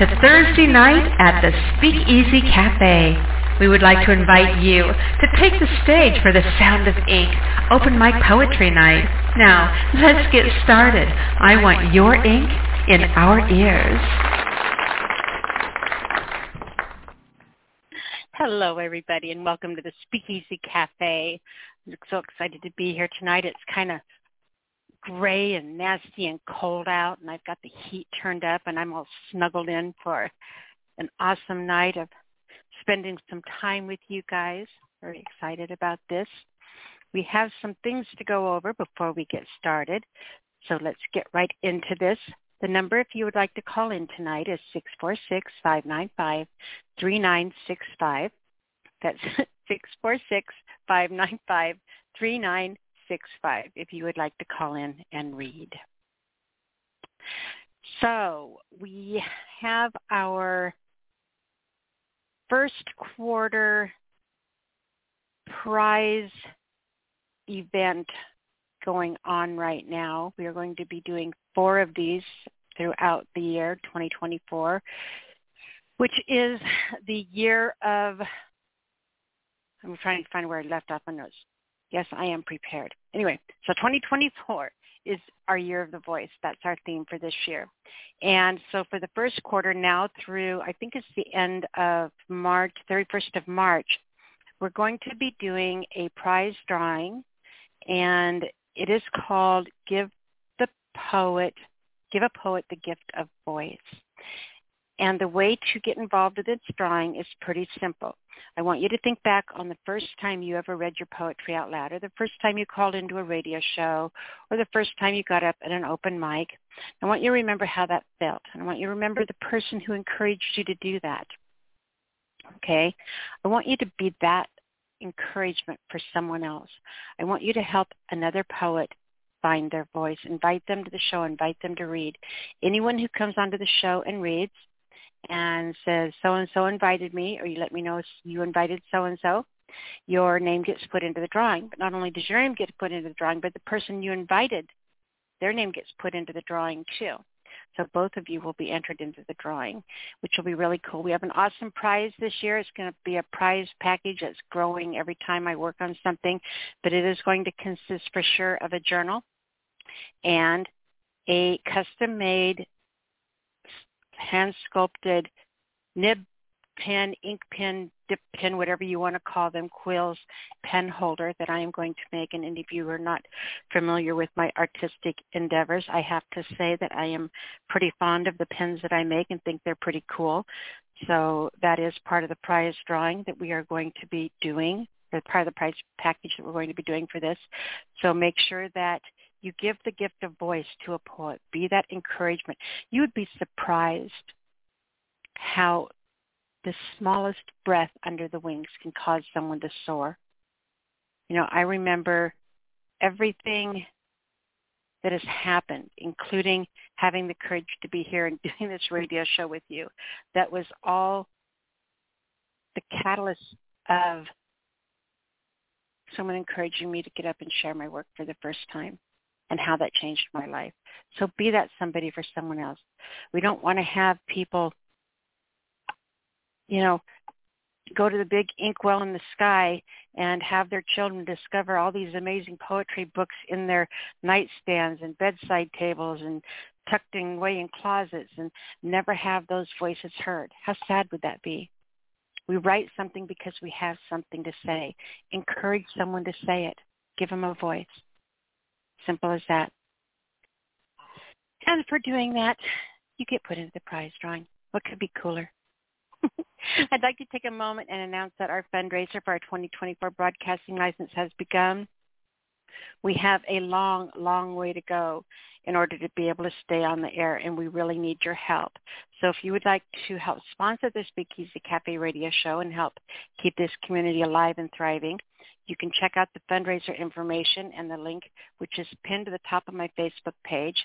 to Thursday night at the Speakeasy Cafe. We would like to invite you to take the stage for the Sound of Ink Open Mic Poetry Night. Now, let's get started. I want your ink in our ears. Hello, everybody, and welcome to the Speakeasy Cafe. I'm so excited to be here tonight. It's kind of gray and nasty and cold out, and I've got the heat turned up, and I'm all snuggled in for an awesome night of spending some time with you guys. Very excited about this. We have some things to go over before we get started, so let's get right into this. The number, if you would like to call in tonight, is 646-595-3965. That's 646-595-3965 if you would like to call in and read. So we have our first quarter prize event going on right now. We are going to be doing four of these throughout the year 2024, which is the year of, I'm trying to find where I left off on those. Yes, I am prepared. Anyway, so 2024 is our year of the voice. That's our theme for this year. And so for the first quarter now through, I think it's the end of March, 31st of March, we're going to be doing a prize drawing and it is called Give the Poet, Give a Poet the Gift of Voice. And the way to get involved with this drawing is pretty simple. I want you to think back on the first time you ever read your poetry out loud, or the first time you called into a radio show, or the first time you got up at an open mic. I want you to remember how that felt. And I want you to remember the person who encouraged you to do that. Okay? I want you to be that encouragement for someone else. I want you to help another poet find their voice. Invite them to the show. Invite them to read. Anyone who comes onto the show and reads and says, so-and-so invited me, or you let me know you invited so-and-so, your name gets put into the drawing. But not only does your name get put into the drawing, but the person you invited, their name gets put into the drawing too. So both of you will be entered into the drawing, which will be really cool. We have an awesome prize this year. It's going to be a prize package that's growing every time I work on something, but it is going to consist for sure of a journal and a custom-made hand-sculpted nib pen, ink pen, dip pen, whatever you want to call them, quills, pen holder that I am going to make. And of you are not familiar with my artistic endeavors, I have to say that I am pretty fond of the pens that I make and think they're pretty cool. So that is part of the prize drawing that we are going to be doing, or part of the prize package that we're going to be doing for this. So make sure that you give the gift of voice to a poet. Be that encouragement. You would be surprised how the smallest breath under the wings can cause someone to soar. You know, I remember everything that has happened, including having the courage to be here and doing this radio show with you. That was all the catalyst of someone encouraging me to get up and share my work for the first time and how that changed my life. So be that somebody for someone else. We don't want to have people you know, go to the big inkwell in the sky and have their children discover all these amazing poetry books in their nightstands and bedside tables and tucked away in closets and never have those voices heard. How sad would that be? We write something because we have something to say. Encourage someone to say it. Give them a voice. Simple as that. And for doing that, you get put into the prize drawing. What could be cooler? I'd like to take a moment and announce that our fundraiser for our 2024 broadcasting license has begun. We have a long, long way to go in order to be able to stay on the air, and we really need your help. So if you would like to help sponsor the Speakeasy Cafe radio show and help keep this community alive and thriving, you can check out the fundraiser information and the link, which is pinned to the top of my Facebook page.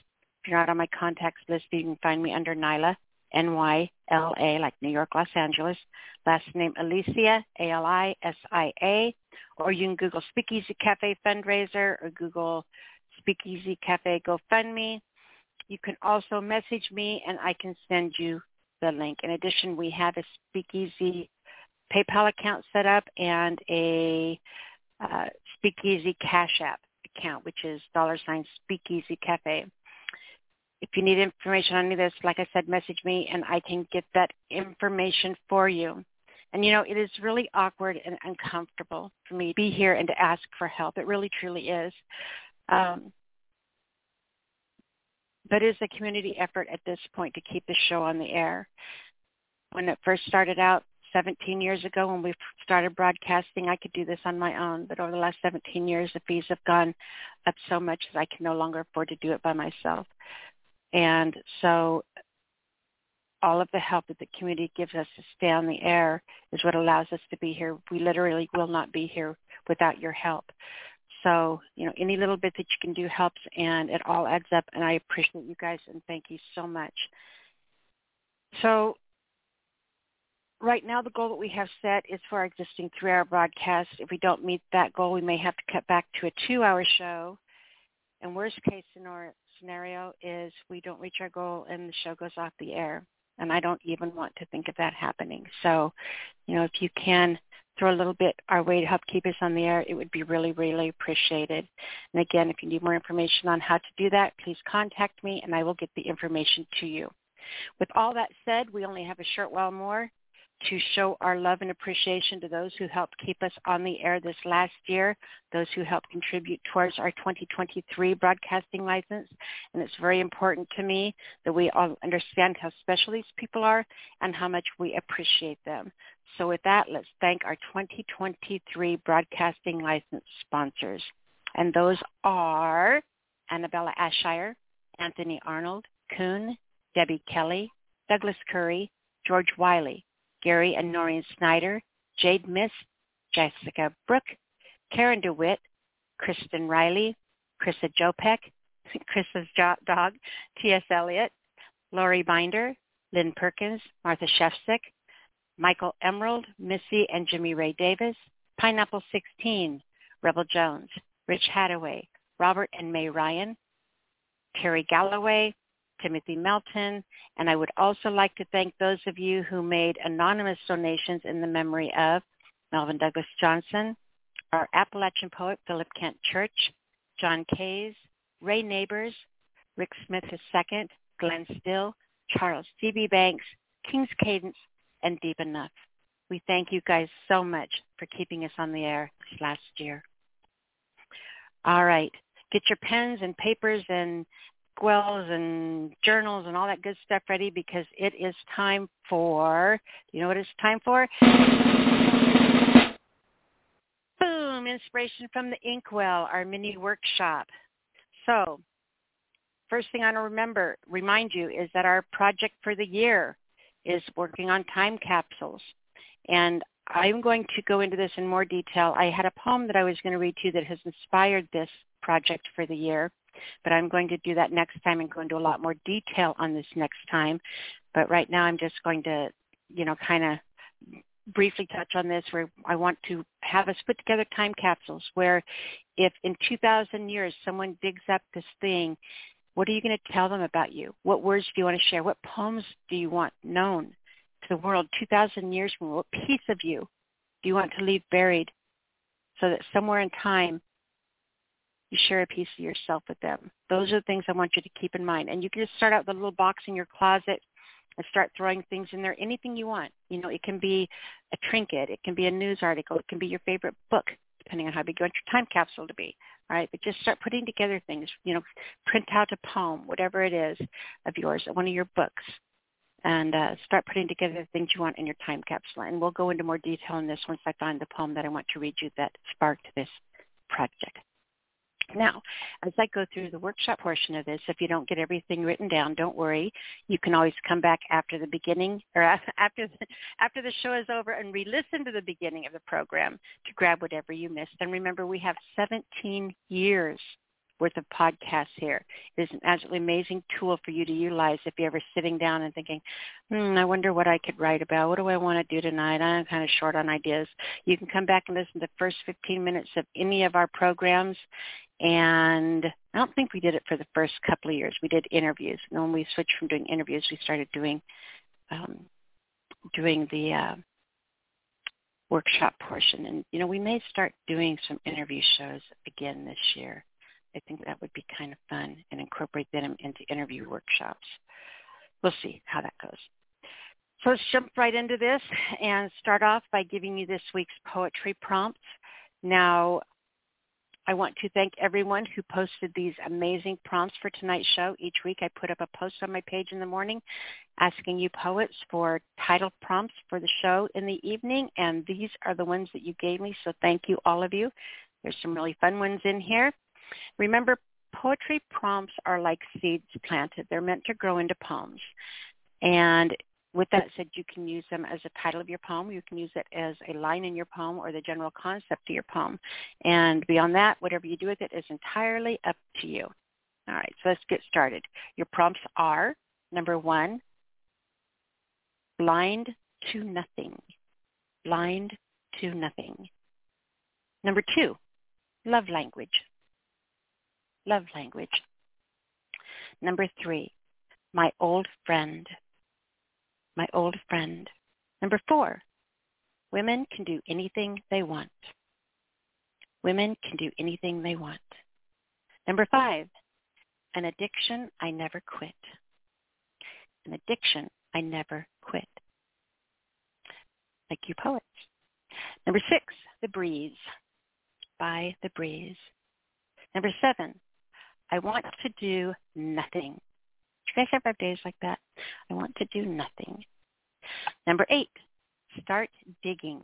If you're not on my contacts list, you can find me under Nyla N-Y-L-A, like New York, Los Angeles. Last name Alisia, A-L-I-S-I-A. Or you can Google Speakeasy Cafe Fundraiser or Google Speakeasy Cafe GoFundMe. You can also message me and I can send you the link. In addition, we have a Speakeasy PayPal account set up and a uh, Speakeasy Cash App account, which is dollar sign Speakeasy Cafe. If you need information on any of this, like I said, message me and I can get that information for you. And you know, it is really awkward and uncomfortable for me to be here and to ask for help. It really, truly is. Um, but it is a community effort at this point to keep the show on the air. When it first started out 17 years ago when we started broadcasting, I could do this on my own. But over the last 17 years, the fees have gone up so much that I can no longer afford to do it by myself. And so all of the help that the community gives us to stay on the air is what allows us to be here. We literally will not be here without your help. So, you know, any little bit that you can do helps and it all adds up and I appreciate you guys and thank you so much. So right now the goal that we have set is for our existing three-hour broadcast. If we don't meet that goal, we may have to cut back to a two-hour show. And worst case scenario is we don't reach our goal and the show goes off the air. And I don't even want to think of that happening. So, you know, if you can throw a little bit our way to help keep us on the air, it would be really, really appreciated. And again, if you need more information on how to do that, please contact me and I will get the information to you. With all that said, we only have a short while more to show our love and appreciation to those who helped keep us on the air this last year, those who helped contribute towards our 2023 broadcasting license. And it's very important to me that we all understand how special these people are and how much we appreciate them. So with that, let's thank our 2023 broadcasting license sponsors. And those are Annabella Ashire, Anthony Arnold, Kuhn, Debbie Kelly, Douglas Curry, George Wiley, Gary and Noreen Snyder, Jade Miss, Jessica Brooke, Karen DeWitt, Kristen Riley, Chrissa Jopek, Chris's dog, T.S. Eliot, Lori Binder, Lynn Perkins, Martha Shefsick, Michael Emerald, Missy and Jimmy Ray Davis, Pineapple 16, Rebel Jones, Rich Hadaway, Robert and May Ryan, Terry Galloway, Timothy Melton, and I would also like to thank those of you who made anonymous donations in the memory of Melvin Douglas Johnson, our Appalachian poet Philip Kent Church, John Kays, Ray Neighbors, Rick Smith II, Glenn Still, Charles C.B. Banks, King's Cadence, and Deep Enough. We thank you guys so much for keeping us on the air this last year. All right. Get your pens and papers and squells and journals and all that good stuff ready because it is time for, you know what it's time for? Boom, inspiration from the Inkwell, our mini workshop. So first thing I want to remember, remind you is that our project for the year is working on time capsules. And I'm going to go into this in more detail. I had a poem that I was going to read to you that has inspired this project for the year, but I'm going to do that next time and go into a lot more detail on this next time. But right now I'm just going to, you know, kind of briefly touch on this where I want to have us put together time capsules where if in 2,000 years someone digs up this thing what are you going to tell them about you? What words do you want to share? What poems do you want known to the world 2,000 years from now? What piece of you do you want to leave buried so that somewhere in time you share a piece of yourself with them? Those are the things I want you to keep in mind. And you can just start out a little box in your closet and start throwing things in there, anything you want. You know, it can be a trinket. It can be a news article. It can be your favorite book, depending on how big you want your time capsule to be right? But just start putting together things, you know, print out a poem, whatever it is of yours, one of your books, and uh, start putting together the things you want in your time capsule. And we'll go into more detail on this once I find the poem that I want to read you that sparked this project. Now, as I go through the workshop portion of this, if you don't get everything written down, don't worry. You can always come back after the beginning or after the, after the show is over and re-listen to the beginning of the program to grab whatever you missed. And remember, we have 17 years worth of podcasts here. It is an absolutely amazing tool for you to utilize if you're ever sitting down and thinking, hmm, I wonder what I could write about. What do I want to do tonight? I'm kind of short on ideas. You can come back and listen to the first 15 minutes of any of our programs and I don't think we did it for the first couple of years. We did interviews. And when we switched from doing interviews, we started doing um, doing the uh, workshop portion. And, you know, we may start doing some interview shows again this year. I think that would be kind of fun and incorporate them into interview workshops. We'll see how that goes. So let's jump right into this and start off by giving you this week's poetry prompts. Now, I want to thank everyone who posted these amazing prompts for tonight's show. Each week I put up a post on my page in the morning asking you poets for title prompts for the show in the evening, and these are the ones that you gave me, so thank you all of you. There's some really fun ones in here. Remember, poetry prompts are like seeds planted. They're meant to grow into poems. And with that said, you can use them as a title of your poem. You can use it as a line in your poem or the general concept of your poem. And beyond that, whatever you do with it is entirely up to you. All right, so let's get started. Your prompts are, number one, blind to nothing. Blind to nothing. Number two, love language. Love language. Number three, my old friend my old friend. Number four, women can do anything they want. Women can do anything they want. Number five, an addiction I never quit. An addiction I never quit. Like you poets. Number six, the breeze. By the breeze. Number seven, I want to do nothing. You guys have days like that? I want to do nothing. Number eight, start digging.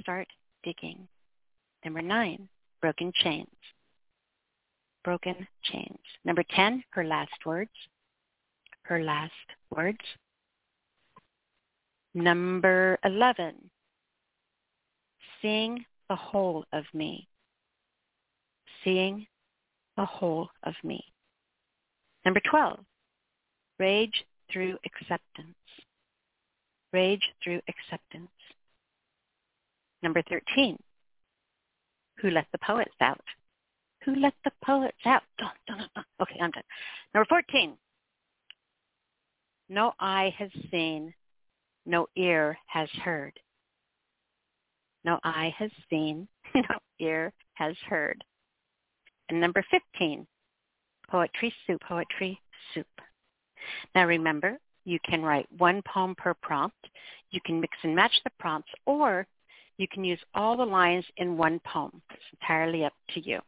Start digging. Number nine, broken chains. Broken chains. Number 10, her last words. Her last words. Number 11, seeing the whole of me. Seeing the whole of me. Number 12, rage through acceptance. Rage through acceptance. Number 13, who let the poets out? Who let the poets out? Dun, dun, dun, okay, I'm done. Number 14, no eye has seen, no ear has heard. No eye has seen, no ear has heard. And number 15, Poetry Soup, Poetry Soup. Now remember, you can write one poem per prompt. You can mix and match the prompts, or you can use all the lines in one poem. It's entirely up to you.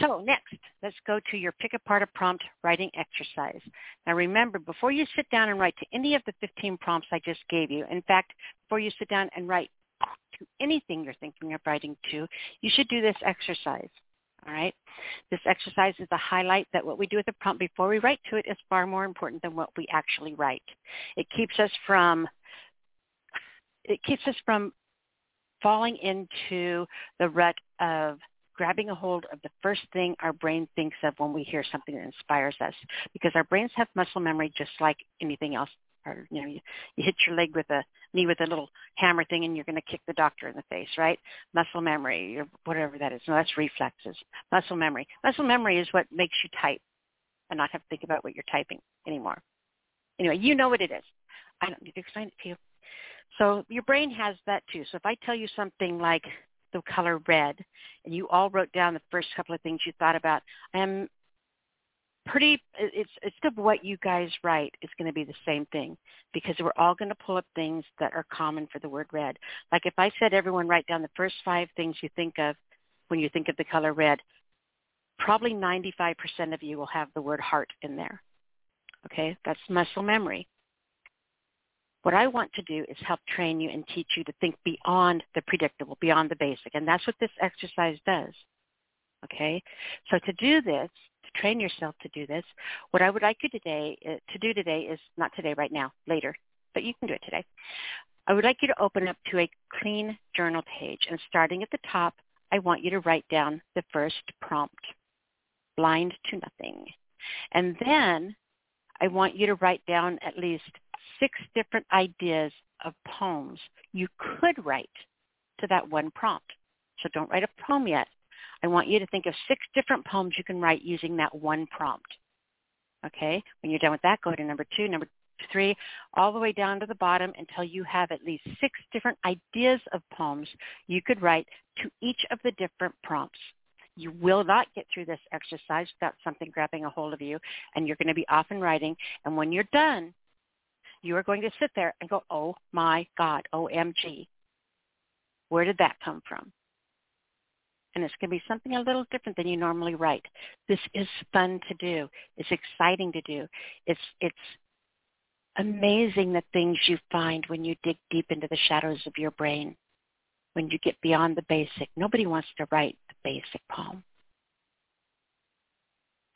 So next, let's go to your pick apart a prompt writing exercise. Now remember, before you sit down and write to any of the 15 prompts I just gave you, in fact, before you sit down and write to anything you're thinking of writing to, you should do this exercise. All right. This exercise is a highlight that what we do with the prompt before we write to it is far more important than what we actually write. It keeps us from it keeps us from falling into the rut of grabbing a hold of the first thing our brain thinks of when we hear something that inspires us because our brains have muscle memory just like anything else or you know you, you hit your leg with a knee with a little hammer thing and you're going to kick the doctor in the face right? Muscle memory or whatever that is. No that's reflexes. Muscle memory. Muscle memory is what makes you type and not have to think about what you're typing anymore. Anyway you know what it is. I don't need to explain it to you. So your brain has that too. So if i tell you something like the color red and you all wrote down the first couple of things you thought about i am pretty it's it's of what you guys write is going to be the same thing because we're all going to pull up things that are common for the word red. Like if i said everyone write down the first five things you think of when you think of the color red probably 95% of you will have the word heart in there. Okay? That's muscle memory. What i want to do is help train you and teach you to think beyond the predictable beyond the basic and that's what this exercise does. Okay? So to do this train yourself to do this. What I would like you today uh, to do today is not today, right now, later, but you can do it today. I would like you to open up to a clean journal page, and starting at the top, I want you to write down the first prompt, blind to nothing. And then I want you to write down at least six different ideas of poems you could write to that one prompt. So don't write a poem yet. I want you to think of six different poems you can write using that one prompt. Okay? When you're done with that, go to number two. Number three, all the way down to the bottom until you have at least six different ideas of poems you could write to each of the different prompts. You will not get through this exercise without something grabbing a hold of you, and you're going to be off and writing. And when you're done, you are going to sit there and go, oh my God, OMG. Where did that come from? And it's going to be something a little different than you normally write. This is fun to do. It's exciting to do. It's, it's amazing the things you find when you dig deep into the shadows of your brain, when you get beyond the basic. Nobody wants to write the basic poem.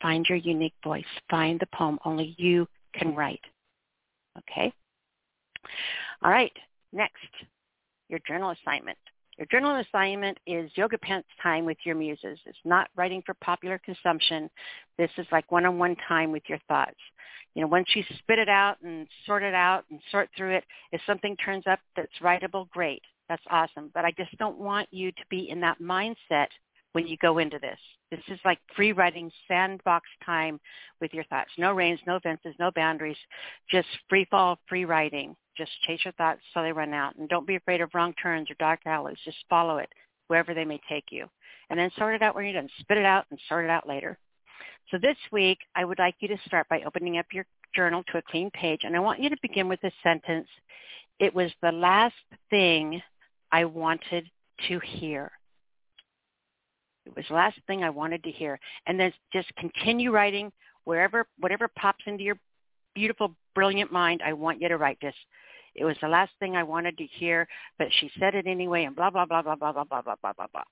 Find your unique voice. Find the poem only you can write. Okay? All right, next, your journal assignment. Your journal assignment is yoga pants time with your muses. It's not writing for popular consumption. This is like one-on-one time with your thoughts. You know, once you spit it out and sort it out and sort through it, if something turns up that's writable, great. That's awesome. But I just don't want you to be in that mindset when you go into this. This is like free writing sandbox time with your thoughts. No reins, no fences, no boundaries. Just free fall, free writing. Just chase your thoughts till they run out. And don't be afraid of wrong turns or dark alleys. Just follow it wherever they may take you. And then sort it out when you're done. Spit it out and sort it out later. So this week, I would like you to start by opening up your journal to a clean page. And I want you to begin with this sentence. It was the last thing I wanted to hear. It was the last thing I wanted to hear. And then just continue writing wherever, whatever pops into your beautiful, brilliant mind. I want you to write this. It was the last thing I wanted to hear, but she said it anyway and blah, blah, blah, blah, blah, blah, blah, blah, blah, blah, blah.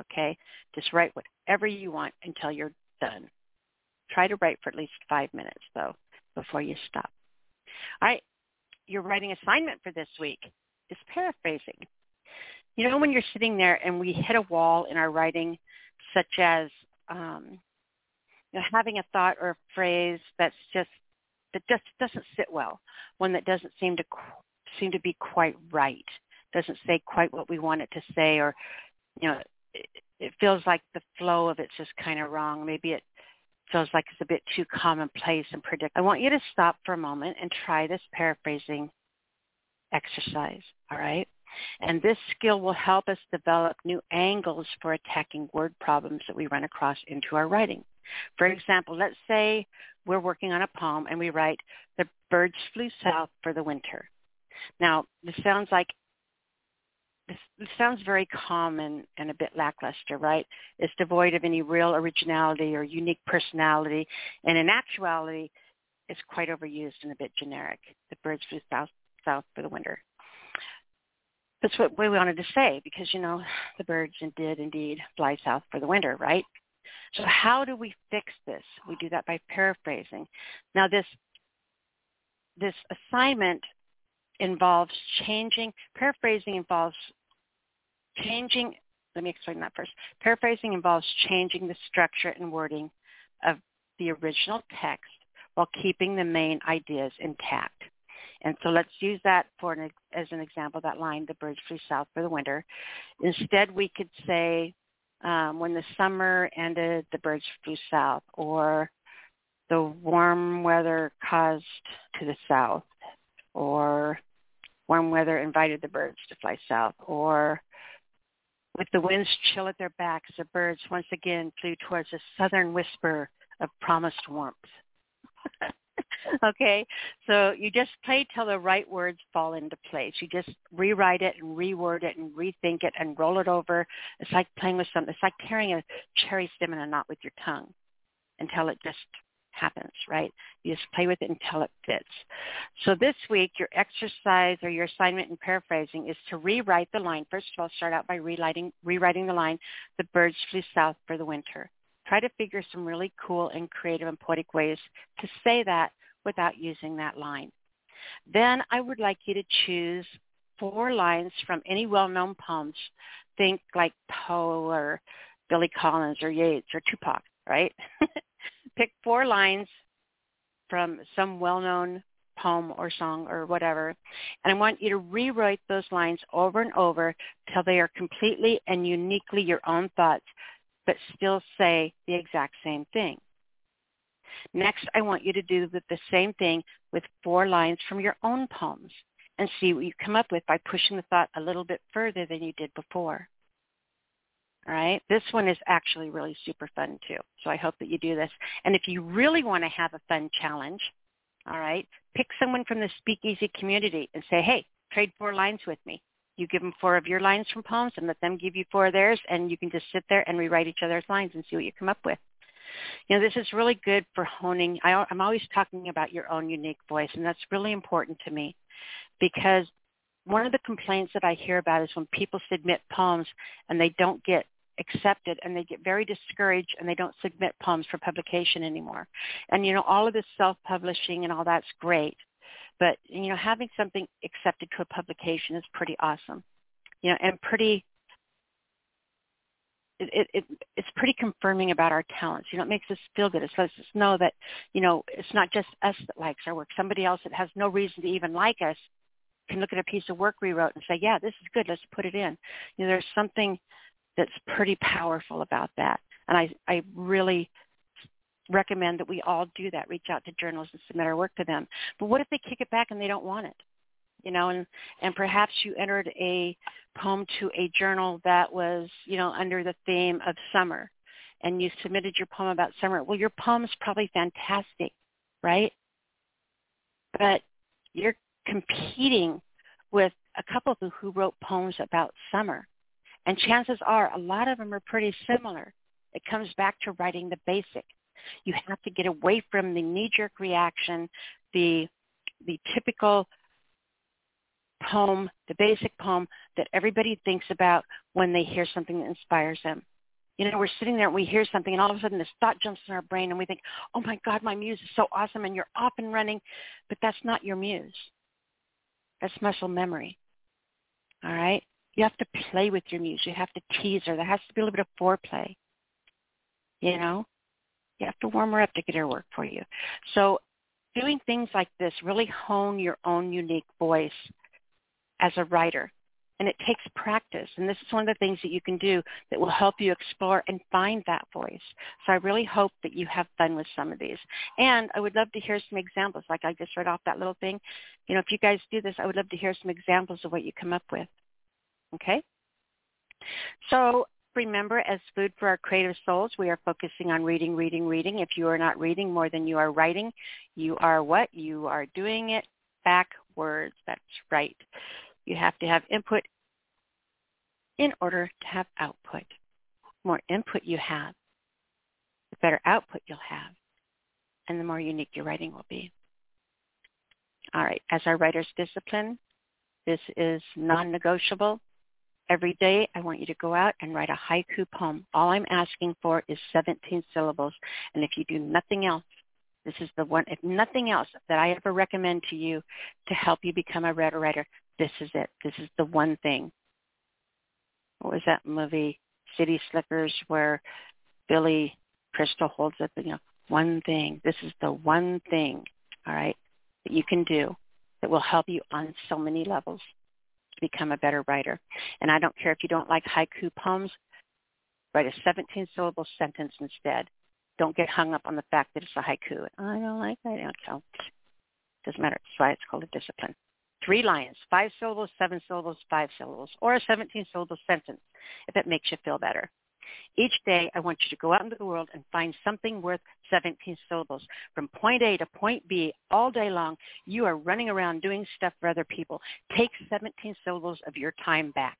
Okay? Just write whatever you want until you're done. Try to write for at least five minutes, though, before you stop. All right. Your writing assignment for this week is paraphrasing. You know, when you're sitting there and we hit a wall in our writing, such as um, you know, having a thought or a phrase that's just that just doesn't sit well, one that doesn't seem to seem to be quite right, doesn't say quite what we want it to say, or you know, it, it feels like the flow of it's just kind of wrong. Maybe it feels like it's a bit too commonplace and predict. I want you to stop for a moment and try this paraphrasing exercise. All right. And this skill will help us develop new angles for attacking word problems that we run across into our writing. For example, let's say we're working on a poem and we write, the birds flew south for the winter. Now, this sounds like this, sounds very common and a bit lackluster, right? It's devoid of any real originality or unique personality, and in actuality, it's quite overused and a bit generic. The birds flew south, south for the winter that's what we wanted to say because, you know, the birds did indeed fly south for the winter, right? So how do we fix this? We do that by paraphrasing. Now this, this assignment involves changing, paraphrasing involves changing, let me explain that first. Paraphrasing involves changing the structure and wording of the original text while keeping the main ideas intact. And so let's use that for an, as an example, that line, the birds flew south for the winter. Instead, we could say, um, when the summer ended, the birds flew south, or the warm weather caused to the south, or warm weather invited the birds to fly south, or with the winds chill at their backs, the birds once again flew towards a southern whisper of promised warmth. okay, so you just play till the right words fall into place. You just rewrite it and reword it and rethink it and roll it over. It's like playing with something. It's like carrying a cherry stem in a knot with your tongue until it just happens, right? You just play with it until it fits. So this week, your exercise or your assignment in paraphrasing is to rewrite the line. First of all, start out by rewriting, rewriting the line, the birds flew south for the winter. Try to figure some really cool and creative and poetic ways to say that without using that line. Then I would like you to choose four lines from any well-known poems. Think like Poe or Billy Collins or Yeats or Tupac, right? Pick four lines from some well-known poem or song or whatever. And I want you to rewrite those lines over and over till they are completely and uniquely your own thoughts, but still say the exact same thing. Next, I want you to do the same thing with four lines from your own poems and see what you come up with by pushing the thought a little bit further than you did before. All right. This one is actually really super fun too. So I hope that you do this. And if you really want to have a fun challenge, all right, pick someone from the speakeasy community and say, hey, trade four lines with me. You give them four of your lines from poems and let them give you four of theirs and you can just sit there and rewrite each other's lines and see what you come up with. You know, this is really good for honing. I, I'm always talking about your own unique voice and that's really important to me because one of the complaints that I hear about is when people submit poems and they don't get accepted and they get very discouraged and they don't submit poems for publication anymore. And you know, all of this self-publishing and all that's great. But you know, having something accepted to a publication is pretty awesome. You know, and pretty it, it, it's pretty confirming about our talents. You know, it makes us feel good. It lets us know that, you know, it's not just us that likes our work. Somebody else that has no reason to even like us can look at a piece of work we wrote and say, yeah, this is good. Let's put it in. You know, there's something that's pretty powerful about that. And I, I really recommend that we all do that, reach out to journals and submit our work to them. But what if they kick it back and they don't want it? You know, and, and perhaps you entered a poem to a journal that was, you know, under the theme of summer and you submitted your poem about summer. Well, your poem's probably fantastic, right? But you're competing with a couple who, who wrote poems about summer. And chances are a lot of them are pretty similar. It comes back to writing the basic. You have to get away from the knee-jerk reaction, the the typical poem, the basic poem that everybody thinks about when they hear something that inspires them. You know, we're sitting there and we hear something and all of a sudden this thought jumps in our brain and we think, oh my God, my muse is so awesome and you're off and running. But that's not your muse. That's muscle memory. All right? You have to play with your muse. You have to tease her. There has to be a little bit of foreplay. You know? You have to warm her up to get her work for you. So doing things like this really hone your own unique voice as a writer. And it takes practice. And this is one of the things that you can do that will help you explore and find that voice. So I really hope that you have fun with some of these. And I would love to hear some examples, like I just read off that little thing. You know, if you guys do this, I would love to hear some examples of what you come up with. Okay? So remember, as food for our creative souls, we are focusing on reading, reading, reading. If you are not reading more than you are writing, you are what? You are doing it backwards. That's right. You have to have input in order to have output. The more input you have, the better output you'll have, and the more unique your writing will be. All right, as our writer's discipline, this is non-negotiable. Every day I want you to go out and write a haiku poem. All I'm asking for is 17 syllables. And if you do nothing else, this is the one, if nothing else that I ever recommend to you to help you become a better writer, this is it. This is the one thing. What was that movie, City Slickers, where Billy Crystal holds up, you know, one thing. This is the one thing, all right, that you can do that will help you on so many levels to become a better writer. And I don't care if you don't like haiku poems, write a 17-syllable sentence instead. Don't get hung up on the fact that it's a haiku. I don't like that. I don't. It doesn't matter. That's why it's called a discipline three lines, five syllables, seven syllables, five syllables, or a 17-syllable sentence if it makes you feel better. Each day, I want you to go out into the world and find something worth 17 syllables. From point A to point B, all day long, you are running around doing stuff for other people. Take 17 syllables of your time back.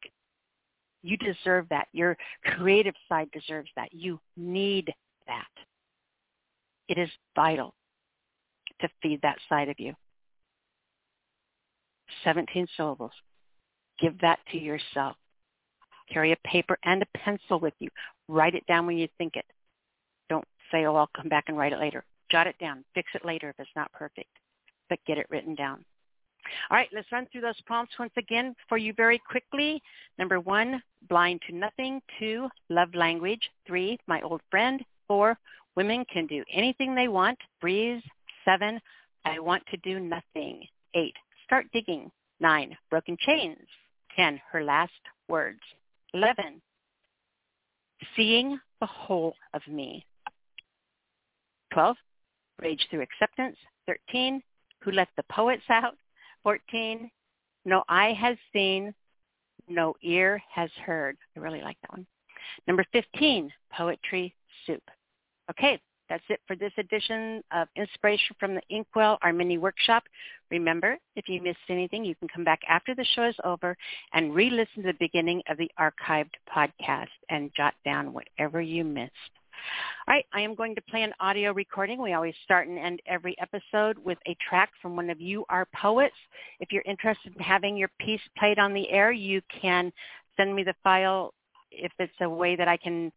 You deserve that. Your creative side deserves that. You need that. It is vital to feed that side of you. 17 syllables. Give that to yourself. Carry a paper and a pencil with you. Write it down when you think it. Don't say, oh, I'll come back and write it later. Jot it down. Fix it later if it's not perfect. But get it written down. All right, let's run through those prompts once again for you very quickly. Number one, blind to nothing. Two, love language. Three, my old friend. Four, women can do anything they want. Breeze. Seven, I want to do nothing. Eight, Start digging. 9. Broken chains. 10. Her last words. 11. Seeing the whole of me. 12. Rage Through Acceptance. 13, Who Let the Poets Out. 14, No Eye Has Seen, No Ear Has Heard. I really like that one. Number 15, Poetry Soup. Okay, that's it for this edition of Inspiration from the Inkwell, our mini workshop. Remember, if you missed anything, you can come back after the show is over and re-listen to the beginning of the archived podcast and jot down whatever you missed. All right, I am going to play an audio recording. We always start and end every episode with a track from one of you, our poets. If you're interested in having your piece played on the air, you can send me the file if it's a way that I can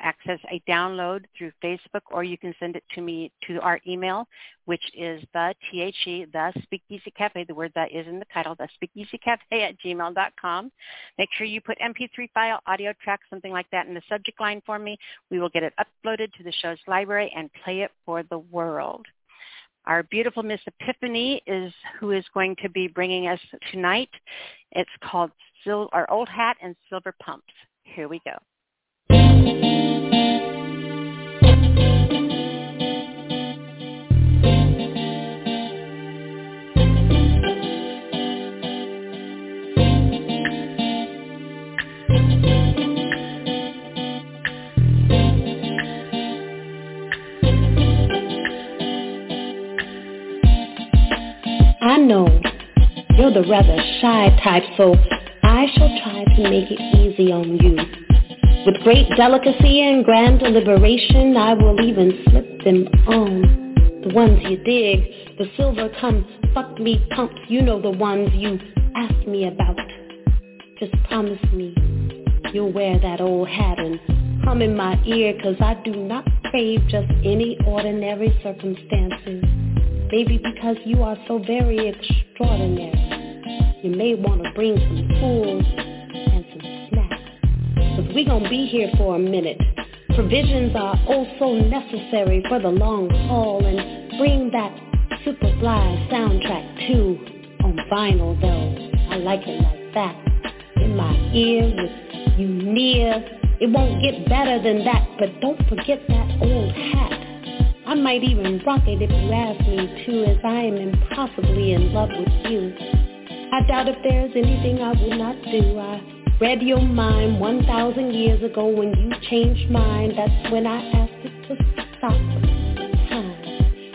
access a download through Facebook or you can send it to me to our email, which is the T-H-E, the Speakeasy Cafe, the word that is in the title, the Speakeasy Cafe at gmail.com. Make sure you put MP3 file, audio track, something like that in the subject line for me. We will get it uploaded to the show's library and play it for the world. Our beautiful Miss Epiphany is who is going to be bringing us tonight. It's called Sil- our Old Hat and Silver Pumps. Here we go. I know you're the rather shy type, so I shall try to make it easy on you. With great delicacy and grand deliberation, I will even slip them on. The ones you dig, the silver come fuck me pumps, you know the ones you ask me about. Just promise me you'll wear that old hat and hum in my ear, cause I do not crave just any ordinary circumstances. Maybe because you are so very extraordinary. You may want to bring some tools and some snacks. Cause we gonna be here for a minute. Provisions are also necessary for the long haul and bring that Superfly soundtrack too. On vinyl though, I like it like that. In my ear with you near. It won't get better than that, but don't forget that old hat. I might even rock it if you ask me to, as I am impossibly in love with you. I doubt if there's anything I would not do. I read your mind 1,000 years ago when you changed mine. That's when I asked it to stop time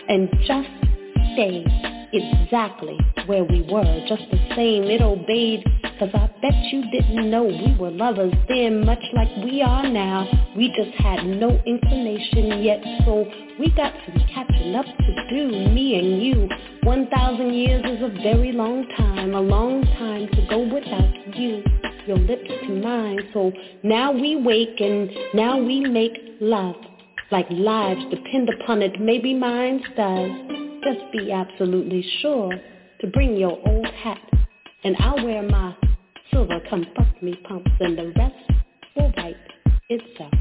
and just stay exactly where we were. Just the same, it obeyed Cause I bet you didn't know we were lovers then, much like we are now. We just had no inclination yet, so we got some catching up to do, me and you. One thousand years is a very long time, a long time to go without you, your lips to mine. So now we wake and now we make love, like lives depend upon it. Maybe mine does. Just be absolutely sure to bring your old hat and I'll wear my silver come fuck me pumps and the rest will write itself.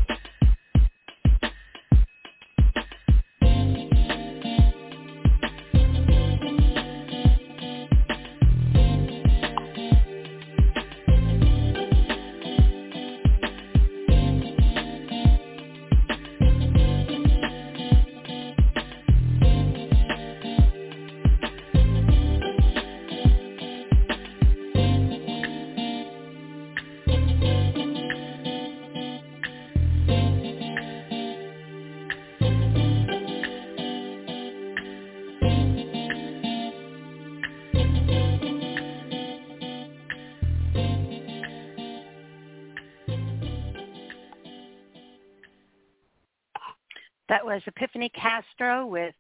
That was Epiphany Castro with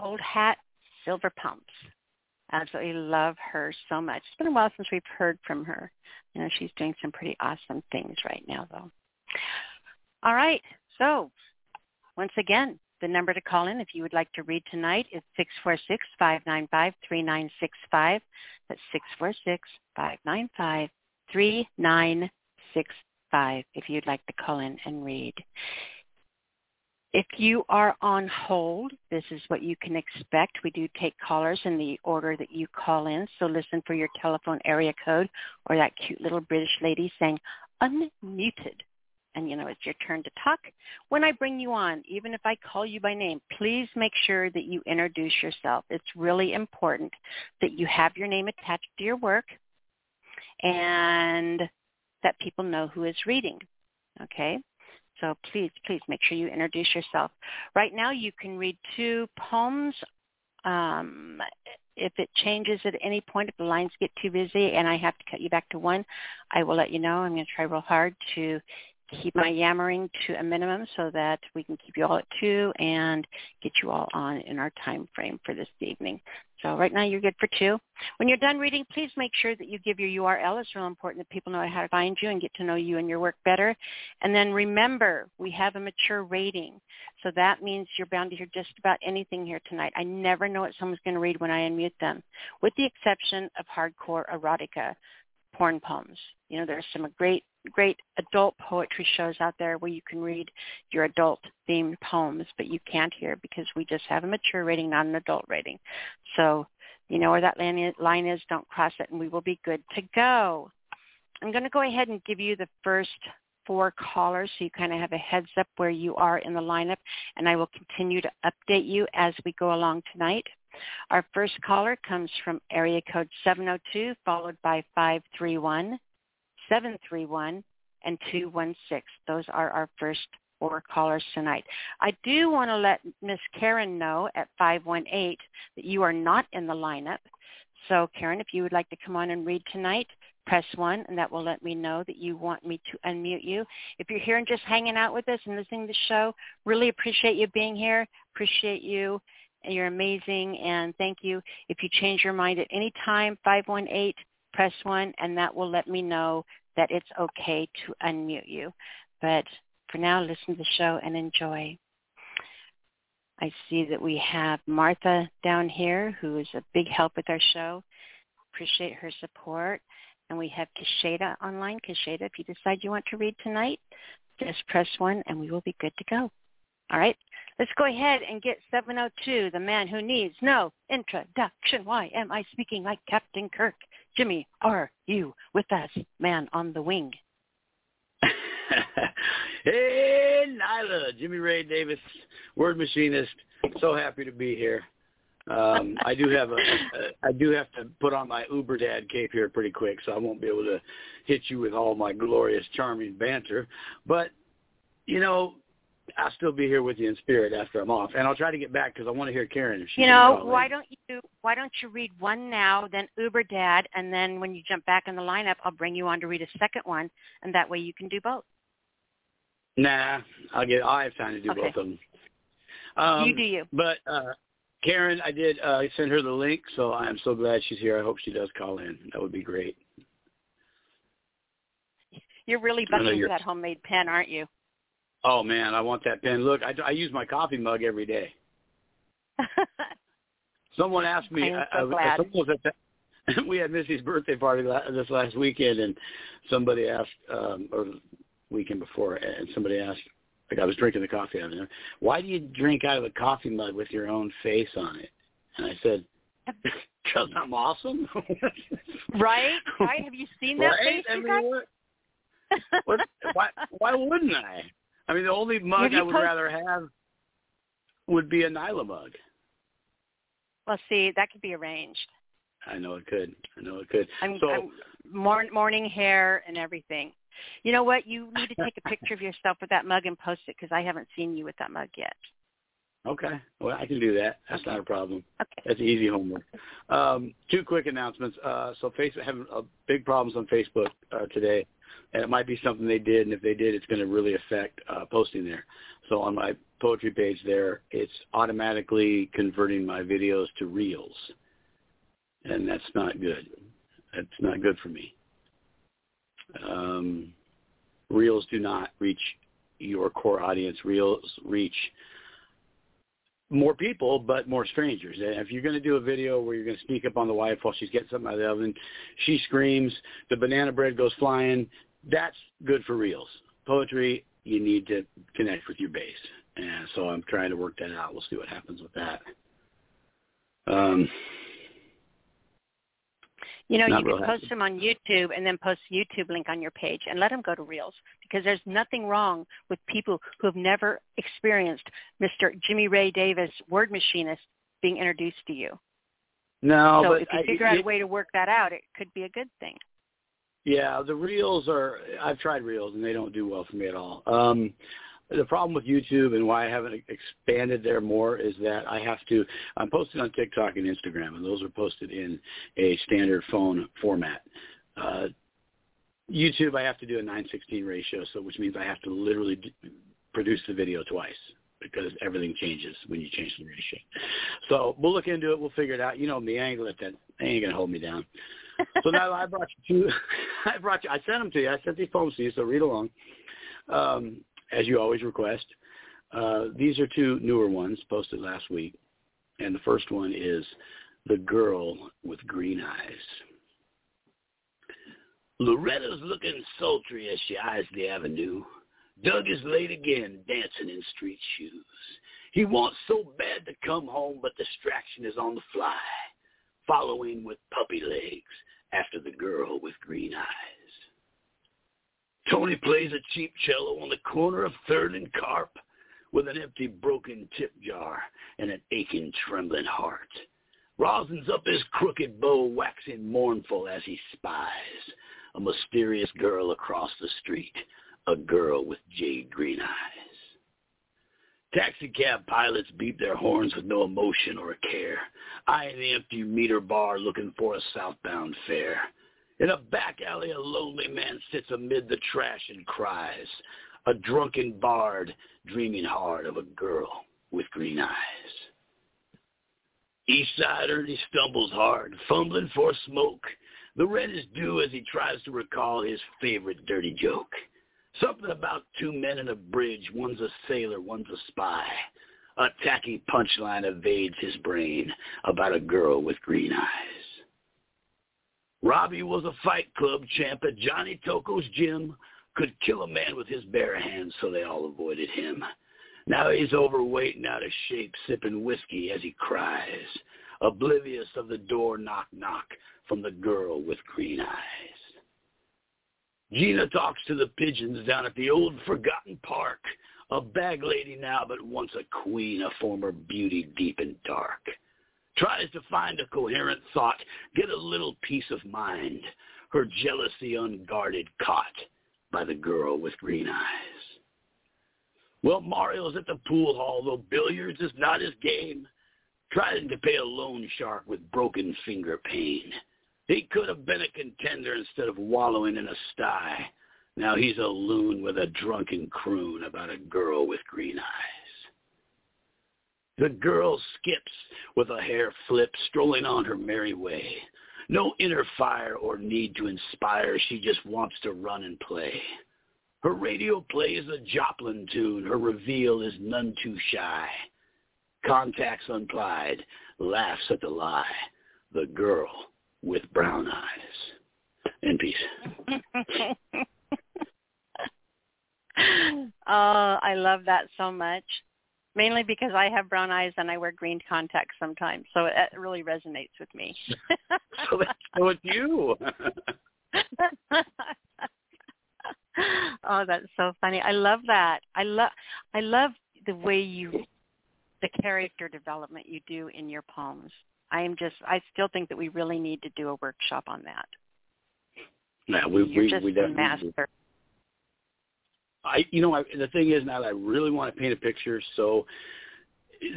Old Hat Silver Pumps. Absolutely love her so much. It's been a while since we've heard from her. You know, she's doing some pretty awesome things right now, though. All right. So, once again, the number to call in if you would like to read tonight is 646-595-3965. That's 646-595-3965 if you'd like to call in and read. If you are on hold, this is what you can expect. We do take callers in the order that you call in, so listen for your telephone area code or that cute little British lady saying unmuted and you know it's your turn to talk. When I bring you on, even if I call you by name, please make sure that you introduce yourself. It's really important that you have your name attached to your work and that people know who is reading. Okay? So please, please make sure you introduce yourself. Right now you can read two poems. Um, if it changes at any point, if the lines get too busy and I have to cut you back to one, I will let you know. I'm going to try real hard to keep my yammering to a minimum so that we can keep you all at two and get you all on in our time frame for this evening. So right now you're good for two. When you're done reading, please make sure that you give your URL. It's real important that people know how to find you and get to know you and your work better. And then remember, we have a mature rating. So that means you're bound to hear just about anything here tonight. I never know what someone's going to read when I unmute them, with the exception of hardcore erotica porn poems. You know, there's some great, great adult poetry shows out there where you can read your adult themed poems, but you can't hear because we just have a mature rating, not an adult rating. So you know where that line is, don't cross it, and we will be good to go. I'm going to go ahead and give you the first four callers so you kind of have a heads up where you are in the lineup, and I will continue to update you as we go along tonight. Our first caller comes from area code 702, followed by 531, 731, and 216. Those are our first four callers tonight. I do want to let Miss Karen know at 518 that you are not in the lineup. So Karen, if you would like to come on and read tonight, press 1 and that will let me know that you want me to unmute you. If you're here and just hanging out with us and listening to the show, really appreciate you being here. Appreciate you you're amazing, and thank you. If you change your mind at any time, 518, press 1, and that will let me know that it's okay to unmute you. But for now, listen to the show and enjoy. I see that we have Martha down here, who is a big help with our show. Appreciate her support. And we have Kasheda online. Kasheda, if you decide you want to read tonight, just press 1 and we will be good to go. All right? Let's go ahead and get 702, the man who needs no introduction. Why am I speaking like Captain Kirk? Jimmy, are you with us, man on the wing? hey, Nyla, Jimmy Ray Davis, word machinist. So happy to be here. Um, I do have a, a, I do have to put on my Uber Dad cape here pretty quick, so I won't be able to hit you with all my glorious, charming banter. But you know, I'll still be here with you in spirit after I'm off, and I'll try to get back because I want to hear Karen. If she you know, why don't you why don't you read one now, then Uber Dad, and then when you jump back in the lineup, I'll bring you on to read a second one, and that way you can do both. Nah, I'll get. I have time to do okay. both of them. Um, you do you. But uh, Karen, I did uh, send her the link, so I am so glad she's here. I hope she does call in. That would be great. You're really bucking that homemade pen, aren't you? Oh man, I want that pen. Look, I, I use my coffee mug every day. someone asked me. I am so I, glad. was at the, we had Missy's birthday party this last weekend, and somebody asked, um, or weekend before, and somebody asked, like I was drinking the coffee out of there, why do you drink out of a coffee mug with your own face on it? And I said, because I'm awesome. right? Right? Have you seen that right? face? I mean, what, what, why, why wouldn't I? I mean, the only mug I would post- rather have would be a Nyla mug. Well, see, that could be arranged. I know it could. I know it could. I'm, so, I'm morning, morning hair and everything. You know what? You need to take a picture of yourself with that mug and post it because I haven't seen you with that mug yet. Okay. Well, I can do that. That's okay. not a problem. Okay. That's easy homework. Um, two quick announcements. Uh, so Facebook having uh, big problems on Facebook uh, today and it might be something they did, and if they did, it's going to really affect uh, posting there. So on my poetry page there, it's automatically converting my videos to reels, and that's not good. That's not good for me. Um, reels do not reach your core audience. Reels reach more people, but more strangers. And if you're going to do a video where you're going to sneak up on the wife while she's getting something out of the oven, she screams, the banana bread goes flying, that's good for reels. Poetry, you need to connect with your base. And so I'm trying to work that out. We'll see what happens with that. Um, You know, Not you can post happy. them on YouTube and then post the YouTube link on your page and let them go to Reels because there's nothing wrong with people who have never experienced Mr. Jimmy Ray Davis, word machinist, being introduced to you. No, so but if you I- figure out a way to work that out, it could be a good thing. Yeah, the reels are. I've tried reels and they don't do well for me at all. Um, the problem with YouTube and why I haven't expanded there more is that I have to. I'm posting on TikTok and Instagram, and those are posted in a standard phone format. Uh, YouTube, I have to do a 9:16 ratio, so which means I have to literally d- produce the video twice because everything changes when you change the ratio. So we'll look into it. We'll figure it out. You know me, I ain't let that. They ain't gonna hold me down. So now I brought you two. I brought you. I sent them to you. I sent these poems to you. So read along, um, as you always request. Uh, these are two newer ones posted last week, and the first one is "The Girl with Green Eyes." Loretta's looking sultry as she eyes the avenue. Doug is late again, dancing in street shoes. He wants so bad to come home, but distraction is on the fly, following with puppy legs after the girl with green eyes. Tony plays a cheap cello on the corner of Third and Carp with an empty broken tip jar and an aching trembling heart. Rosins up his crooked bow, waxing mournful as he spies a mysterious girl across the street, a girl with jade green eyes. Taxicab pilots beat their horns with no emotion or a care, eyeing the empty meter bar looking for a southbound fare. In a back alley, a lonely man sits amid the trash and cries, a drunken bard dreaming hard of a girl with green eyes. East Sider, he stumbles hard, fumbling for smoke. The red is due as he tries to recall his favorite dirty joke. Something about two men in a bridge, one's a sailor, one's a spy. A tacky punchline evades his brain about a girl with green eyes. Robbie was a fight club champ at Johnny Toko's gym, could kill a man with his bare hands, so they all avoided him. Now he's overweight and out of shape, sipping whiskey as he cries, oblivious of the door knock knock from the girl with green eyes. Gina talks to the pigeons down at the old forgotten park, a bag lady now but once a queen, a former beauty deep and dark. Tries to find a coherent thought, get a little peace of mind, her jealousy unguarded caught by the girl with green eyes. Well, Mario's at the pool hall, though billiards is not his game. Trying to pay a loan shark with broken finger pain. He could have been a contender instead of wallowing in a sty. Now he's a loon with a drunken croon about a girl with green eyes. The girl skips with a hair flip, strolling on her merry way. No inner fire or need to inspire, she just wants to run and play. Her radio plays a Joplin tune, her reveal is none too shy. Contacts unplied, laughs at the lie. The girl with brown eyes. In peace. oh, I love that so much. Mainly because I have brown eyes and I wear green contacts sometimes, so it really resonates with me. so that's so it's you. oh, that's so funny. I love that. I love I love the way you the character development you do in your poems. I am just I still think that we really need to do a workshop on that. Yeah, we You're we, just we definitely do. I you know I, the thing is now that I really want to paint a picture, so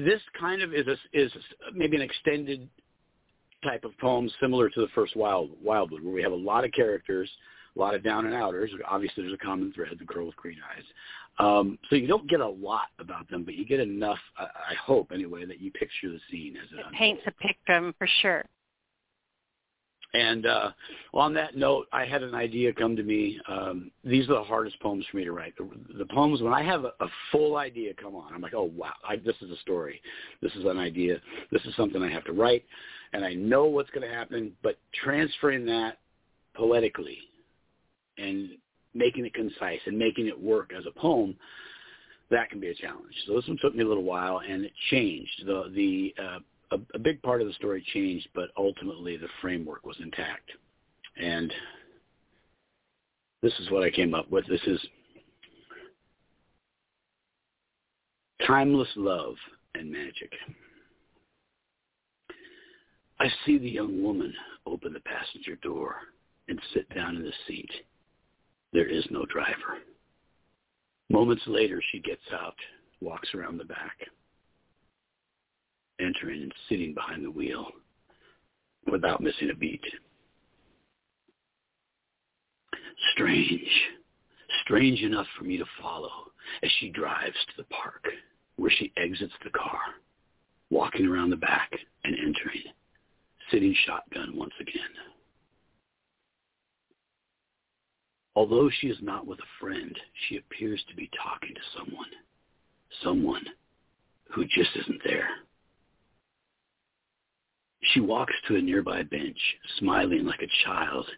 this kind of is a, is maybe an extended type of poem similar to the first Wild Wildwood, where we have a lot of characters, a lot of down and outers. Obviously, there's a common thread: the girl with green eyes. Um, so you don't get a lot about them, but you get enough. I, I hope anyway that you picture the scene as it, It paints a picture for sure. And uh, on that note, I had an idea come to me. Um, these are the hardest poems for me to write. The, the poems when I have a, a full idea come on, I'm like, oh wow, I, this is a story. This is an idea. This is something I have to write, and I know what's going to happen. But transferring that poetically and making it concise and making it work as a poem, that can be a challenge. So this one took me a little while, and it changed. The the uh, a, a big part of the story changed, but ultimately the framework was intact. and this is what I came up with. This is timeless love and magic. I see the young woman open the passenger door and sit down in the seat. There is no driver. Moments later, she gets out, walks around the back, entering and sitting behind the wheel without missing a beat. Strange, strange enough for me to follow as she drives to the park where she exits the car, walking around the back and entering, sitting shotgun once again. Although she is not with a friend, she appears to be talking to someone, someone who just isn't there. She walks to a nearby bench, smiling like a child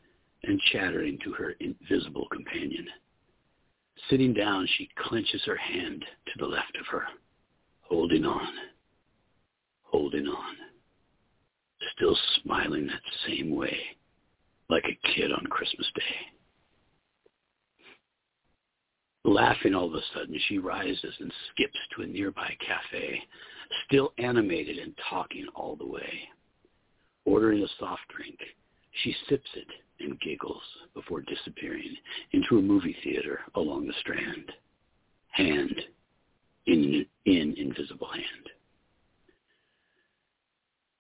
and chattering to her invisible companion. Sitting down, she clenches her hand to the left of her, holding on, holding on, still smiling that same way, like a kid on Christmas Day. Laughing all of a sudden, she rises and skips to a nearby cafe, still animated and talking all the way. Ordering a soft drink, she sips it and giggles before disappearing into a movie theater along the Strand, hand in, in invisible hand.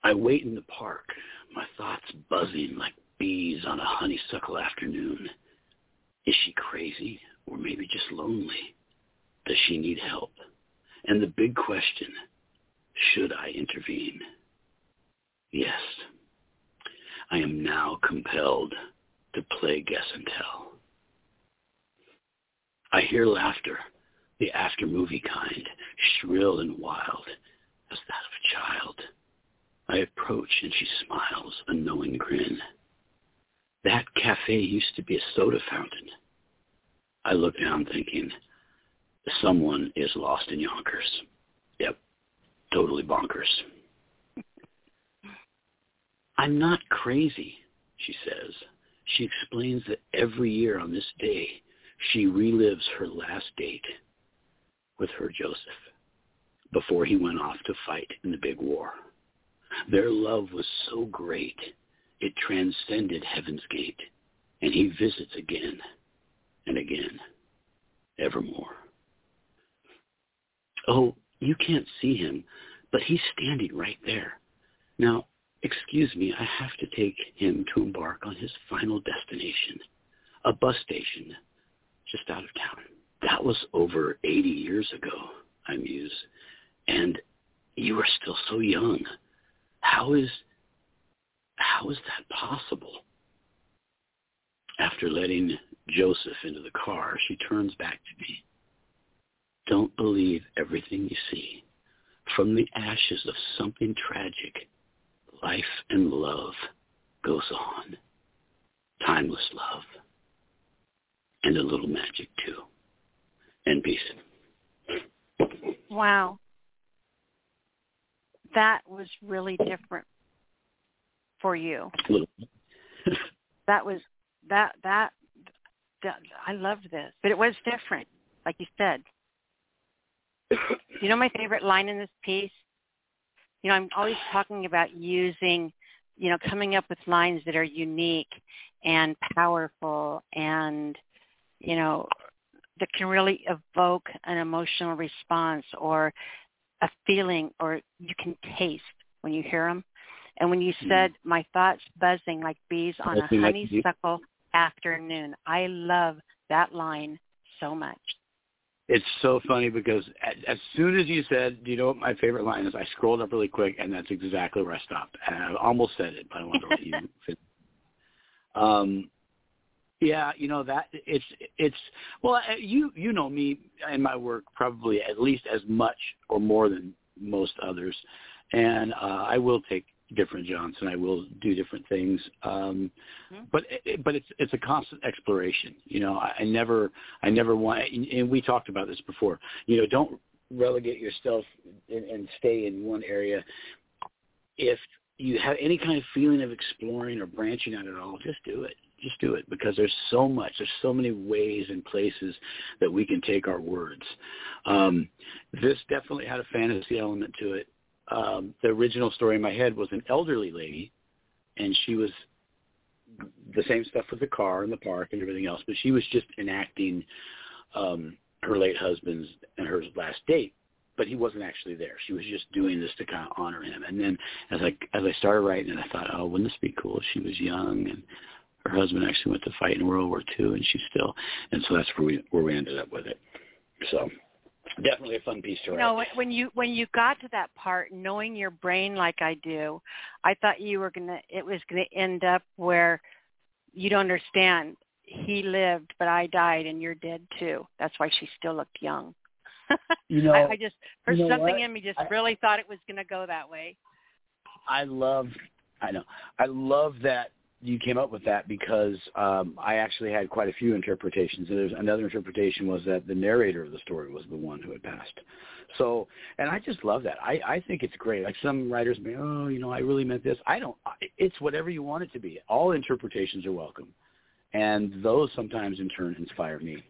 I wait in the park, my thoughts buzzing like bees on a honeysuckle afternoon. Is she crazy or maybe just lonely? Does she need help? And the big question, should I intervene? Yes, I am now compelled to play guess and tell. I hear laughter, the after-movie kind, shrill and wild as that of a child. I approach and she smiles, a knowing grin. That cafe used to be a soda fountain. I look down thinking, someone is lost in Yonkers. Yep, totally bonkers. I'm not crazy, she says. She explains that every year on this day, she relives her last date with her Joseph before he went off to fight in the big war. Their love was so great, it transcended heaven's gate, and he visits again and again, evermore. Oh, you can't see him, but he's standing right there. Now, excuse me, I have to take him to embark on his final destination, a bus station just out of town. That was over 80 years ago, I muse, and you are still so young. How is, how is that possible? After letting Joseph into the car, she turns back to me. Don't believe everything you see. From the ashes of something tragic, life and love goes on. Timeless love. And a little magic too. And peace. Wow. That was really different for you. that was that that I loved this, but it was different, like you said. you know my favorite line in this piece? You know, I'm always talking about using, you know, coming up with lines that are unique and powerful and, you know, that can really evoke an emotional response or a feeling or you can taste when you hear them. And when you mm-hmm. said, my thoughts buzzing like bees on a honeysuckle afternoon, I love that line so much. It's so funny because as soon as you said, "Do you know what my favorite line is?" I scrolled up really quick, and that's exactly where I stopped. And I almost said it, but I wanted to let you. Finish. Um, yeah, you know that it's it's well, uh, you you know me and my work probably at least as much or more than most others, and uh, I will take different and I will do different things. Um, mm-hmm. But but it's it's a constant exploration. You know, I, I never I never want. And we talked about this before. You know, don't relegate yourself and, and stay in one area. If you have any kind of feeling of exploring or branching out at all, just do it. Just do it because there's so much. There's so many ways and places that we can take our words. Um, this definitely had a fantasy element to it. Um, the original story in my head was an elderly lady, and she was the same stuff with the car and the park and everything else, but she was just enacting um, her late husband's and her last date but he wasn't actually there. She was just doing this to kind of honor him. And then as I as I started writing it, I thought, oh, wouldn't this be cool she was young and her husband actually went to fight in World War II and she's still. And so that's where we where we ended up with it. So definitely a fun piece to write. You know, when you when you got to that part, knowing your brain like I do, I thought you were gonna it was gonna end up where you don't understand. He lived, but I died, and you're dead too. That's why she still looked young. You know, I, I just there's you know something what? in me just I- really thought it was going to go that way. I love I know. I love that you came up with that because um I actually had quite a few interpretations. And there's another interpretation was that the narrator of the story was the one who had passed. So, and I just love that. I I think it's great. Like some writers may, oh, you know, I really meant this. I don't. It's whatever you want it to be. All interpretations are welcome, and those sometimes in turn inspire me.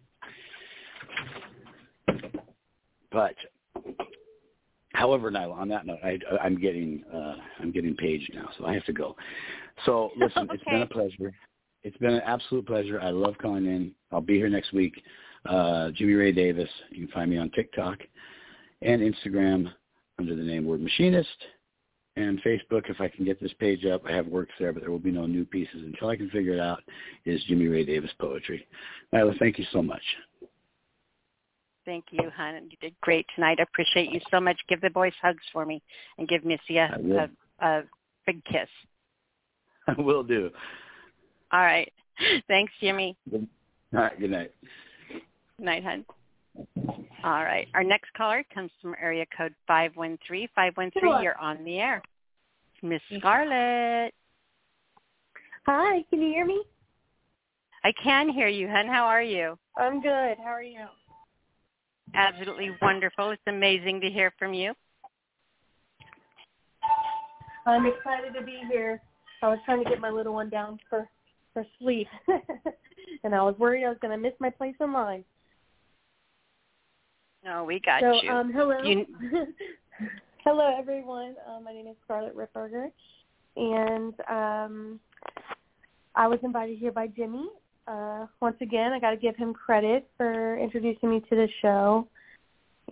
But However, Nyla, on that note, I, I'm getting uh, I'm getting paged now, so I have to go. So listen, it's been a pleasure. It's been an absolute pleasure. I love calling in. I'll be here next week. Uh, Jimmy Ray Davis. You can find me on TikTok and Instagram under the name Word Machinist. And Facebook, if I can get this page up, I have works there, but there will be no new pieces until I can figure it out. Is Jimmy Ray Davis poetry? Nyla, thank you so much. Thank you, hon. You did great tonight. I appreciate you so much. Give the boys hugs for me and give Missy a, I will. a, a big kiss. I will do. All right. Thanks, Jimmy. All right. Good night. Good night, hon. All right. Our next caller comes from area code 513. 513, you're on the air. Miss Scarlett. Hi, can you hear me? I can hear you, hon. How are you? I'm good. How are you? Absolutely wonderful. It's amazing to hear from you. I'm excited to be here. I was trying to get my little one down for for sleep, and I was worried I was going to miss my place in line. No, we got so, you. um, hello, You- hello everyone. Um, my name is Scarlett Ripberger, and um, I was invited here by Jimmy. Uh, once again, I got to give him credit for introducing me to the show,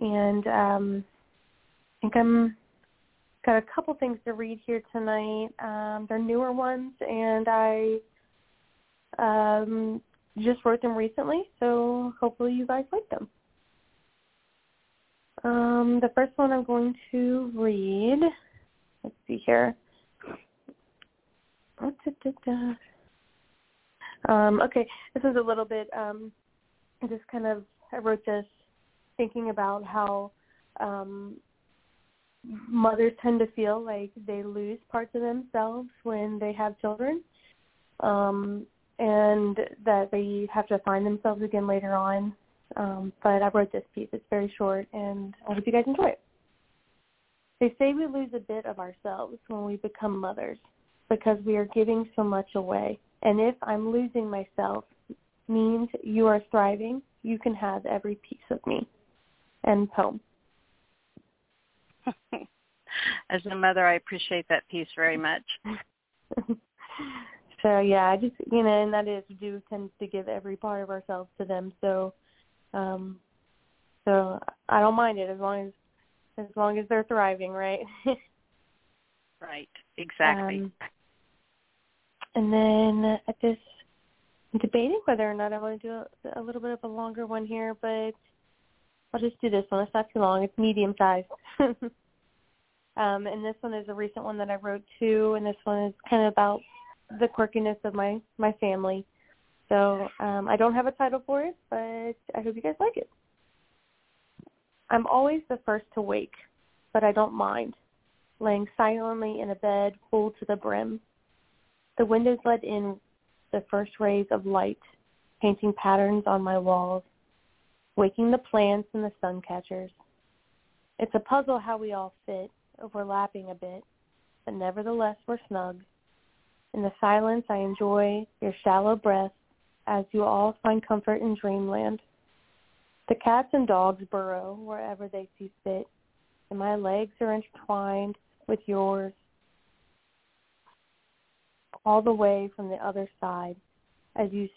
and um, I think I'm got a couple things to read here tonight. Um, they're newer ones, and I um, just wrote them recently, so hopefully you guys like them. Um, the first one I'm going to read. Let's see here. Um, okay, this is a little bit. Um, just kind of I wrote this thinking about how um, mothers tend to feel like they lose parts of themselves when they have children, um, and that they have to find themselves again later on. Um, but I wrote this piece. It's very short, and I hope you guys enjoy it. They say we lose a bit of ourselves when we become mothers because we are giving so much away. And if I'm losing myself means you are thriving, you can have every piece of me. End poem. As a mother, I appreciate that piece very much. so yeah, I just you know, and that is we do tend to give every part of ourselves to them. So, um, so I don't mind it as long as as long as they're thriving, right? Right. Exactly. Um, and then at this, I'm debating whether or not I want to do a, a little bit of a longer one here, but I'll just do this one. It's not too long. It's medium sized. um, and this one is a recent one that I wrote too, and this one is kind of about the quirkiness of my my family. So um, I don't have a title for it, but I hope you guys like it. I'm always the first to wake, but I don't mind laying silently in a bed full to the brim. The windows let in the first rays of light, painting patterns on my walls, waking the plants and the sun catchers. It's a puzzle how we all fit, overlapping a bit, but nevertheless we're snug. In the silence, I enjoy your shallow breath as you all find comfort in dreamland. The cats and dogs burrow wherever they see fit, and my legs are intertwined with yours all the way from the other side as you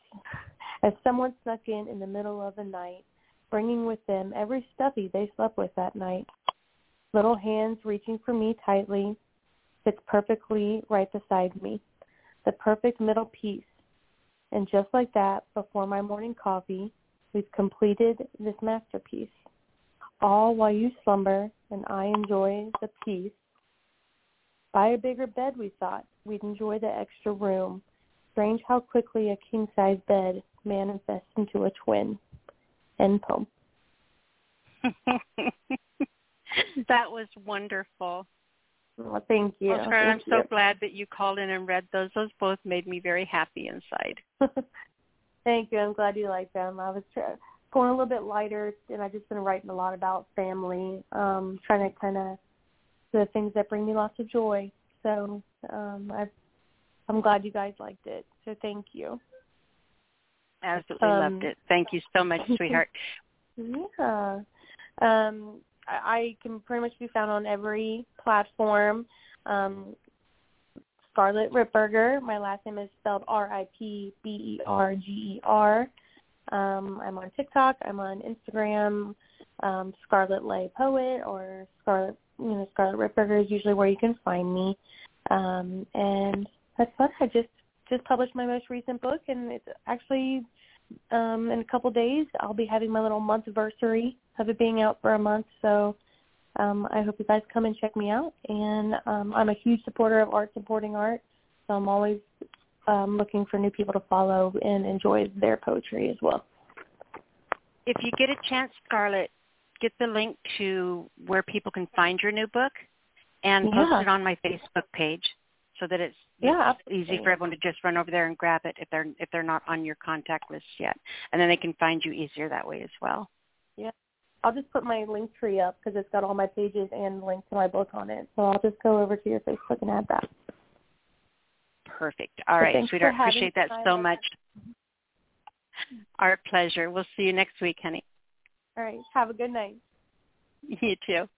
as someone snuck in in the middle of the night, bringing with them every stuffy they slept with that night. Little hands reaching for me tightly, fits perfectly right beside me. The perfect middle piece. And just like that, before my morning coffee, we've completed this masterpiece. All while you slumber and I enjoy the peace. Buy a bigger bed, we thought. We'd enjoy the extra room strange how quickly a king-size bed manifests into a twin. End poem. that was wonderful. Well, thank you. Well, I'm you. so glad that you called in and read those. Those both made me very happy inside. thank you. I'm glad you liked them. I was try- going a little bit lighter, and I've just been writing a lot about family, um, trying to kind of the things that bring me lots of joy. So um, I've I'm glad you guys liked it. So thank you. Absolutely um, loved it. Thank you so much, sweetheart. yeah. Um, I, I can pretty much be found on every platform. Um, Scarlett Ripberger. My last name is spelled R-I-P-B-E-R-G-E-R. Um, I'm on TikTok. I'm on Instagram. Um, Scarlett Lay Poet or Scarlett, you know, Scarlett Ripberger is usually where you can find me. Um, and that's fun. I just just published my most recent book, and it's actually um, in a couple days I'll be having my little month anniversary of it being out for a month. So um, I hope you guys come and check me out. And um, I'm a huge supporter of art supporting art, so I'm always um, looking for new people to follow and enjoy their poetry as well. If you get a chance, Scarlett, get the link to where people can find your new book and yeah. post it on my Facebook page so that it's yeah, easy for everyone to just run over there and grab it if they're if they're not on your contact list yet, and then they can find you easier that way as well. Yeah, I'll just put my Linktree up because it's got all my pages and links to my book on it. So I'll just go over to your Facebook and add that. Perfect. All right, sweetheart. Appreciate that so much. Our pleasure. We'll see you next week, honey. All right. Have a good night. You too.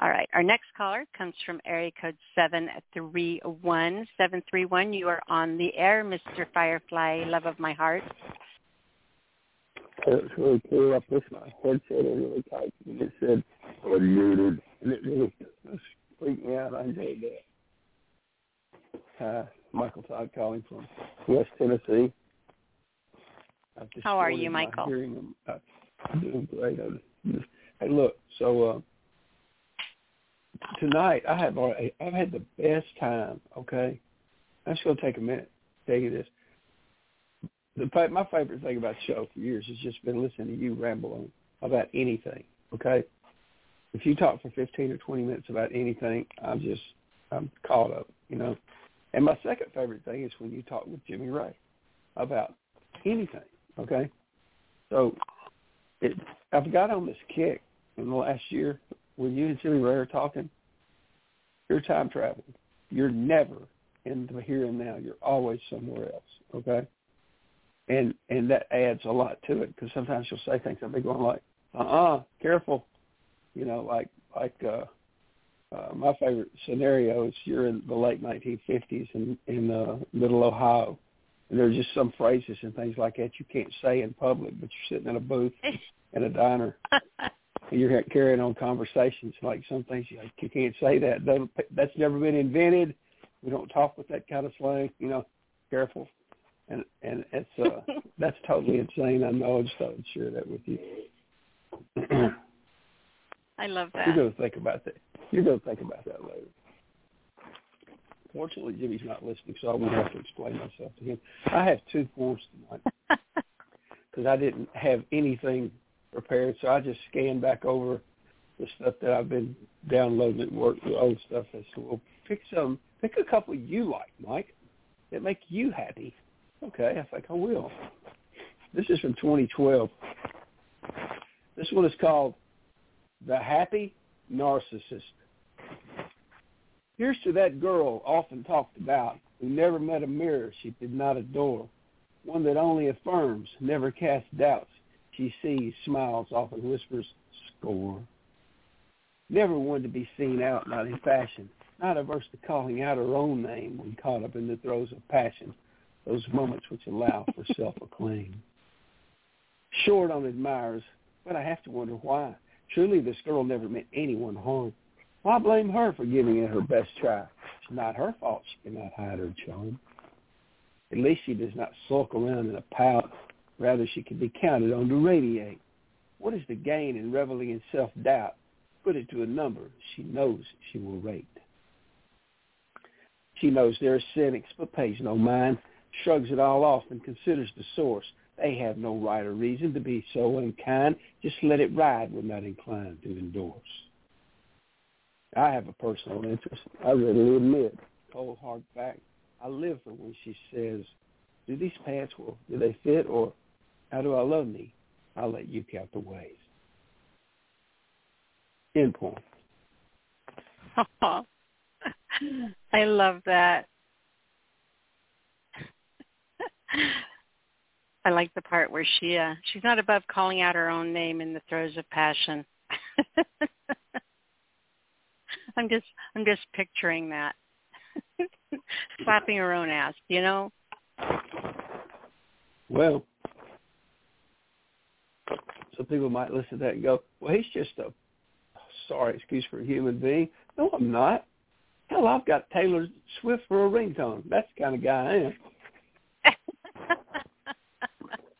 All right. Our next caller comes from area code 731 You are on the air, Mr. Firefly, love of my heart. It was really cool. I pushed my headset in really tight and it said unmuted. And it really freaked me out. I enjoyed that. Uh, Michael Todd calling from West Tennessee. How are you, Michael? Hearing. Uh, I'm doing great. Hey, look, so uh, tonight I have already, I've had the best time. Okay, I'm just gonna take a minute tell you this. The my favorite thing about the show for years has just been listening to you ramble on about anything. Okay, if you talk for 15 or 20 minutes about anything, I'm just I'm caught up. You know, and my second favorite thing is when you talk with Jimmy Ray about anything. Okay, so it I've got on this kick in the last year when you and Jimmy Ray are talking, you're time traveling. You're never in the here and now. You're always somewhere else. Okay, and and that adds a lot to it because sometimes you'll say things I'll be going like, uh uh-uh, uh, careful. You know, like like uh, uh, my favorite scenario is you're in the late 1950s in in uh, Middle Ohio, there's just some phrases and things like that you can't say in public, but you're sitting in a booth in a diner and you're carrying on conversations like some things you, like, you can't say that. That's never been invented. We don't talk with that kind of slang. You know, careful. And and it's uh that's totally insane. I know. I just thought I'd share that with you. I love that. You're gonna think about that. You're gonna think about that later. Fortunately, Jimmy's not listening, so I won't have to explain myself to him. I have two forms tonight because I didn't have anything prepared. So I just scanned back over the stuff that I've been downloading and work the old stuff. I said, well, pick some, pick a couple you like, Mike, that make you happy. Okay, I think I will. This is from 2012. This one is called The Happy Narcissist. Here's to that girl often talked about who never met a mirror she did not adore, one that only affirms, never casts doubts. She sees, smiles, often whispers, score. Never one to be seen out, not in fashion, not averse to calling out her own name when caught up in the throes of passion, those moments which allow for self-acclaim. Short on admirers, but I have to wonder why. Truly, this girl never meant anyone harm. Why blame her for giving it her best try? It's not her fault she cannot hide her charm. At least she does not sulk around in a pout. Rather, she can be counted on to radiate. What is the gain in reveling in self-doubt? Put it to a number she knows she will rate. She knows there are cynics, but pays no mind, shrugs it all off and considers the source. They have no right or reason to be so unkind. Just let it ride. We're not inclined to endorse. I have a personal interest. I readily admit, cold hard fact. I live for when she says, "Do these pants well? Do they fit? Or how do I love me?" I'll let you count the ways. End point. I love that. I like the part where she uh she's not above calling out her own name in the throes of passion. I'm just I'm just picturing that. Slapping her own ass, you know? Well, some people might listen to that and go, Well, he's just a sorry excuse for a human being. No, I'm not. Hell, I've got Taylor Swift for a ringtone. That's the kind of guy I am.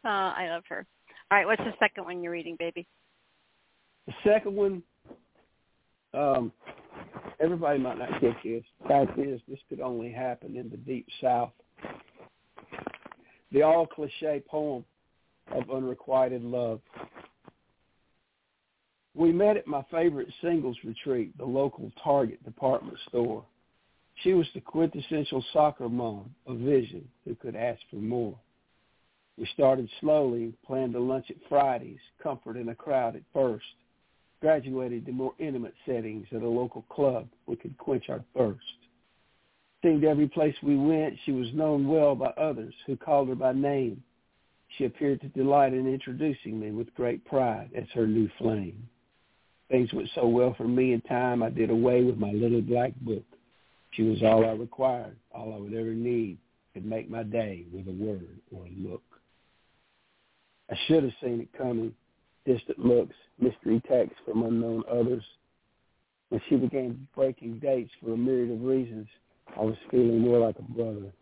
oh, I love her. All right, what's the second one you're reading, baby? The second one, um, everybody might not get this. Fact is, this could only happen in the deep south. The all cliche poem of unrequited love. We met at my favorite singles retreat, the local Target department store. She was the quintessential soccer mom, a vision who could ask for more. We started slowly, planned a lunch at Fridays, comfort in a crowd at first graduated to more intimate settings at a local club we could quench our thirst. Seemed every place we went, she was known well by others who called her by name. She appeared to delight in introducing me with great pride as her new flame. Things went so well for me in time, I did away with my little black book. She was all I required, all I would ever need, could make my day with a word or a look. I should have seen it coming, distant looks, mystery texts from unknown others. When she began breaking dates for a myriad of reasons, I was feeling more like a brother.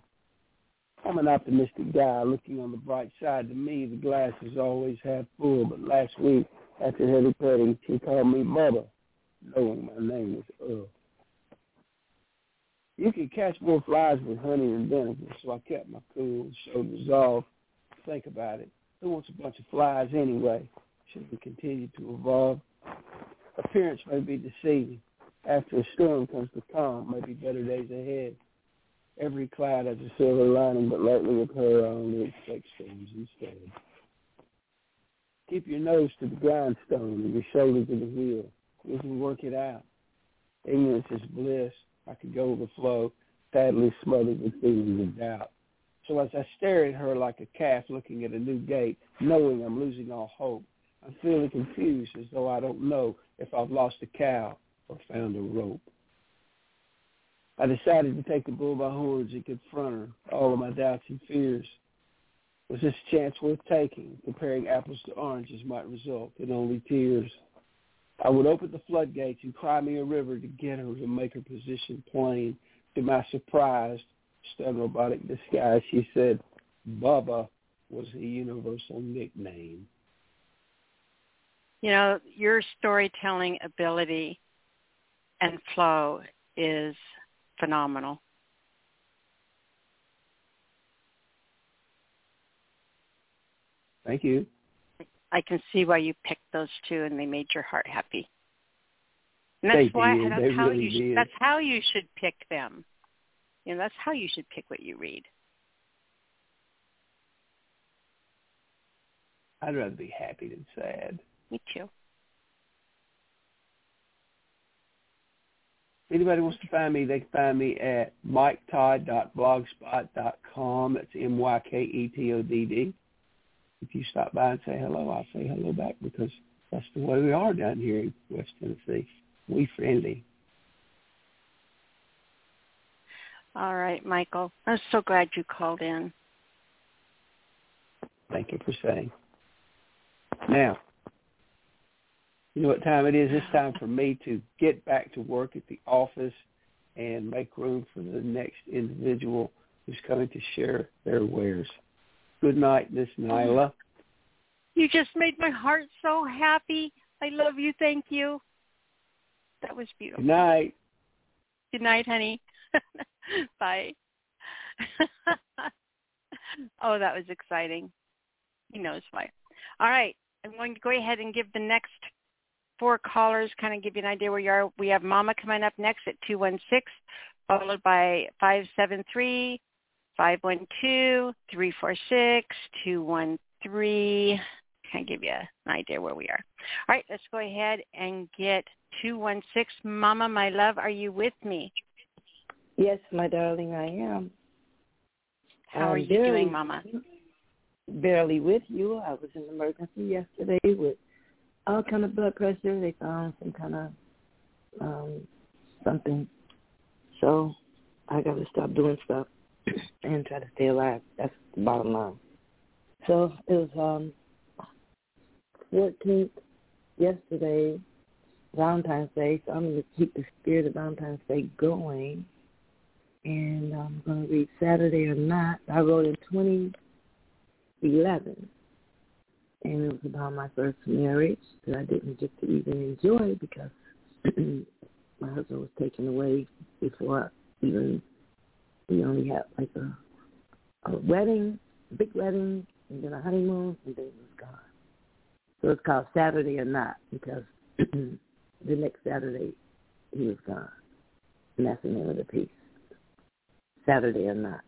I'm an optimistic guy looking on the bright side. To me, the glass is always half full, but last week, after heavy petting, she called me Bubba, knowing my name was Earl. You can catch more flies with honey than vinegar, so I kept my cool, showed resolve. Think about it. Who wants a bunch of flies anyway? Should we continue to evolve. Appearance may be deceiving. After a storm comes the calm, may be better days ahead. Every cloud has a silver lining, but lately with her I only expect storms instead. Keep your nose to the grindstone and your shoulder to the wheel. We can work it out. Ignorance is bliss. I could go with the flow, sadly smothered with feelings of doubt. So as I stare at her like a calf looking at a new gate, knowing I'm losing all hope, I'm feeling confused as though I don't know if I've lost a cow or found a rope. I decided to take the bull by horns and confront her, all of my doubts and fears. Was this chance worth taking? Comparing apples to oranges might result in only tears. I would open the floodgates and cry me a river to get her to make her position plain. To my surprise, stunned robotic disguise, she said, Bubba was a universal nickname you know, your storytelling ability and flow is phenomenal. Thank you. I can see why you picked those two and they made your heart happy. And that's they why did. that's they how really you did. that's how you should pick them. You know, that's how you should pick what you read. I'd rather be happy than sad. Me too. anybody wants to find me, they can find me at myketodd.blogspot.com. That's M-Y-K-E-T-O-D-D. If you stop by and say hello, I'll say hello back because that's the way we are down here in West Tennessee. We friendly. All right, Michael. I'm so glad you called in. Thank you for saying. Now, you know what time it is? It's time for me to get back to work at the office and make room for the next individual who's coming to share their wares. Good night, Miss Nyla. You just made my heart so happy. I love you. Thank you. That was beautiful. Good night. Good night, honey. Bye. oh, that was exciting. He knows why. All right. I'm going to go ahead and give the next four callers, kind of give you an idea where you are. We have Mama coming up next at 216, followed by 573, 512, 346, 213. Kind of give you an idea where we are. All right, let's go ahead and get 216. Mama, my love, are you with me? Yes, my darling, I am. How are I'm you barely, doing, Mama? Barely with you. I was in emergency yesterday with all kind of blood pressure. They found some kind of um something. So I got to stop doing stuff and try to stay alive. That's the bottom line. So it was um 14th yesterday, Valentine's Day. So I'm going to keep the spirit of Valentine's Day going. And I'm going to read Saturday or Not. I wrote in 2011 and it was about my first marriage that I didn't get to even enjoy because my husband was taken away before even we only had like a a wedding, a big wedding, and then a honeymoon, and then he was gone. So it's called Saturday or Not because the next Saturday he was gone, and that's the name of the piece. Saturday or Not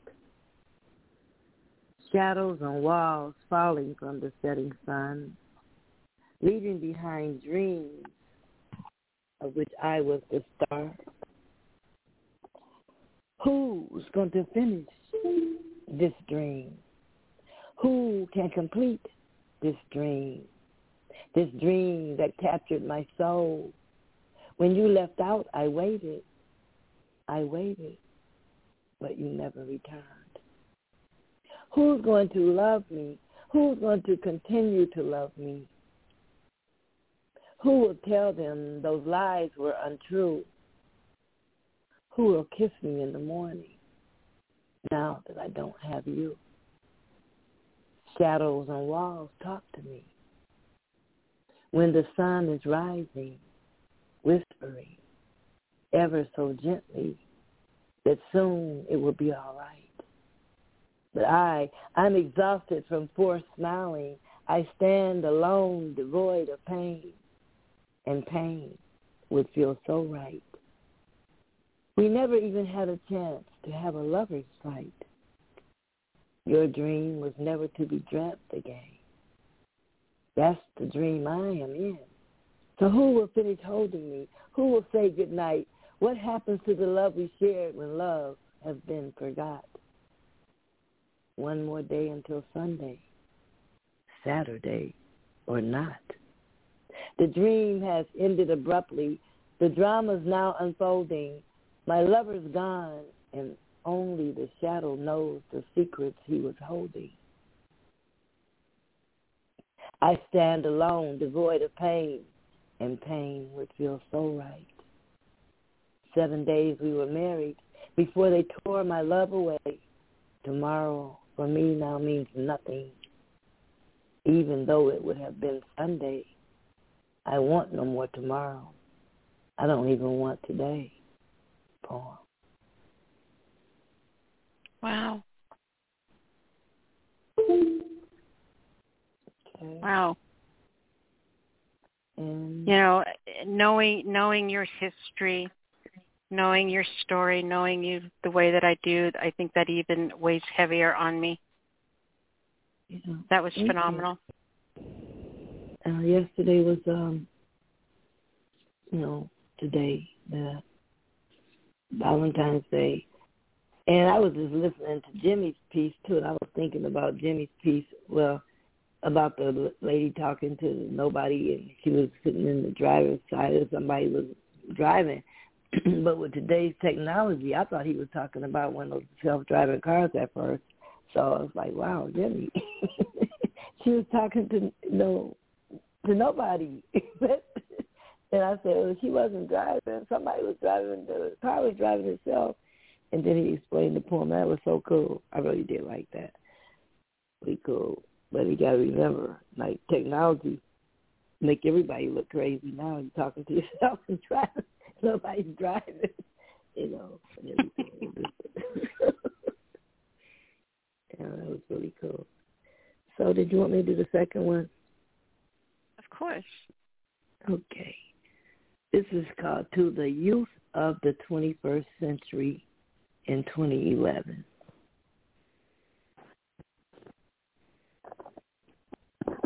shadows on walls falling from the setting sun, leaving behind dreams of which I was the star. Who's going to finish this dream? Who can complete this dream? This dream that captured my soul. When you left out, I waited. I waited, but you never returned. Who's going to love me? Who's going to continue to love me? Who will tell them those lies were untrue? Who will kiss me in the morning now that I don't have you? Shadows on walls talk to me. When the sun is rising, whispering ever so gently that soon it will be all right. But I, I'm exhausted from forced smiling. I stand alone, devoid of pain, and pain would feel so right. We never even had a chance to have a lover's fight. Your dream was never to be dreamt again. That's the dream I am in. So who will finish holding me? Who will say goodnight? What happens to the love we shared when love has been forgot? One more day until Sunday, Saturday, or not. The dream has ended abruptly. The drama's now unfolding. My lover's gone, and only the shadow knows the secrets he was holding. I stand alone, devoid of pain, and pain would feel so right. Seven days we were married before they tore my love away. Tomorrow for me now means nothing, even though it would have been Sunday. I want no more tomorrow. I don't even want today. Paul. Wow. Okay. Wow. And You know, knowing knowing your history, knowing your story, knowing you the way that I do, I think that even weighs heavier on me. know, That was Thank phenomenal. uh, yesterday was um you know, today that Valentine's Day. And I was just listening to Jimmy's piece too, and I was thinking about Jimmy's piece. Well, about the lady talking to nobody, and she was sitting in the driver's side, and somebody was driving. but with today's technology, I thought he was talking about one of those self-driving cars at first. So I was like, "Wow, Jimmy." she was talking to no to nobody. and I said, well, she wasn't driving. Somebody was driving. The car was driving itself. And then he explained the poem. That was so cool. I really did like that. Pretty cool. But you got to remember, like technology make everybody look crazy now. You're talking to yourself and driving. Nobody's driving. You know. yeah, that was really cool. So did you want me to do the second one? Of course. Okay. This is called To the Youth of the 21st Century in 2011.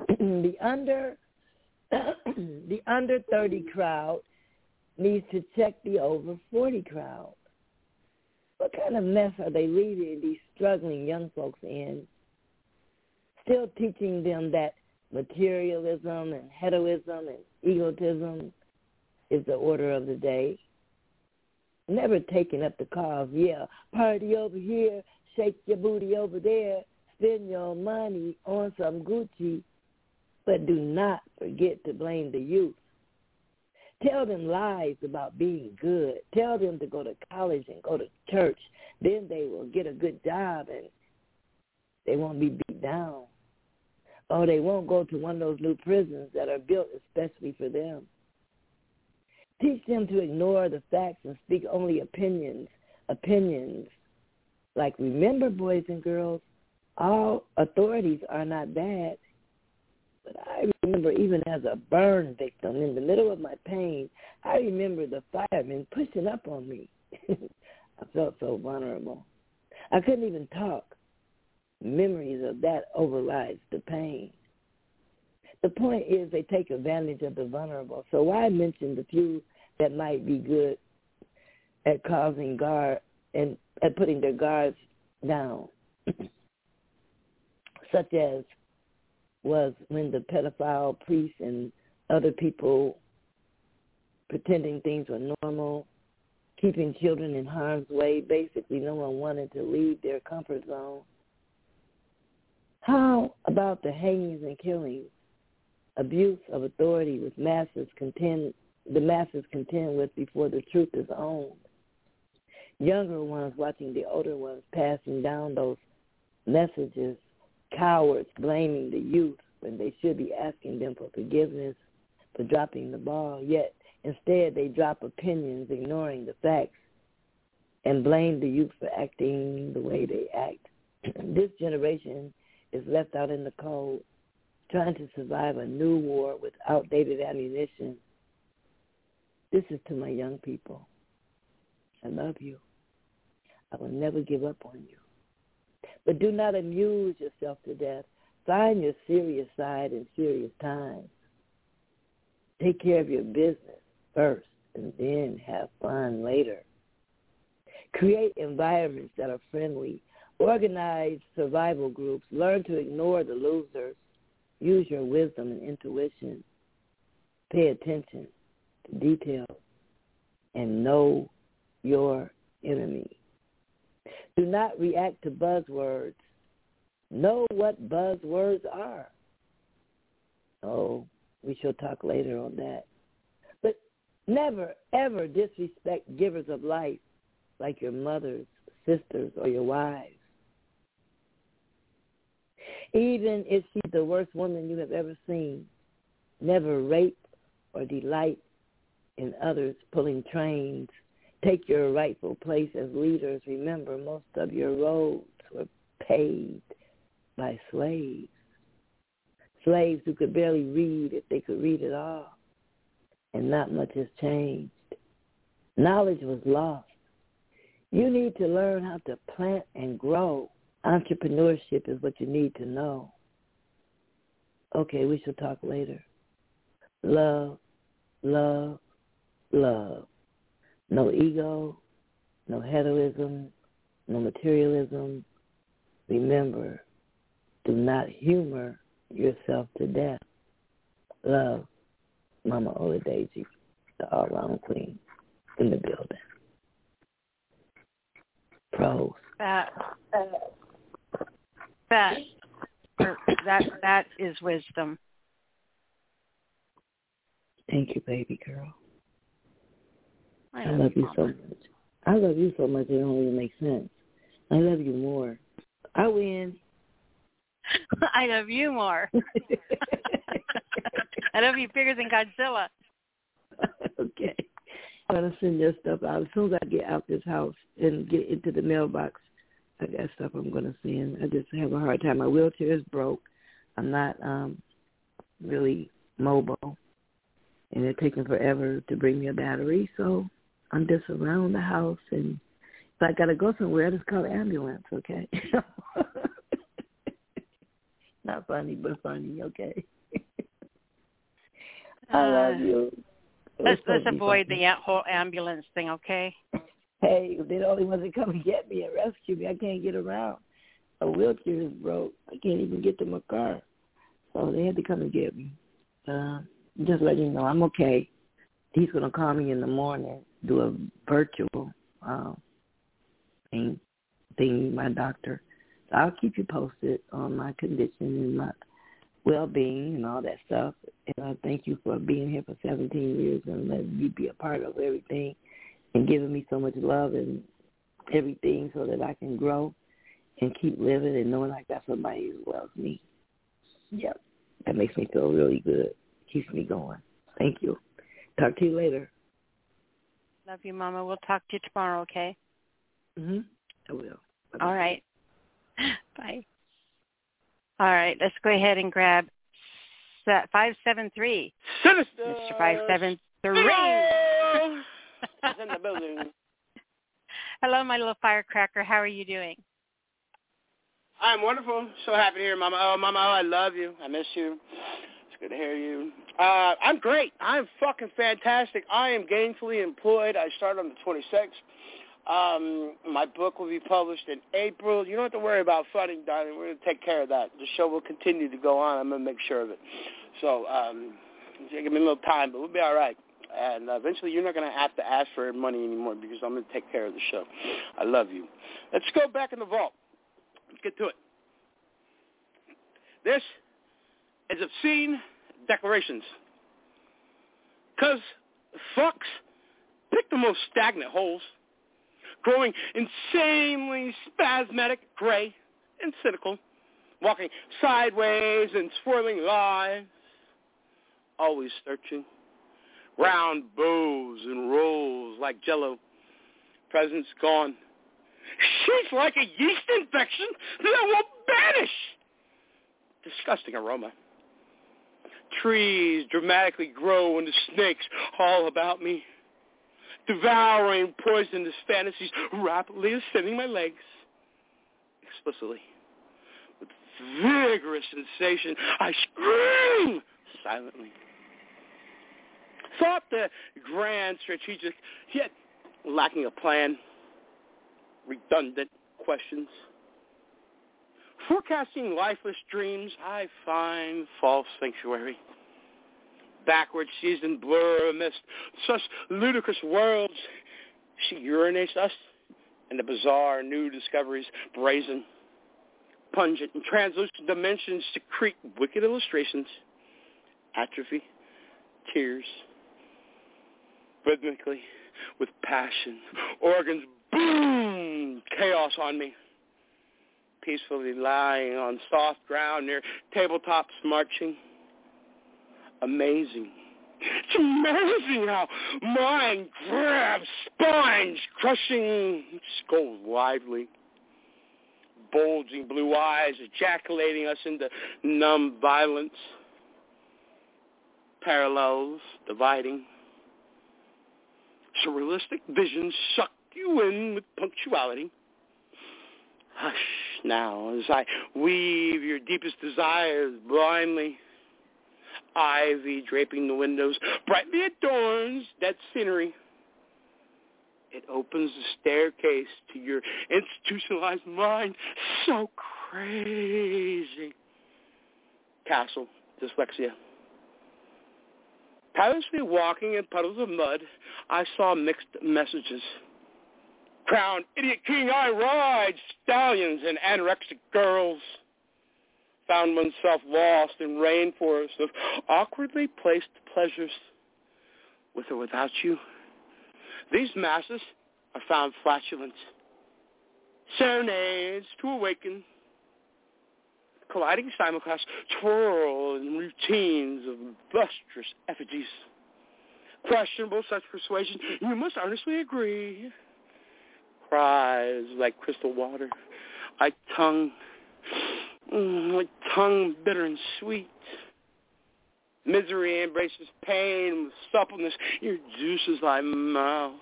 the under the under 30 crowd needs to check the over 40 crowd. What kind of mess are they leaving these struggling young folks in? Still teaching them that materialism and hedonism and egotism is the order of the day. Never taking up the cause, yeah, party over here, shake your booty over there, spend your money on some Gucci, but do not forget to blame the youth. Tell them lies about being good. Tell them to go to college and go to church. Then they will get a good job and they won't be beat down or they won't go to one of those new prisons that are built especially for them. Teach them to ignore the facts and speak only opinions, opinions. Like remember, boys and girls, all authorities are not bad. But I remember even as a burn victim in the middle of my pain, I remember the firemen pushing up on me. I felt so vulnerable. I couldn't even talk memories of that overrides the pain. The point is they take advantage of the vulnerable. So why mention the few that might be good at causing guard and at putting their guards down, such as was when the pedophile priests and other people pretending things were normal, keeping children in harm's way. Basically, no one wanted to leave their comfort zone. How about the hangings and killings, abuse of authority with masses contend the masses contend with before the truth is owned? Younger ones watching the older ones passing down those messages, cowards blaming the youth when they should be asking them for forgiveness for dropping the ball, yet instead they drop opinions ignoring the facts and blame the youth for acting the way they act. this generation is left out in the cold, trying to survive a new war with outdated ammunition. This is to my young people. I love you. I will never give up on you. But do not amuse yourself to death. Find your serious side in serious times. Take care of your business first and then have fun later. Create environments that are friendly Organize survival groups. Learn to ignore the losers. Use your wisdom and intuition. Pay attention to details and know your enemy. Do not react to buzzwords. Know what buzzwords are. Oh, we shall talk later on that. But never, ever disrespect givers of life like your mothers, sisters, or your wives even if she's the worst woman you have ever seen. Never rape or delight in others pulling trains. Take your rightful place as leaders. Remember, most of your roads were paved by slaves. Slaves who could barely read if they could read at all. And not much has changed. Knowledge was lost. You need to learn how to plant and grow Entrepreneurship is what you need to know. Okay, we shall talk later. Love, love, love. No ego, no hedonism, no materialism. Remember, do not humor yourself to death. Love, Mama Oladeji, the all-round queen in the building. Pros. That, that, that, that is wisdom. Thank you, baby girl. I, I love you so much. I love you so much it don't even make sense. I love you more. I win. I love you more. I love you bigger than Godzilla. okay. I'm gonna send your stuff out as soon as I get out this house and get into the mailbox. I got stuff I'm gonna send. I just have a hard time. My wheelchair is broke. I'm not um really mobile, and it's taking forever to bring me a battery. So I'm just around the house, and if I gotta go somewhere, I just call an ambulance. Okay. not funny, but funny. Okay. I love Uh, you. It Let's let's avoid funny. the a- whole ambulance thing, okay? Hey, they're the only ones that come and get me and rescue me. I can't get around. A wheelchair is broke. I can't even get to my car. So they had to come and get me. Uh, just letting you know I'm okay. He's gonna call me in the morning, do a virtual um thing thing my doctor. So I'll keep you posted on my condition and my well being and all that stuff. And I thank you for being here for seventeen years and letting me be a part of everything and giving me so much love and everything so that I can grow and keep living and knowing I got somebody who loves me. Yep. That makes me feel really good. Keeps me going. Thank you. Talk to you later. Love you, Mama. We'll talk to you tomorrow, okay? Mhm. I will. All right. Bye. All right, let's go ahead and grab se- 573. Sinister. Mr. 573. Hello. Is in the building. Hello, my little firecracker. How are you doing? I'm wonderful. So happy to hear Mama. Oh, Mama, oh, I love you. I miss you. Good to hear you. Uh, I'm great. I'm fucking fantastic. I am gainfully employed. I started on the 26th. Um, my book will be published in April. You don't have to worry about funding, darling. We're going to take care of that. The show will continue to go on. I'm going to make sure of it. So um, give me a little time, but we'll be all right. And uh, eventually you're not going to have to ask for money anymore because I'm going to take care of the show. I love you. Let's go back in the vault. Let's get to it. This is obscene declarations. Because fucks pick the most stagnant holes, growing insanely spasmodic, gray, and cynical, walking sideways and swirling lies, always searching, round bows and rolls like jello, presents gone. She's like a yeast infection that won't banish. Disgusting aroma. Trees dramatically grow and the snakes all about me, devouring poisonous fantasies, rapidly ascending my legs. Explicitly. With vigorous sensation, I scream silently. Thought the grand strategic, yet lacking a plan redundant questions. Forecasting lifeless dreams, I find false sanctuary. Backward season blur amidst such ludicrous worlds. She urinates us in the bizarre new discoveries, brazen, pungent, and translucent dimensions secrete wicked illustrations, atrophy, tears, rhythmically, with passion, organs boom, chaos on me. Peacefully lying on soft ground near tabletops marching. Amazing. It's amazing how mind grabs spines, crushing skulls lively. Bulging blue eyes ejaculating us into numb violence. Parallels dividing. Surrealistic visions suck you in with punctuality. Hush now as I weave your deepest desires blindly. Ivy draping the windows brightly adorns that scenery. It opens the staircase to your institutionalized mind. So crazy. Castle, dyslexia. Tirelessly walking in puddles of mud, I saw mixed messages. Crown, idiot king, I ride, stallions and anorexic girls. Found oneself lost in rainforests of awkwardly placed pleasures, with or without you. These masses are found flatulent. Serenades to awaken, colliding simulcast twirl in routines of lustrous effigies. Questionable such persuasion, you must earnestly agree. Cries like crystal water, I tongue, mm, my tongue bitter and sweet. Misery embraces pain with suppleness. Your juices thy mouth.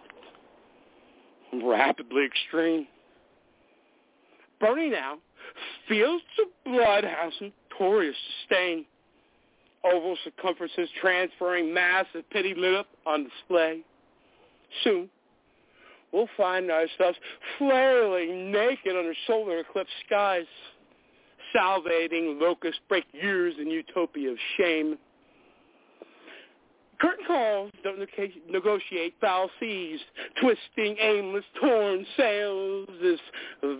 Rapidly extreme. Burning now, fields of blood have notorious stain. Oval circumferences transferring mass of pity lit up on display. Soon, we'll find ourselves flailing naked under solar eclipse skies, salvating locust break years in utopia of shame. Curtain calls don't negotiate foul seas, twisting aimless torn sails this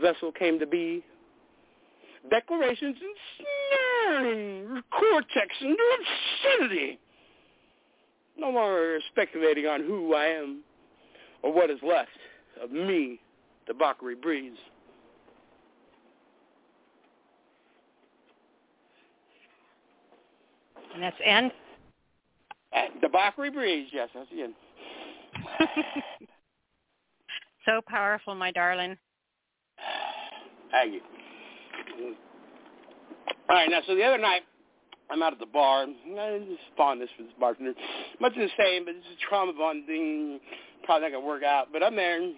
vessel came to be. Declarations ensnaring cortex into obscenity. No longer speculating on who I am or what is left of me, the debauchery breeze. And that's end? The debauchery breeze, yes, that's the end. so powerful, my darling. Thank you. All right, now, so the other night, I'm out at the bar. I just this for this bartender. Much the same, but it's a trauma bonding. Probably not to work out. But I'm there, and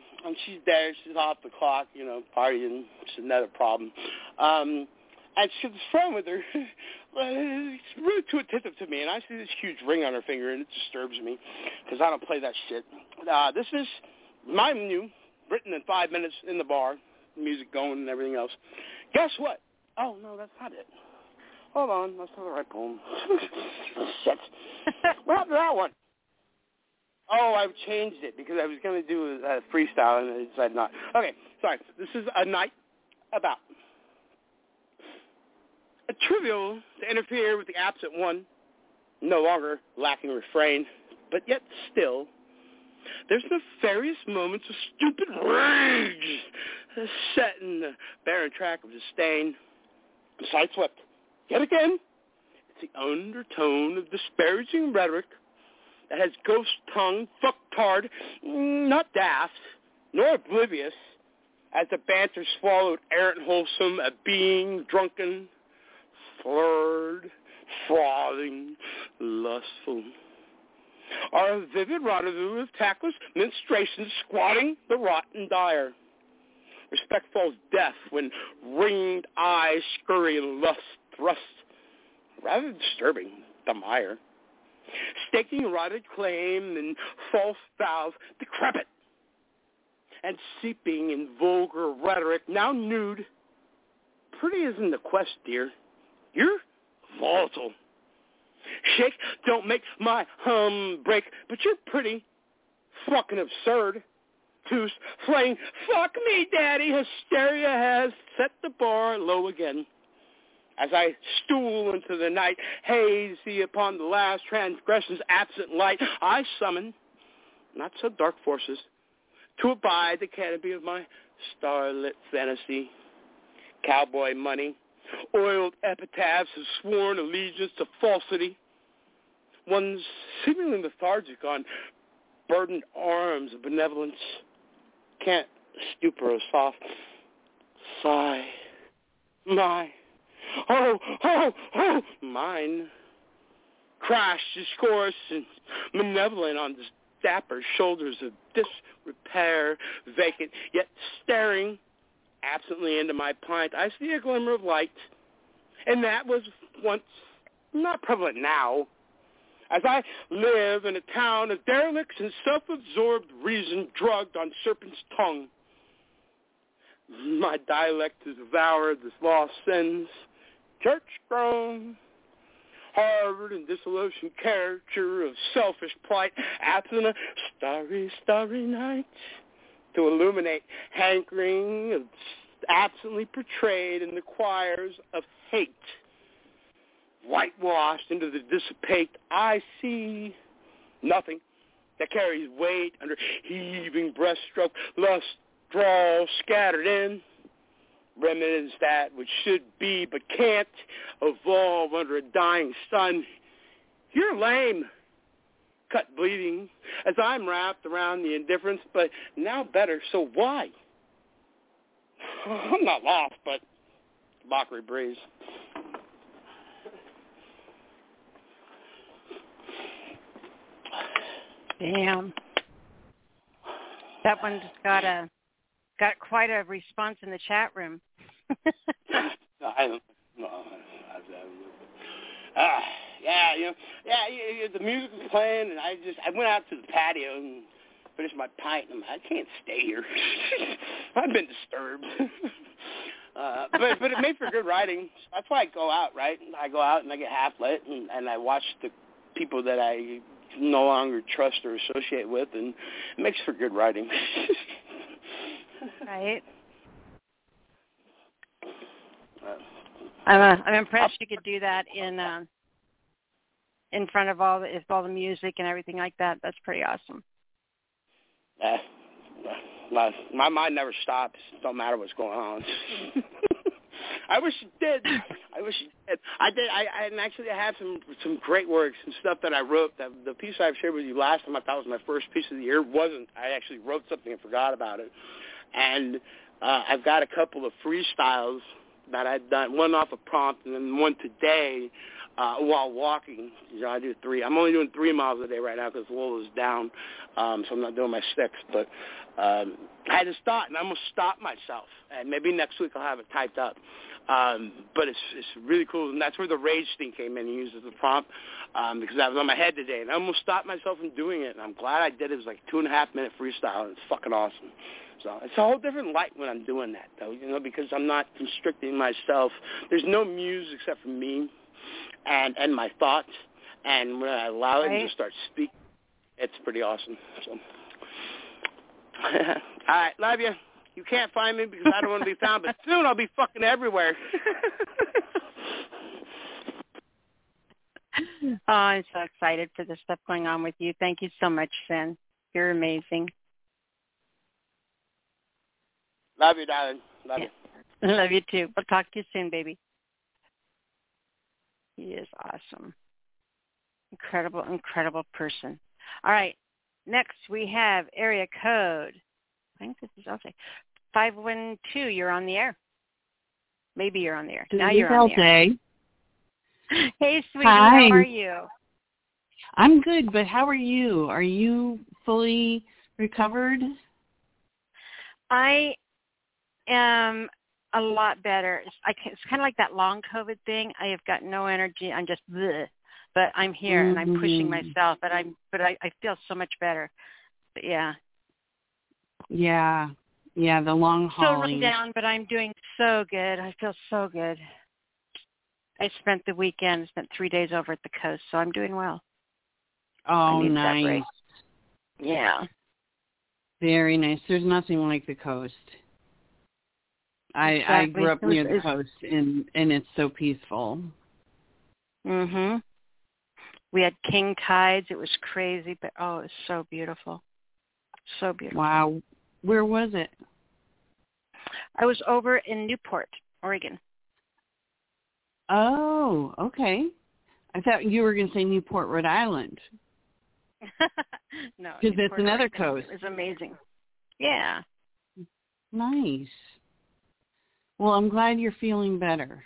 she's there. She's off the clock, you know, partying. It's another problem. Um, and she's friend with her. it's really too attentive to me, and I see this huge ring on her finger, and it disturbs me because I don't play that shit. Uh, this is my new, written in five minutes in the bar, music going and everything else. Guess what? Oh no, that's not it. Hold on, that's not the right poem. Shit. what happened to that one? Oh, I've changed it because I was going to do a freestyle and I decided not. Okay, sorry. This is a night about a trivial to interfere with the absent one, no longer lacking refrain, but yet still, there's nefarious moments of stupid rage set in the barren track of disdain. Sideswept. Yet again, it's the undertone of disparaging rhetoric that has ghost tongue, fucktard, not daft, nor oblivious, as the banter swallowed errant wholesome, a being drunken, slurred, frothing, lustful. Are a vivid rendezvous of tactless menstruation squatting the rotten dire. Respect falls death when ringed eyes scurry lust thrust. Rather disturbing, the mire. Staking rotted claim and false vows, decrepit. And seeping in vulgar rhetoric, now nude. Pretty isn't the quest, dear. You're volatile. Shake, don't make my hum break, but you're pretty fucking absurd. Tooth, flaying, fuck me, daddy, hysteria has set the bar low again. As I stool into the night, hazy upon the last transgression's absent light, I summon, not so dark forces, to abide the canopy of my starlit fantasy. Cowboy money, oiled epitaphs of sworn allegiance to falsity. One's seemingly lethargic on burdened arms of benevolence. Can't stupor a soft sigh. My, oh, oh, oh, mine. Crash discourse and malevolent on the dapper shoulders of disrepair, vacant, yet staring absently into my pint, I see a glimmer of light. And that was once not prevalent now. as I live in a town of derelicts and self-absorbed reason drugged on serpent's tongue. My dialect has devoured this lost sins, church-grown, Harvard and dissolution character of selfish plight, absent a starry, starry night to illuminate hankering of absently portrayed in the choirs of hate. Whitewashed into the dissipate, I see nothing that carries weight under heaving breaststroke, lust, drawl scattered in, remnants that which should be but can't evolve under a dying sun. You're lame, cut bleeding, as I'm wrapped around the indifference, but now better, so why? I'm not lost, but mockery breeze. Damn. That one's got a got quite a response in the chat room. I. Ah, yeah, you know, yeah, yeah, the music was playing, and I just I went out to the patio and finished my pint. And I'm, I can't stay here. I've been disturbed. uh, but but it made for good writing. That's why I go out, right? I go out and I get half lit, and, and I watch the people that I no longer trust or associate with, and it makes for good writing. right. I'm uh, I'm impressed you could do that in uh, in front of all the if all the music and everything like that. That's pretty awesome. Uh, my my mind never stops. It Don't matter what's going on. I wish it did. I wish it did. I did. I, I and actually I have some some great works and stuff that I wrote. That the piece I've shared with you last time I thought was my first piece of the year wasn't. I actually wrote something and forgot about it. And uh, I've got a couple of freestyles that I've done. One off a prompt and then one today uh, while walking. You know, I do three. I'm only doing three miles a day right now because Lola's down, um, so I'm not doing my six. But um, I had to stop, and I almost stopped myself. And maybe next week I'll have it typed up. Um, but it's it's really cool, and that's where the rage thing came in used as a prompt um, because I was on my head today, and I almost stopped myself from doing it. And I'm glad I did. It was like two and a half minute freestyle, and it's fucking awesome. So it's a whole different light when I'm doing that, though, you know, because I'm not constricting myself. There's no muse except for me and and my thoughts, and when I allow it right. to start speaking, it's pretty awesome. So, all right, love you. You can't find me because I don't want to be found, but soon I'll be fucking everywhere. oh, I'm so excited for the stuff going on with you. Thank you so much, Sin. You're amazing. Love you, darling. Love yeah. you. Love you too. We'll talk to you soon, baby. He is awesome. Incredible, incredible person. All right. Next we have area code. I think this is okay. Five one two. You're on the air. Maybe you're on the air. now you're on the air. Hey, sweetie. Hi. How are you? I'm good, but how are you? Are you fully recovered? I am a lot better. It's, I can, it's kind of like that long COVID thing. I have got no energy. I'm just bleh. But I'm here mm-hmm. and I'm pushing myself. But I'm but I, I feel so much better. But yeah. Yeah. Yeah, the long haul. Still run down, but I'm doing so good. I feel so good. I spent the weekend, spent three days over at the coast, so I'm doing well. Oh, nice. Yeah. Very nice. There's nothing like the coast. I exactly. I grew up near the coast and and it's so peaceful. Mhm. We had king tides. It was crazy, but oh, it was so beautiful. So beautiful. Wow. Where was it? I was over in Newport, Oregon. Oh, okay. I thought you were going to say Newport, Rhode Island. no, because it's another Oregon. coast. It was amazing. Yeah. Nice. Well, I'm glad you're feeling better.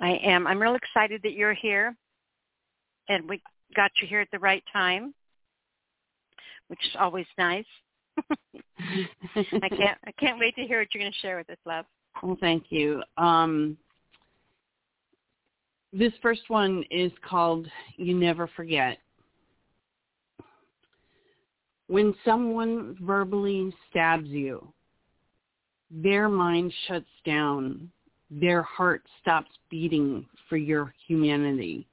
I am. I'm real excited that you're here, and we got you here at the right time, which is always nice. I can't. I can't wait to hear what you're going to share with us, love. Well, thank you. Um, this first one is called You Never Forget. When someone verbally stabs you, their mind shuts down. Their heart stops beating for your humanity.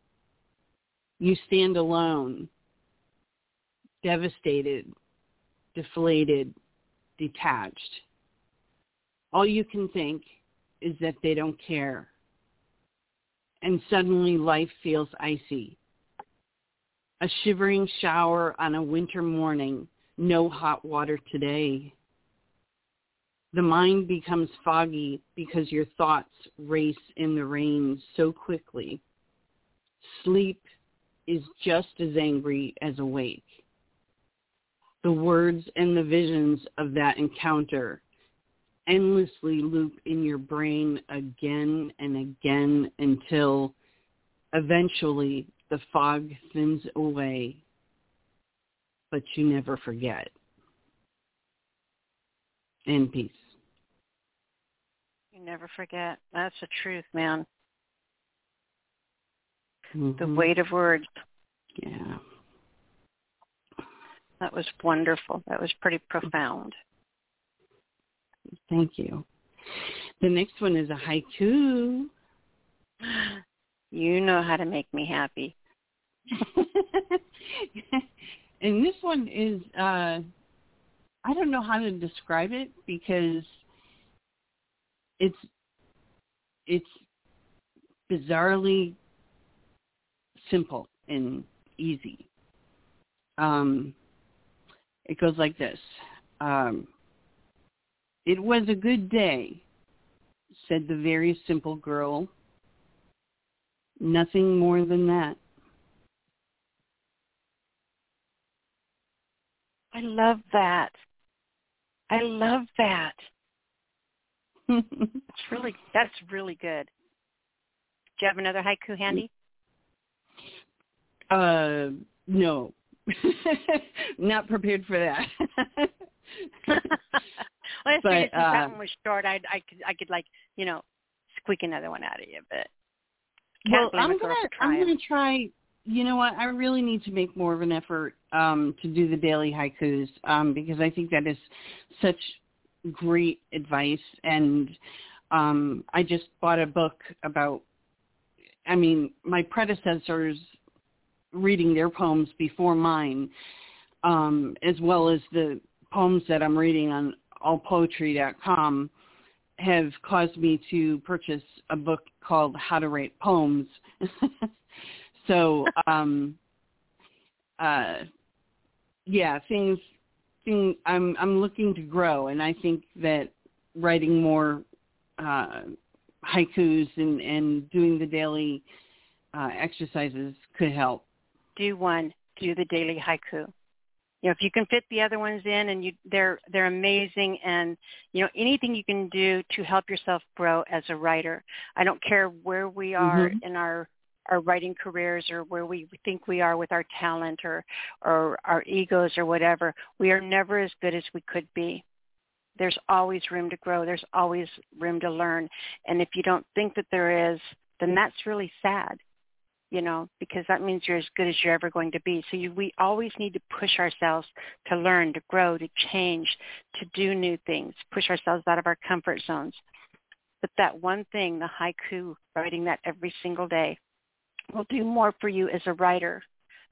You stand alone, devastated, deflated, detached. All you can think is that they don't care. And suddenly life feels icy. A shivering shower on a winter morning, no hot water today. The mind becomes foggy because your thoughts race in the rain so quickly. Sleep is just as angry as awake. The words and the visions of that encounter endlessly loop in your brain again and again until eventually the fog thins away, but you never forget. In peace. Never forget. That's the truth, man. Mm-hmm. The weight of words. Yeah. That was wonderful. That was pretty profound. Thank you. The next one is a haiku. You know how to make me happy. and this one is uh I don't know how to describe it because it's it's bizarrely simple and easy. Um, it goes like this. Um, it was a good day, said the very simple girl. Nothing more than that. I love that. I love that. It's really that's really good. Do you have another haiku handy? Uh, no, not prepared for that. well, I But, figured since uh, that one was short, I I could I could like you know squeak another one out of you, but well, I'm gonna I'm gonna try. You know what? I really need to make more of an effort um, to do the daily haikus um, because I think that is such great advice. And um, I just bought a book about. I mean, my predecessors reading their poems before mine, um, as well as the poems that I'm reading on allpoetry.com have caused me to purchase a book called How to Write Poems. so, um, uh, yeah, things, thing, I'm, I'm looking to grow and I think that writing more, uh, haikus and, and doing the daily, uh, exercises could help. do one. Do the daily haiku. You know, if you can fit the other ones in, and you they're they're amazing, and you know anything you can do to help yourself grow as a writer. I don't care where we are Mhm. in our our writing careers or where we think we are with our talent or or our egos or whatever. We are never as good as we could be. There's always room to grow. There's always room to learn. And if you don't think that there is, then that's really sad you know, because that means you're as good as you're ever going to be. So you, we always need to push ourselves to learn, to grow, to change, to do new things, push ourselves out of our comfort zones. But that one thing, the haiku, writing that every single day, will do more for you as a writer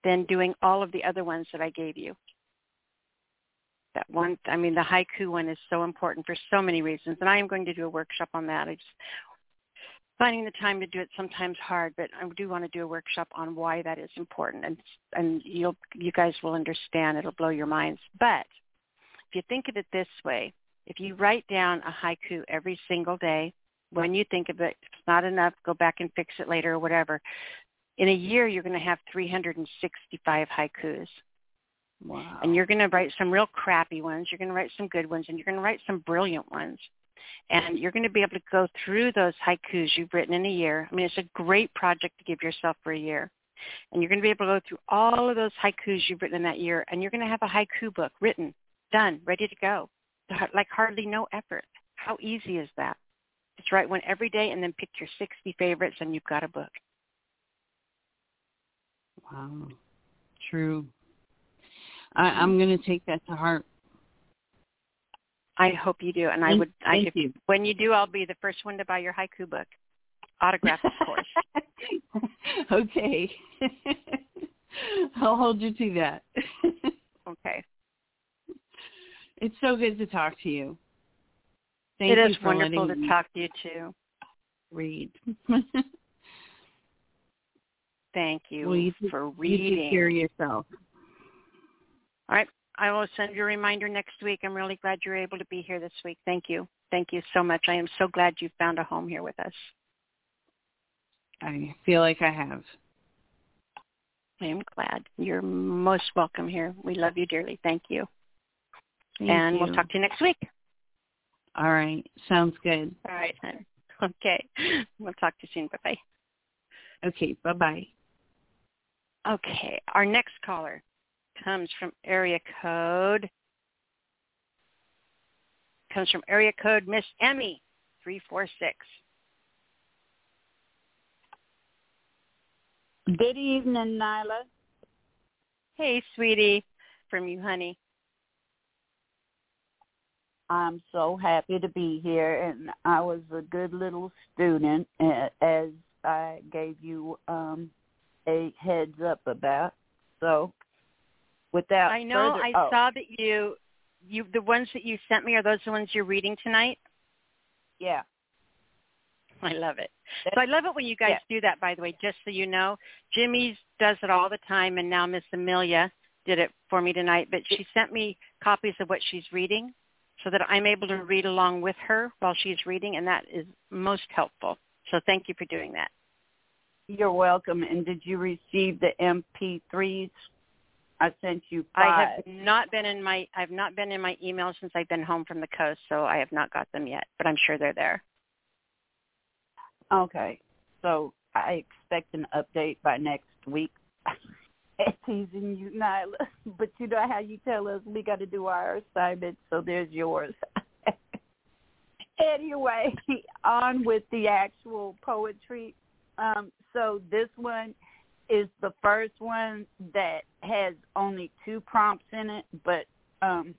than doing all of the other ones that I gave you. That one, I mean, the haiku one is so important for so many reasons, and I am going to do a workshop on that. I just finding the time to do it sometimes hard, but I do want to do a workshop on why that is important, and and you'll you guys will understand. It'll blow your minds. But if you think of it this way, if you write down a haiku every single day, when you think of it, it's not enough, go back and fix it later or whatever. In a year, you're going to have 365 haikus. Wow. And you're going to write some real crappy ones. You're going to write some good ones, and you're going to write some brilliant ones. And you're going to be able to go through those haikus you've written in a year. I mean, it's a great project to give yourself for a year. And you're going to be able to go through all of those haikus you've written in that year, and you're going to have a haiku book written, done, ready to go. Like hardly no effort. How easy is that? Just write one every day and then pick your 60 favorites, and you've got a book. Wow. True. I, I'm going to take that to heart. I hope you do, and I would. I, thank if, you. When you do, I'll be the first one to buy your haiku book, autographed, of course. okay. I'll hold you to that. okay. It's so good to talk to you. Thank it you is wonderful to talk to you too. read. Thank you, well, you, for you reading. care of yourself. All right. I will send you a reminder next week. I'm really glad you're able to be here this week. Thank you. Thank you so much. I am so glad you found a home here with us. I feel like I have. I am glad. You're most welcome here. We love you dearly. Thank you. Thank and you. we'll talk to you next week. All right. Sounds good. All right. hon. Okay. We'll talk to you soon. Bye-bye. Okay. Bye-bye. Okay. Our next caller comes from area code comes from area code Miss Emmy, 346. Good evening, Nyla. Hey, sweetie, from you, honey. I'm so happy to be here, and I was a good little student, as I gave you um, a heads up about. So, without I know further, I oh, saw that you you the ones that you sent me are those the ones you're reading tonight? Yeah, I love it. So I love it when you guys do that, by the way, just so you know. Jimmy's does it all the time, and now Miss Emilia did it for me tonight. But she sent me copies of what she's reading so that I'm able to read along with her while she's reading, and that is most helpful. So thank you for doing that. you're welcome. And did you receive the MP3s? I sent you five. I have not been in my I've not been in my email since I've been home from the coast, so I have not got them yet, but I'm sure they're there. Okay. So I expect an update by next week. Teasing you, Nyla. But you know how you tell us we got to do our assignment, so there's yours. anyway, on with the actual poetry. Um, so this one is the first one that has only two prompts in it, but um,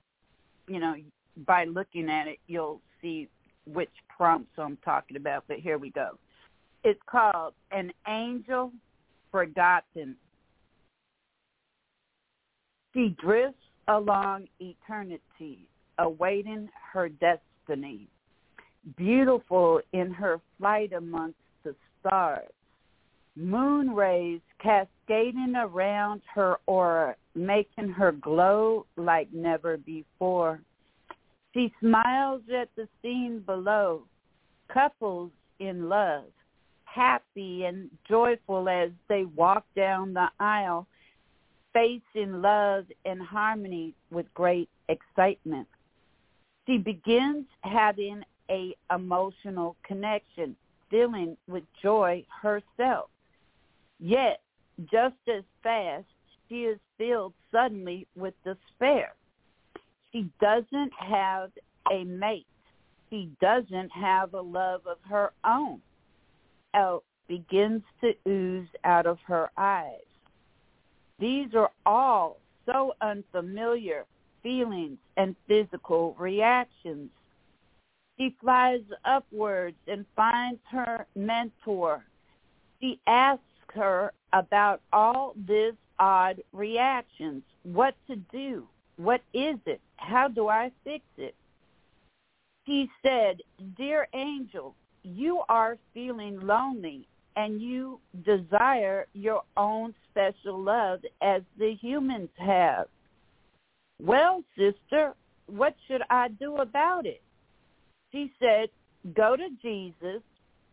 you know, by looking at it, you'll see which prompts I'm talking about. But here we go. It's called An Angel Forgotten. She drifts along eternity, awaiting her destiny, beautiful in her flight amongst the stars. Moon rays cascading around her aura, making her glow like never before. She smiles at the scene below, couples in love, happy and joyful as they walk down the aisle, facing love and harmony with great excitement. She begins having a emotional connection, dealing with joy herself. Yet, just as fast, she is filled suddenly with despair. She doesn't have a mate. She doesn't have a love of her own. Out begins to ooze out of her eyes. These are all so unfamiliar feelings and physical reactions. She flies upwards and finds her mentor. She asks her about all these odd reactions, what to do, what is it, how do I fix it? He said, Dear angel, you are feeling lonely and you desire your own special love as the humans have. Well, sister, what should I do about it? She said, go to Jesus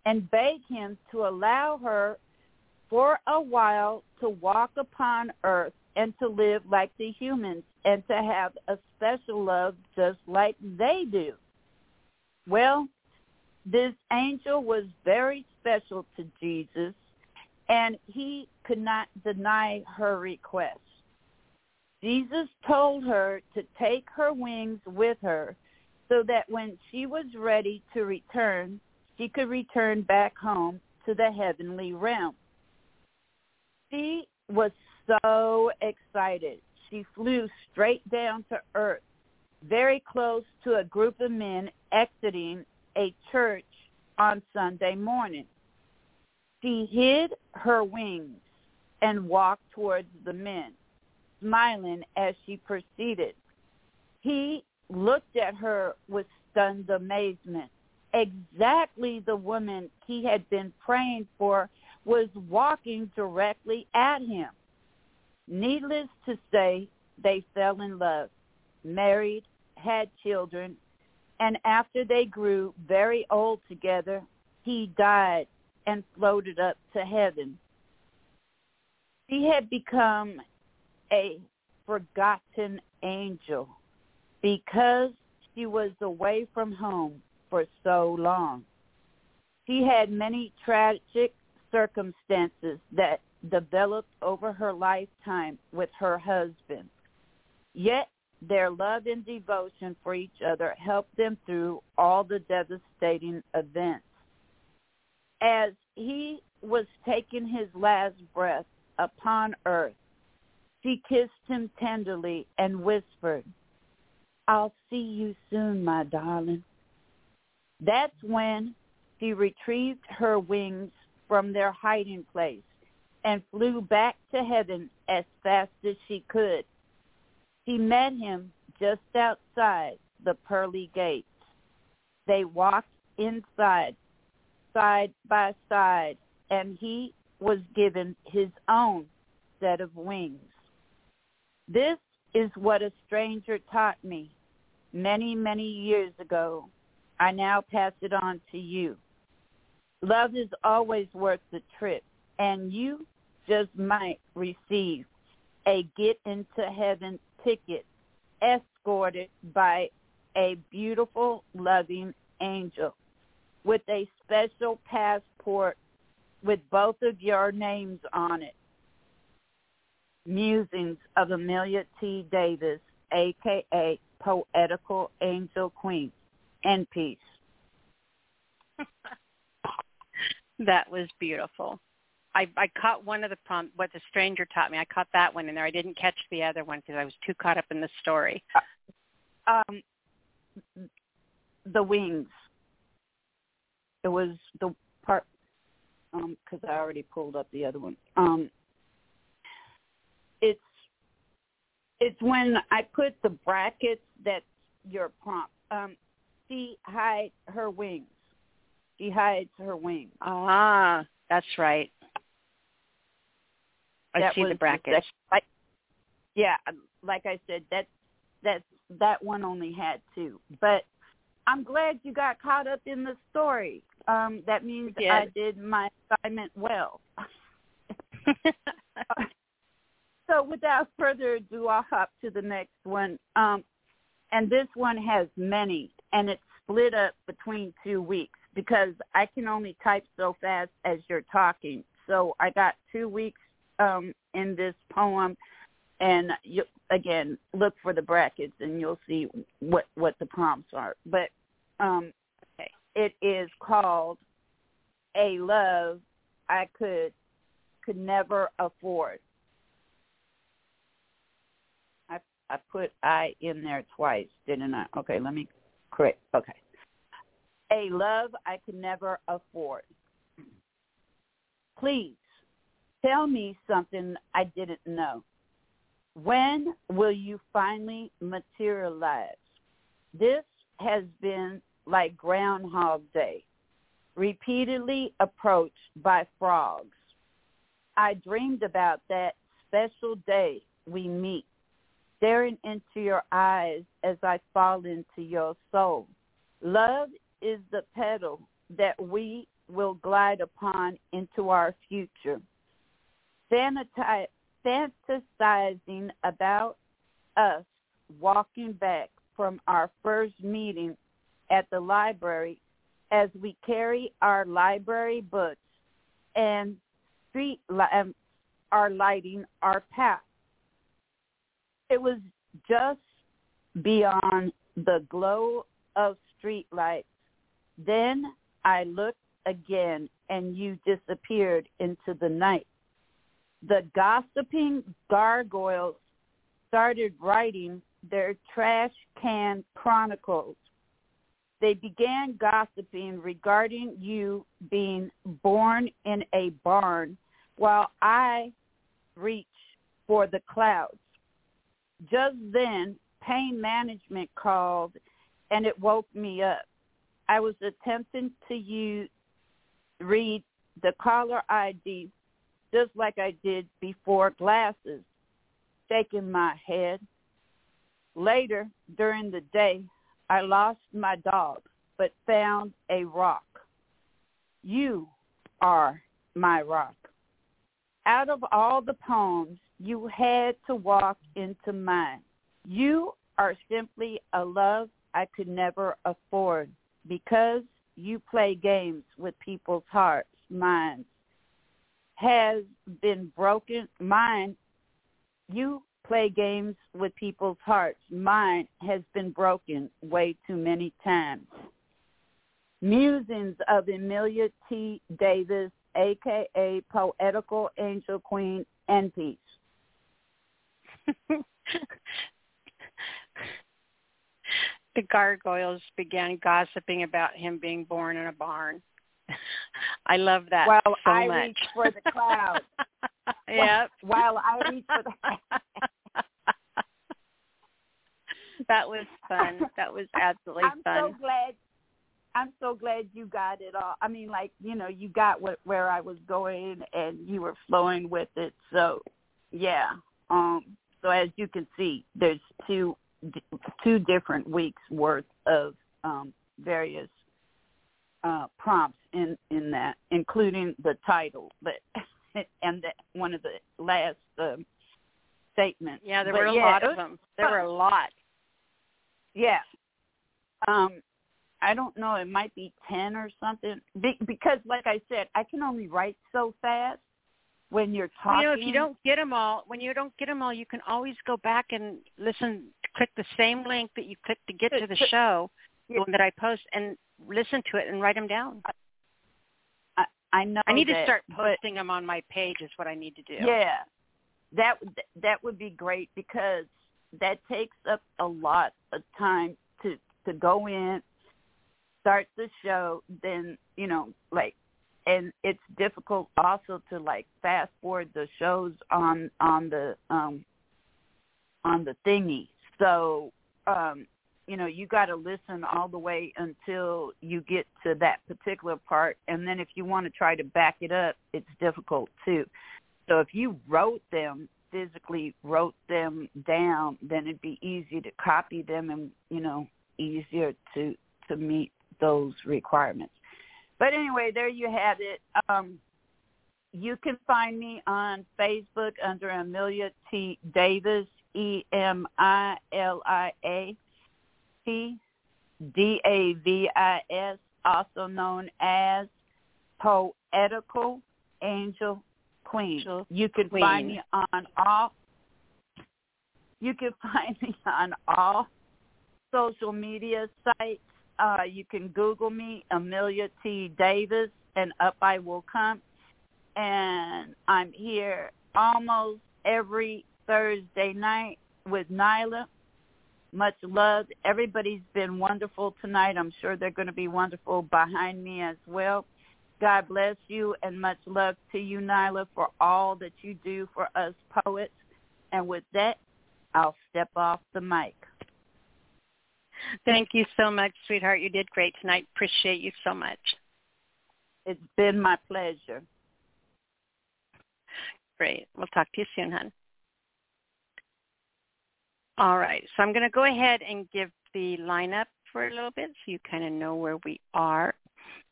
and beg him to allow her for a while to walk upon earth and to live like the humans and to have a special love just like they do. Well, this angel was very special to Jesus and he could not deny her request. Jesus told her to take her wings with her so that when she was ready to return, she could return back home to the heavenly realm. She was so excited. She flew straight down to earth, very close to a group of men exiting a church on Sunday morning. She hid her wings and walked towards the men, smiling as she proceeded. He looked at her with stunned amazement. Exactly the woman he had been praying for was walking directly at him. Needless to say, they fell in love, married, had children, and after they grew very old together, he died and floated up to heaven. She had become a forgotten angel because she was away from home for so long. She had many tragic circumstances that developed over her lifetime with her husband. Yet their love and devotion for each other helped them through all the devastating events. As he was taking his last breath upon earth, she kissed him tenderly and whispered, I'll see you soon, my darling. That's when she retrieved her wings from their hiding place and flew back to heaven as fast as she could. She met him just outside the pearly gates. They walked inside, side by side, and he was given his own set of wings. This is what a stranger taught me many, many years ago. I now pass it on to you. Love is always worth the trip, and you just might receive a get into heaven ticket escorted by a beautiful, loving angel with a special passport with both of your names on it. Musings of Emilia T. Davis, a.k.a. Poetical Angel Queen, and peace. that was beautiful. I, I caught one of the prompt, what the stranger taught me. I caught that one in there. I didn't catch the other one because I was too caught up in the story. Um, the wings. It was the part because um, I already pulled up the other one. Um, it's it's when I put the brackets that's your prompt. Um, she hides her wings. She hides her wings. Ah, that's right. I that see the brackets. Like, yeah, like I said, that that that one only had two. But I'm glad you got caught up in the story. Um, that means I did my assignment well. so without further ado, I'll hop to the next one. Um, and this one has many, and it's split up between two weeks because I can only type so fast as you're talking. So I got two weeks um, in this poem, and you, again, look for the brackets, and you'll see what what the prompts are. But um. It is called "A Love I Could Could Never Afford." I I put I in there twice, didn't I? Okay, let me correct. Okay. A love I could never afford. Please Tell me something I didn't know. When will you finally materialize? This has been like Groundhog Day, repeatedly approached by frogs. I dreamed about that special day we meet, staring into your eyes as I fall into your soul. Love is the pedal that we will glide upon into our future fantasizing about us walking back from our first meeting at the library as we carry our library books and street li- um, are lighting our path. It was just beyond the glow of street lights. Then I looked again and you disappeared into the night the gossiping gargoyles started writing their trash can chronicles. They began gossiping regarding you being born in a barn while I reach for the clouds. Just then, pain management called and it woke me up. I was attempting to use, read the caller ID just like I did before glasses, shaking my head. Later, during the day, I lost my dog, but found a rock. You are my rock. Out of all the poems, you had to walk into mine. You are simply a love I could never afford because you play games with people's hearts, minds, has been broken. Mine, you play games with people's hearts. Mine has been broken way too many times. Musings of Emilia T. Davis, aka Poetical Angel Queen, and Peace. the gargoyles began gossiping about him being born in a barn. I love that well, so I much. reach for the clouds. yep. While I reach for the That was fun. That was absolutely I'm fun. so glad I'm so glad you got it all. I mean like, you know, you got what where I was going and you were flowing with it. So, yeah. Um so as you can see, there's two two different weeks worth of um various uh, prompts in in that, including the title, but and the, one of the last um, statements. Yeah, there But were a yeah, lot of them. There were a lot. Yeah. Um, I don't know. It might be ten or something. Be- because, like I said, I can only write so fast when you're talking. You know, if you don't get them all, when you don't get them all, you can always go back and listen. Click the same link that you clicked to get to the show, the one that I post, and listen to it and write them down. I, know. I need to that, start but- posting them on my page. Is what I need to do. Yeah, that that would be great because that takes up a lot of time to to go in, start the show, then you know like, and it's difficult also to like fast forward the shows on on the um on the thingy. So um you know you got to listen all the way until you get to that particular part. And then if you want to try to back it up it's difficult too. So if you wrote them physically wrote them down then it'd be easy to copy them and you know easier to to meet those requirements. But anyway there you have it. Um you can find me on facebook under emilia t. Davis e m i l i a T D A V I S, also known as Poetical Angel Queen. Angel you can Queen. find me on all you can find me on all social media sites. Uh, you can Google me, Emilia T. Davis, and up I will come. And I'm here almost every Thursday night with Nyla much love. Everybody's been wonderful tonight. I'm sure they're going to be wonderful behind me as well. God bless you and much love to you, Nyla, for all that you do for us poets. And with that, I'll step off the mic. Thank you so much, sweetheart. You did great tonight. Appreciate you so much. It's been my pleasure. Great. We'll talk to you soon, hon. All right. So I'm going to go ahead and give the lineup for a little bit so you kind of know where we are.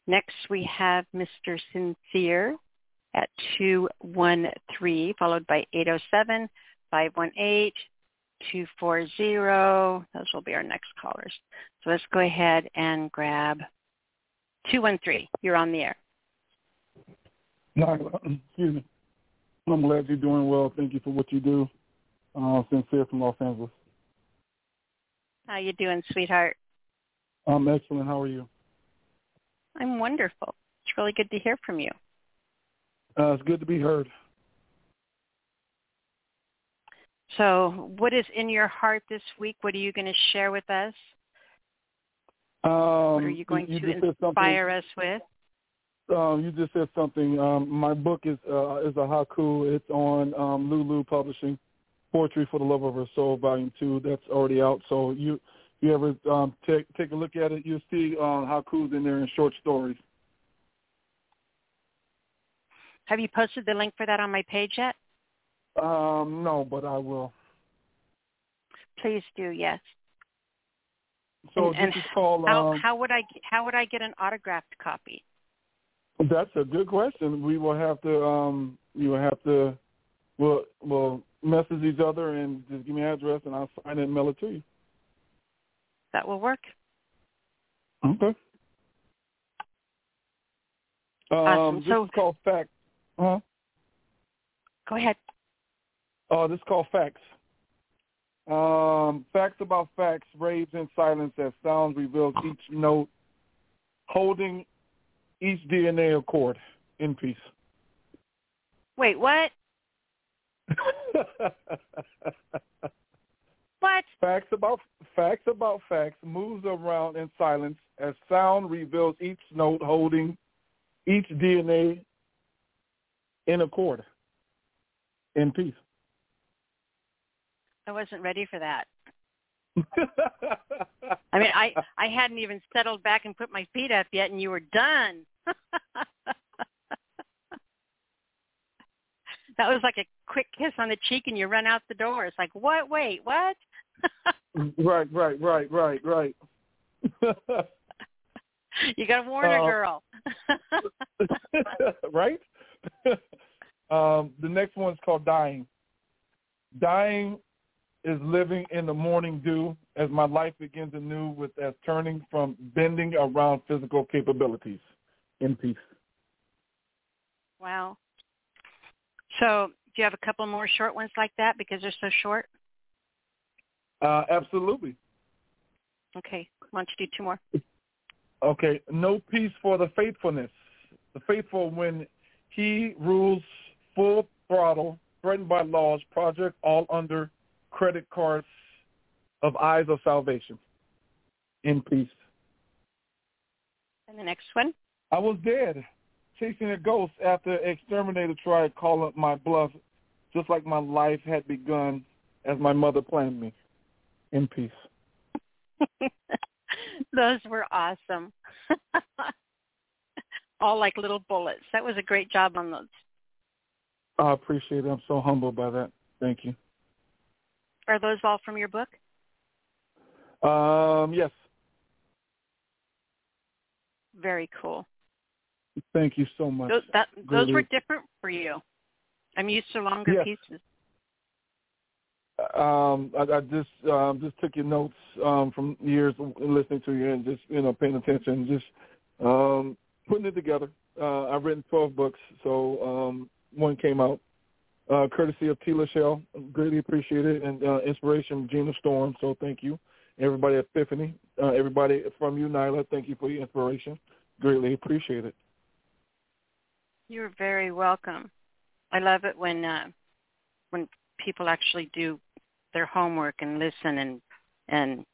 Next, we have Mr. Sincere at 213, followed by 807, 518, 240. Those will be our next callers. So let's go ahead and grab 213. You're on the air. No, excuse me. I'm glad you're doing well. Thank you for what you do. Uh, sincere from Los Angeles. How you doing, sweetheart? I'm excellent. How are you? I'm wonderful. It's really good to hear from you. Uh, it's good to be heard. So, what is in your heart this week? What are you going to share with us? Um, what are you going you to inspire us with? Um, you just said something. Um, my book is uh, is a haiku. It's on um, Lulu Publishing, Poetry for the Love of Her Soul, Volume Two. That's already out. So you you ever um, take take a look at it, you'll see uh, haikus in there in short stories. Have you posted the link for that on my page yet? Um, no, but I will. Please do. Yes. So and, and is called. How, um, how would I how would I get an autographed copy? That's a good question. We will have to. Um, you will have to. We'll we'll message each other and just give me an address and I'll sign it and mail it to you. That will work. Okay. Um, Awesome. This So- is called Facts. Huh? Go ahead. Oh, this is called Facts. Um, facts about facts, raves in silence as sound reveals each note, holding each DNA accord in peace. Wait, what? What? Facts about facts about facts moves around in silence as sound reveals each note holding each DNA in accord in peace. I wasn't ready for that. I mean, I I hadn't even settled back and put my feet up yet, and you were done. that was like a quick kiss on the cheek, and you run out the door. It's like, what? Wait, what? right, right, right, right, right. you got to warn Uh, a girl. right? um, the next one is called Dying. Dying is living in the morning dew as my life begins anew with as turning from bending around physical capabilities in peace. wow. So, do you have a couple more short ones like that because they're so short? Uh, absolutely. Okay. Why don't you do two more? Okay, no peace for the faithfulness. The faithful when he rules full throttle, threatened by laws, project all under credit cards of eyes of salvation. In peace. And the next one? I was dead, chasing a ghost after exterminator tried calling up my bluff, just like my life had begun as my mother planned me. In peace. Those were awesome. All like little bullets. That was a great job on those. I appreciate it. I'm so humbled by that. Thank you. Are those all from your book? Um, yes. Very cool. Thank you so much. Those, that, those were different for you. I'm used to longer Yes. pieces. Um, I, I just um, just took your notes um, from years of listening to you and just you know paying attention, and just um, putting it together. Uh, I've written twelve books, so um, one came out uh, courtesy of Tila Shell. Greatly appreciate it, and uh, inspiration from Gina Storm. So thank you, everybody at Epiphany, uh, everybody from you, Nyla. Thank you for your inspiration. Greatly appreciate it. You're very welcome. I love it when uh, when people actually do their homework and listen and and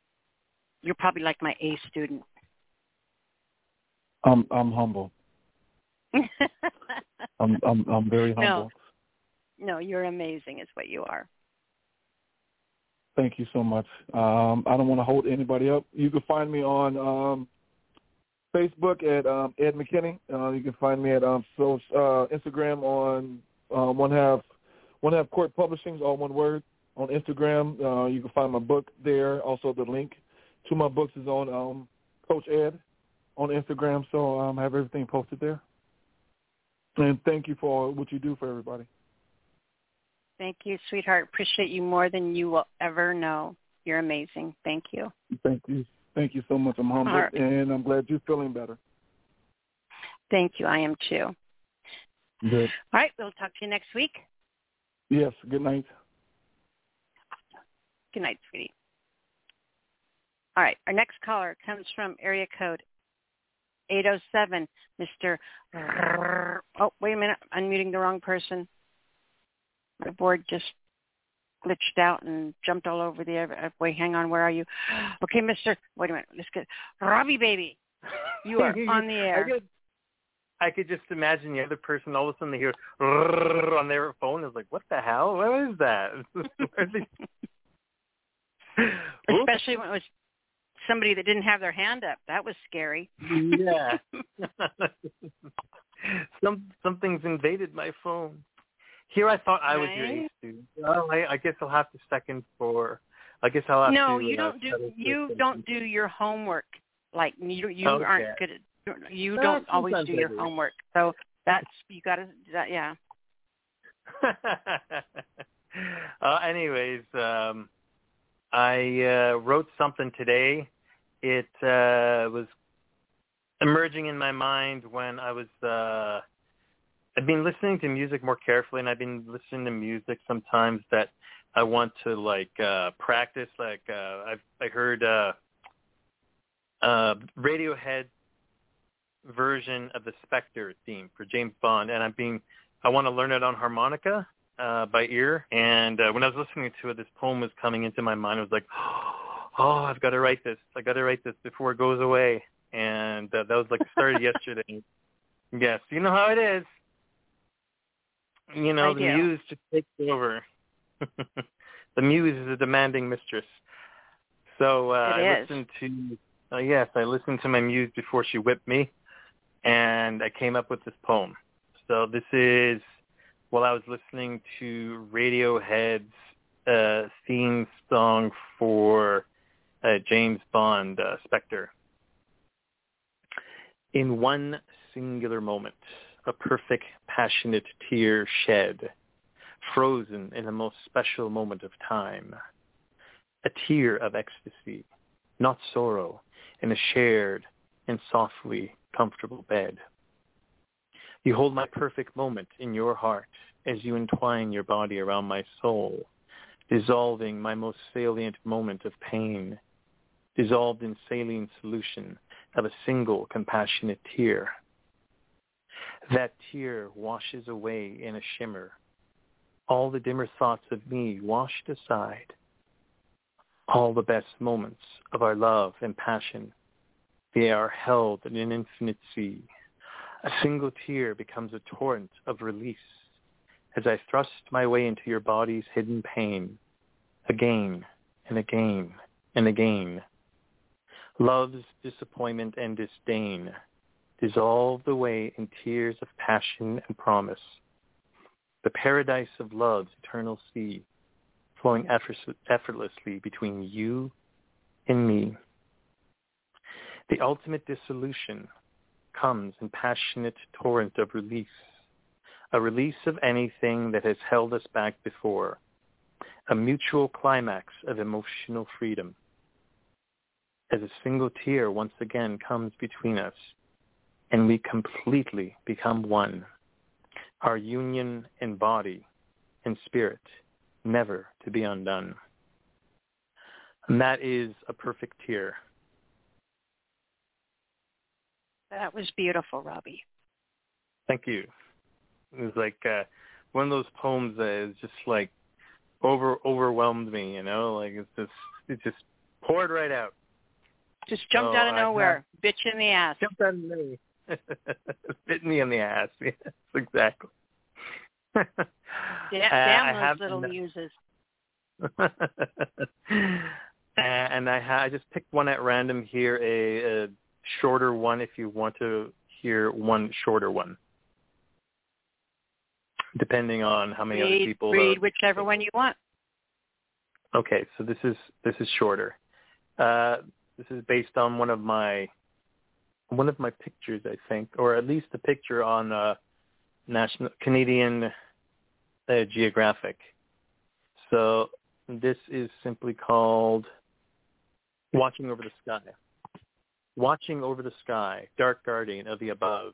you're probably like my A student. I'm I'm humble. I'm I'm I'm very humble. no, no, you're amazing. Is what you are. Thank you so much. Um, I don't want to hold anybody up. You can find me on um, Facebook at um, Ed McKinney. Uh, you can find me at um, so, uh, Instagram on uh, one half one half court publishing, all one word. On Instagram, uh, you can find my book there. Also, the link to my books is on um, Coach Ed on Instagram. So um, I have everything posted there. And thank you for what you do for everybody. Thank you, sweetheart. Appreciate you more than you will ever know. You're amazing. Thank you. Thank you. Thank you so much. I'm humbled, right. and I'm glad you're feeling better. Thank you. I am too. Good. All right, we'll talk to you next week. Yes. Good night. Good night, sweetie. All right, our next caller comes from area code 807, Mr. Oh, wait a minute. I'm muting the wrong person. My board just glitched out and jumped all over the uh, wait hang on where are you? Okay mister wait a minute let's get robbie baby you are on the air. I could, I could just imagine the other person all of a sudden they hear on their phone. Is like what the hell? What is that? Especially when it was somebody that didn't have their hand up. That was scary. Yeah. Some something's invaded my phone here I thought I was your A student. Well, I, I guess I'll have to second for. I guess I'll have no, to. you uh, don't do you don't do your homework like you you Okay. aren't good at you Uh, don't always do your do. homework. So that's you got to that yeah. uh, anyways, um, I uh, wrote something today. It uh, was emerging in my mind when I was. I've been listening to music more carefully, and I've been listening to music sometimes that I want to like uh, practice. Like uh, I've I heard uh, uh, Radiohead version of the Spectre theme for James Bond, and I'm being I want to learn it on harmonica uh, by ear. And uh, when I was listening to it, this poem was coming into my mind. I was like, oh, I've got to write this. I got to write this before it goes away. And uh, that was like started yesterday. Yes, you know how it is. You know, I the do. muse just takes over. the muse is a demanding mistress. So uh, I is. listened to uh, yes, I listened to my muse before she whipped me, and I came up with this poem. So this is while I was listening to Radiohead's uh, theme song for uh, James Bond, uh, Spectre. In one singular moment, a perfect, passionate tear shed, frozen in a most special moment of time. A tear of ecstasy, not sorrow, in a shared and softly comfortable bed. You hold my perfect moment in your heart as you entwine your body around my soul, dissolving my most salient moment of pain, dissolved in saline solution of a single compassionate tear. That tear washes away in a shimmer, all the dimmer thoughts of me washed aside, all the best moments of our love and passion, they are held in an infinite sea. A single tear becomes a torrent of release as I thrust my way into your body's hidden pain, again and again and again. Love's disappointment and disdain dissolved away in tears of passion and promise. The paradise of love's eternal sea, flowing effortlessly between you and me. The ultimate dissolution comes in passionate torrent of release, a release of anything that has held us back before, a mutual climax of emotional freedom. As a single tear once again comes between us, and we completely become one, our union in body and spirit, never to be undone. And that is a perfect tear. That was beautiful, Robbie. Thank you. It was like uh, one of those poems that is just like over overwhelmed me. You know, like it's just it just poured right out. Just jumped So out of I nowhere. Bitch in the ass. Jumped out of me. Bit me in the ass. Yes, exactly. Da- Uh, damn I those little an- muses. and I, ha- I just picked one at random here, a, a shorter one if you want to hear one shorter one, depending on how many other Read, people. read uh, whichever one you want. Okay, so this is this is shorter. Uh, this is based on one of my one of my pictures, I think, or at least a picture on uh, national Canadian uh, Geographic. So this is simply called "Watching Over the Sky." Watching over the sky, dark guardian of the above.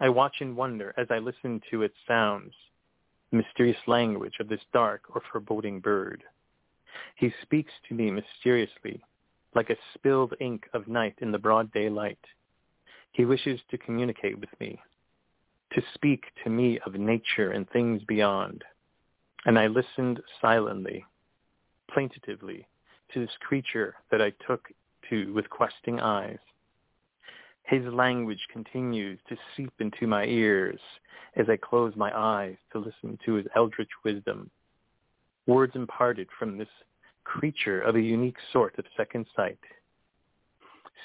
I watch in wonder as I listen to its sounds, the mysterious language of this dark or foreboding bird. He speaks to me mysteriously, like a spilled ink of night in the broad daylight. He wishes to communicate with me, to speak to me of nature and things beyond. and I listened silently, plaintively, to this creature that I took to with questing eyes. His language continues to seep into my ears as I close my eyes to listen to his eldritch wisdom. Words imparted from this creature of a unique sort of second sight.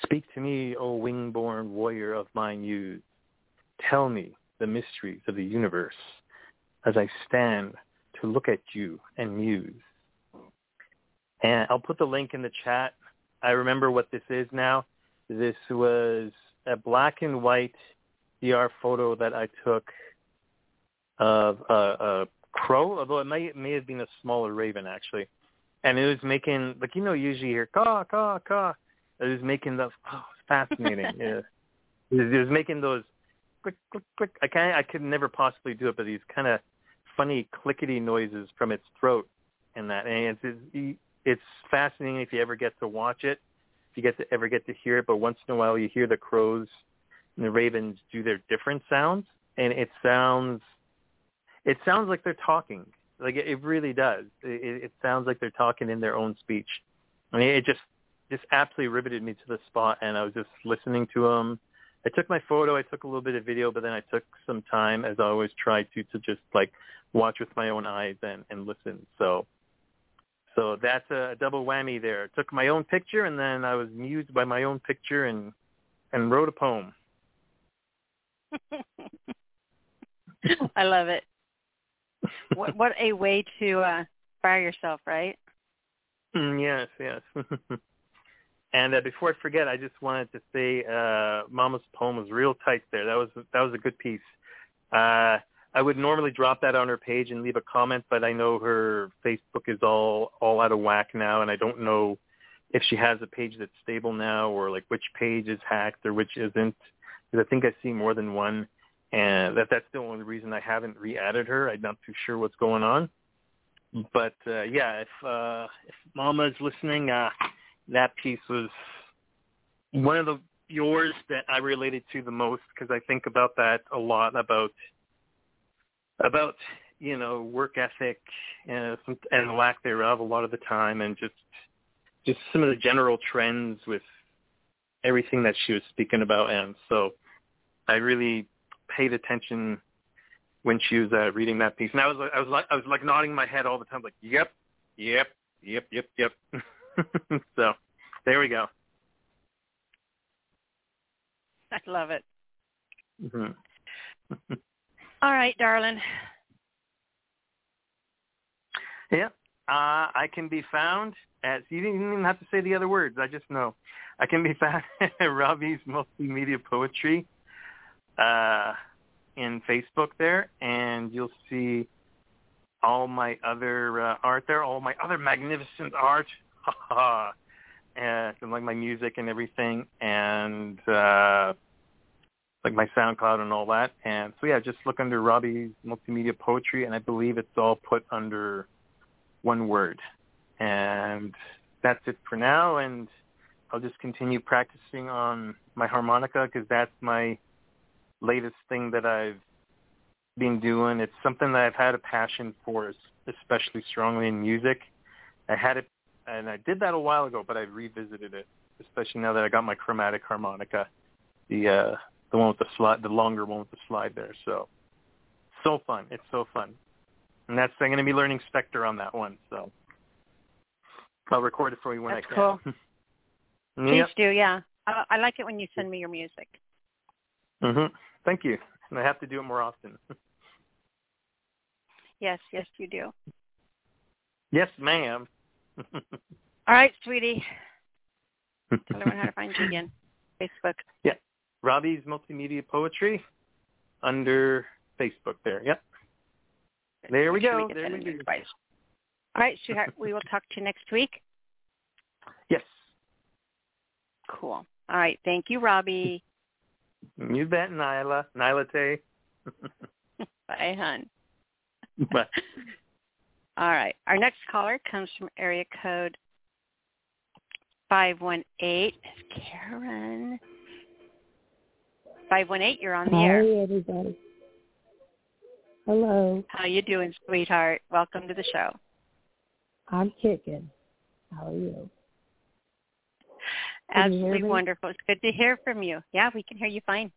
Speak to me, O wing-born warrior of mine youth. Tell me the mysteries of the universe as I stand to look at you and muse. And I'll put the link in the chat. I remember what this is now. This was a black and white DR photo that I took of a, a crow, although it may it may have been a smaller raven actually, and it was making like you know usually you hear caw caw caw. It was making the oh, it's fascinating. yeah, it was, it was making those click click click. I can't I could never possibly do it, but these kind of funny clickety noises from its throat and that, and it's, it's fascinating if you ever get to watch it if you get to ever get to hear it, but once in a while you hear the crows and the ravens do their different sounds, and it sounds it sounds like they're talking. Like it, it really does. It, it sounds like they're talking in their own speech. I mean, it just just absolutely riveted me to the spot, and I was just listening to them. I took my photo, I took a little bit of video, but then I took some time, as I always try to, to just like watch with my own eyes and and listen. So so that's a double whammy there. Took my own picture and then I was mused by my own picture and and wrote a poem. I love it. What what a way to uh fire yourself, right? Mm, yes, yes. and uh, before I forget, I just wanted to say uh Mama's poem was real tight there. That was that was a good piece. Uh I would normally drop that on her page and leave a comment, but I know her Facebook is all all out of whack now, and I don't know if she has a page that's stable now or like which page is hacked or which isn't. Because I think I see more than one, and that that's the only reason I haven't re-added her. I'm not too sure what's going on. But uh, yeah, if uh, if Mama is listening, uh, that piece was one of the yours that I related to the most because I think about that a lot about about you know work ethic and, and lack thereof a lot of the time, and just just some of the general trends with everything that she was speaking about. And so I really paid attention when she was uh, reading that piece, and I was I was like I was like nodding my head all the time, like yep, yep, yep, yep, yep. so there we go. I love it. Mm-hmm. All right, darling. Yeah. Uh, I can be found at, you didn't even have to say the other words. I just know. I can be found at Robbie's Multimedia Poetry uh, in Facebook there, and you'll see all my other uh, art there, all my other magnificent art, and like my music and everything, and uh, like my SoundCloud and all that. And so yeah, just look under Robbie's Multimedia Poetry, and I believe it's all put under one word. And that's it for now. And I'll just continue practicing on my harmonica because that's my latest thing that I've been doing. It's something that I've had a passion for, especially strongly in music. I had it, and I did that a while ago, but I revisited it, especially now that I got my chromatic harmonica, the uh, the one with the slide, the longer one with the slide there. So, so fun! It's so fun, and that's I'm going to be learning Spectre on that one. So, I'll record it for you when that's I can. Cool. Please yep. do, yeah. I, I like it when you send me your music. Mhm. Thank you. And I have to do it more often. yes, yes, you do. Yes, ma'am. All right, sweetie. Tell everyone how to find you again. Facebook. Yeah. Robbie's Multimedia Poetry under Facebook there. Yep. There we Make sure go. We there we go. All right, sweetheart. we will talk to you next week. Yes. Cool. All right. Thank you, Robbie. You bet, Nyla. Nyla Tay. Bye, hon. Bye. All right. Our next caller comes from area code 518. It's Karen. 518, you're on the air. Hi, air. everybody. Hello. How you doing, sweetheart? Welcome to the show. I'm kicking. How are you? Absolutely wonderful. It's good to hear from you. Yeah, we can hear you fine.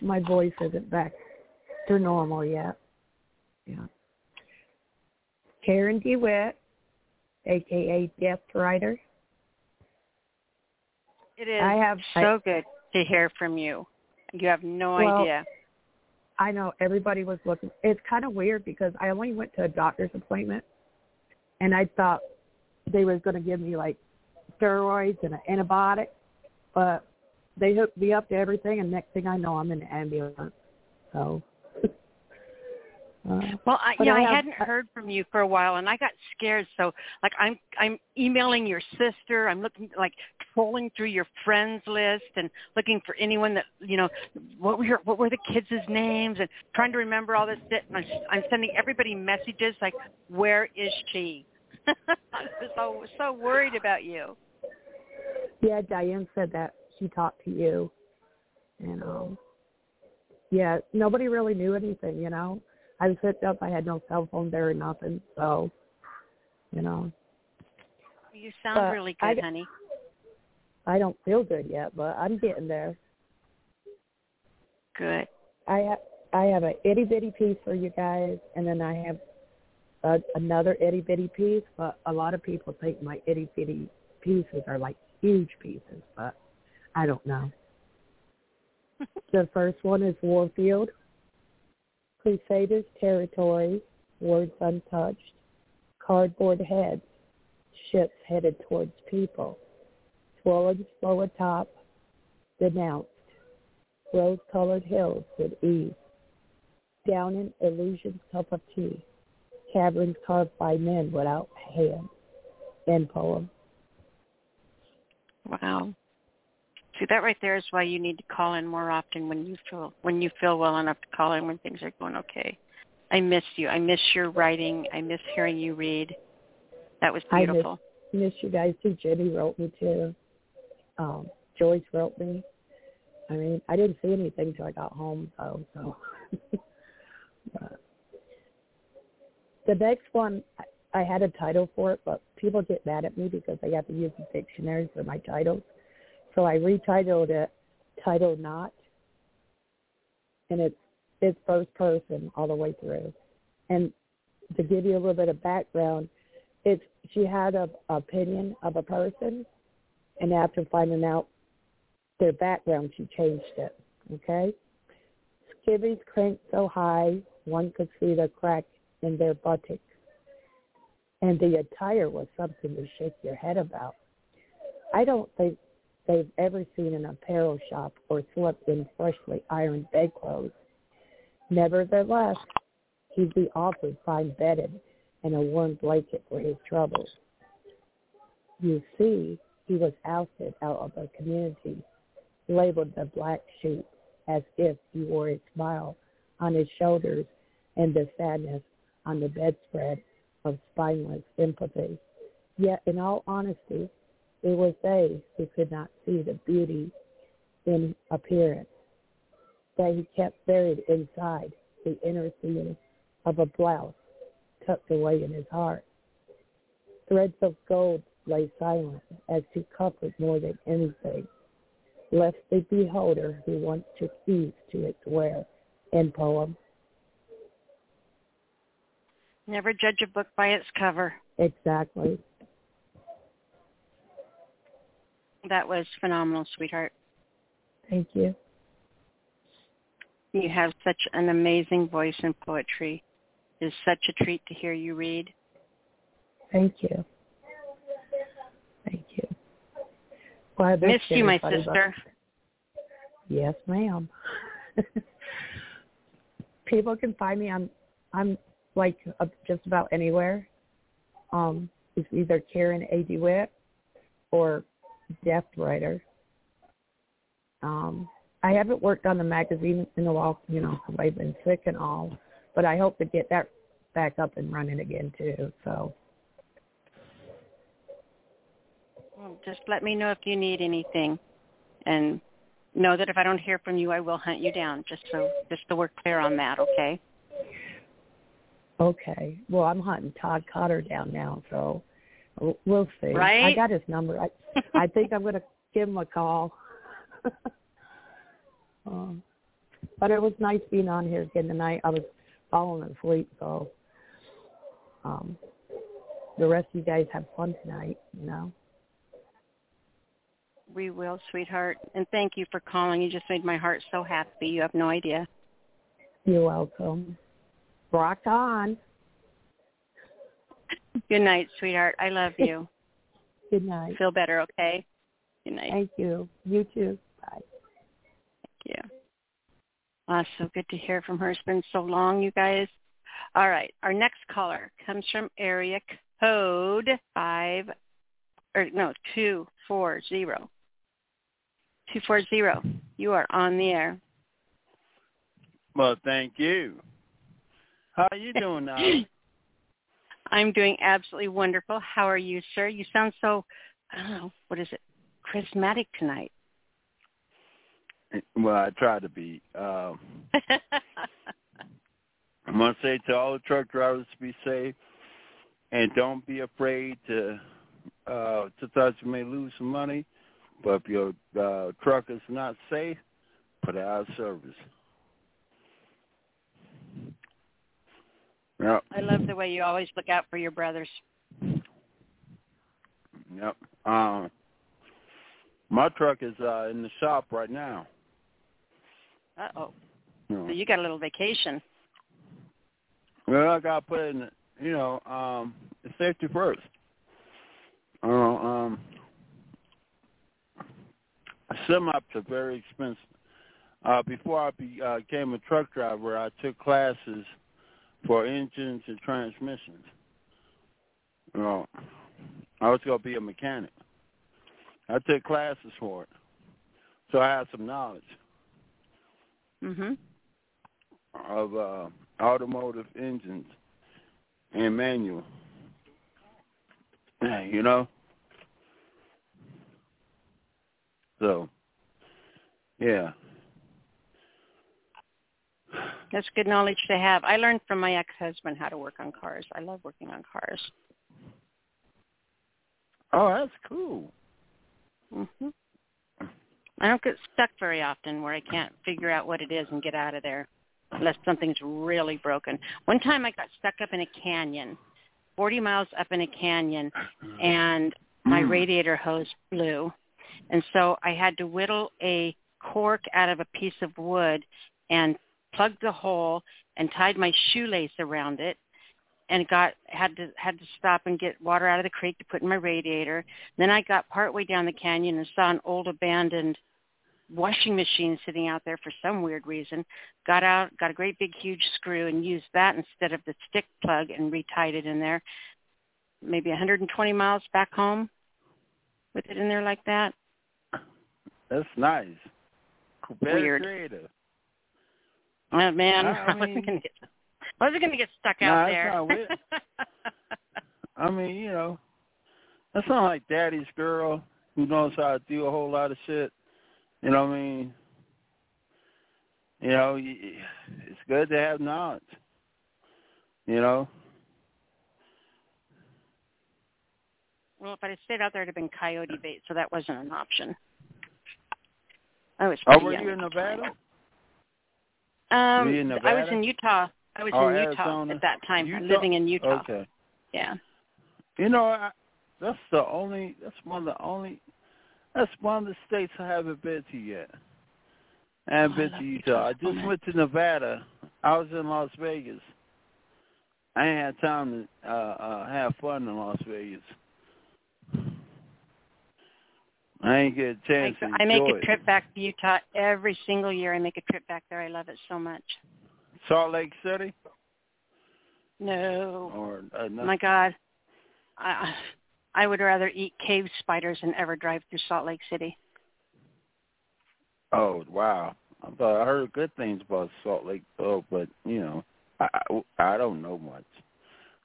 My voice isn't back to normal yet. Yeah. Karen DeWitt, aka Death Rider. It is I have, so I, good to hear from you. You have no well, idea. I know everybody was looking. It's kind of weird because I only went to a doctor's appointment, and I thought they was going to give me like steroids and an antibiotic, but they hooked me up to everything, and next thing I know, I'm in the ambulance. So uh, well, I, yeah, I, have, I hadn't heard from you for a while, and I got scared. So, like, I'm I'm emailing your sister. I'm looking like trolling through your friends list and looking for anyone that you know. What were your, what were the kids' names and trying to remember all this. Shit. I'm, I'm sending everybody messages like, "Where is she?" I was so so worried about you. Yeah, Diane said that she talked to you, and um, yeah, nobody really knew anything, you know I was hooked up. I had no cell phone there or nothing. So, you know. You sound but really good, I, honey. I don't feel good yet, but I'm getting there. Good. I have I have a itty bitty piece for you guys, and then I have a, another itty bitty piece. But a lot of people think my itty bitty pieces are like huge pieces, but I don't know. the first one is Warfield. Crusaders territory, words untouched, cardboard heads, ships headed towards people, swollen slow atop, denounced, rose-colored hills with ease, down in illusion's cup of tea, caverns carved by men without hands. End poem. Wow. See that right there is why you need to call in more often when you feel when you feel well enough to call in when things are going okay. I miss you. I miss your writing. I miss hearing you read. That was beautiful. I miss, miss you guys too. Jenny wrote me too. Um, Joyce wrote me. I mean, I didn't see anything till I got home, so so. but the next one, I had a title for it, but people get mad at me because I have to use the dictionary for my titles. So I retitled it Title Not, and it's it's first person all the way through. And to give you a little bit of background, it's she had a opinion of a person, and after finding out their background, she changed it. Okay, skivvies cranked so high one could see the crack in their buttocks, and the attire was something to shake your head about. I don't think they've ever seen an apparel shop or slept in freshly ironed bedclothes. Nevertheless, he'd be offered fine bedding and a warm blanket for his troubles. You see, he was ousted out of the community, labeled the black sheep, as if he wore a smile on his shoulders and the sadness on the bedspread of spineless empathy. Yet, in all honesty, it was they who could not see the beauty in appearance that he kept buried inside the inner seam of a blouse tucked away in his heart. Threads of gold lay silent as to comfort more than anything, lest the beholder who once took ease to its wear. End poem. Never judge a book by its cover. Exactly. That was phenomenal, sweetheart. Thank you. You have such an amazing voice in poetry. It is such a treat to hear you read. Thank you. Thank you. Well, I missed you, my sister. Yes, ma'am. People can find me on I'm like uh, just about anywhere. Um, it's either Karen A. DeWitt or Death Writer. Um, I haven't worked on the magazine in a while, you know, because I've been sick and all. But I hope to get that back up and running again too. So. Just let me know if you need anything, and know that if I don't hear from you, I will hunt you down. Just so, just so we're clear on that, okay? Okay. Well, I'm hunting Todd Cotter down now, so we'll see. Right? I got his number. I I think I'm going to give him a call. um, but it was nice being on here again tonight. I was falling asleep, so um, the rest of you guys have fun tonight. You know. We will, sweetheart. And thank you for calling. You just made my heart so happy. You have no idea. You're welcome. Rock on. Good night, sweetheart. I love you. Good night. Feel better, okay? Good night. Thank you. You too. Bye. Thank you. Uh, so good to hear from her. It's been so long, you guys. All right. Our next caller comes from area code five, or no, two four zero. Two four zero. You are on the air. Well, thank you. How are you doing now? I'm doing absolutely wonderful. How are you, sir? You sound so, I don't know, what is it, charismatic tonight. Well, I try to be. Um, I'm going to say to all the truck drivers be safe and don't be afraid to, uh, to thought you may lose some money, but if your uh, truck is not safe, put it out of service. Yep. I love the way you always look out for your brothers. Yep. Um, my truck is uh, in the shop right now. Uh oh. You So you got a little vacation. Well, I got to put in, you know, um, safety first. Uh, um, semi-ups are very expensive. Uh, before I be, uh, became a truck driver, I took classes for engines and transmissions. You know, I was going to be a mechanic. I took classes for it, so I have some knowledge Mhm. of uh, automotive engines and manual. You know, so yeah. That's good knowledge to have. I learned from my ex-husband how to work on cars. I love working on cars. Oh, that's cool. Mhm. I don't get stuck very often where I can't figure out what it is and get out of there unless something's really broken. One time I got stuck up in a canyon, 40 miles up in a canyon, and my Mm. radiator hose blew. And so I had to whittle a cork out of a piece of wood and plugged the hole and tied my shoelace around it and got had to had to stop and get water out of the creek to put in my radiator. Then I got partway down the canyon and saw an old abandoned washing machine sitting out there for some weird reason. Got out, got a great big huge screw and used that instead of the stick plug and retied it in there. Maybe 120 miles back home with it in there like that. That's nice. Weird. creative. Oh man, I I, wasn't gonna get gonna get stuck Nah, out there. I mean, you know, that's not like daddy's girl who knows how to do a whole lot of shit. You know what I mean? You know, it's good to have knowledge. You know? well, if I'd have stayed out there, it'd have been coyote bait, so that wasn't an option. I was Oh, were you in. Nevada? Um, you in I was in Utah. I was Oh, in Utah Arizona. at that time, Utah? living in Utah. Okay. Yeah. You know, I, that's the only. That's one of the only. That's one of the states I haven't been to yet. I haven't Oh, been love to Utah Utah. I just much. went to Nevada. I was in Las Vegas. I ain't had time to uh, uh have fun in Las Vegas. I ain't get a I, chance to I make a it. trip back to Utah every single year. I make a trip back there. I love it so much. Salt Lake City No. or uh, no? My God. I I would rather eat cave spiders than ever drive through Salt Lake City. Oh wow! I thought I heard good things about Salt Lake, oh, but you know, I I, I don't know much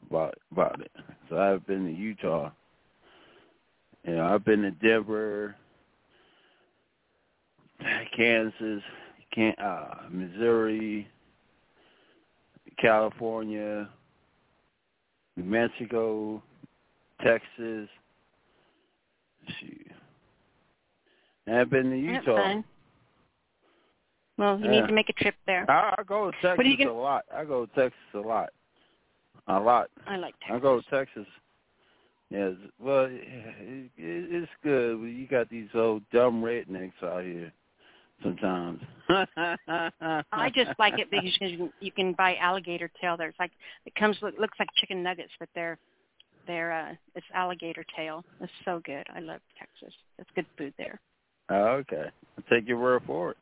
about about it. So I've been to Utah. You know, I've been to Denver, Kansas, can uh Missouri, California, New Mexico, Texas. Shoot. I've been to Utah. Well, you Yeah. need to make a trip there. I, I go to Texas What are you gonna- a lot. I go to Texas a lot. A lot. I like Texas. I go to Texas. Yes. Well, it, it, it's good. You got these old dumb rednecks out here. Sometimes. I just like it because you can, you can buy alligator tail. There's like it comes with looks like chicken nuggets, but they're they're uh it's alligator tail. It's so good. I love Texas. It's good food there. Oh, okay. I'll take your word for it.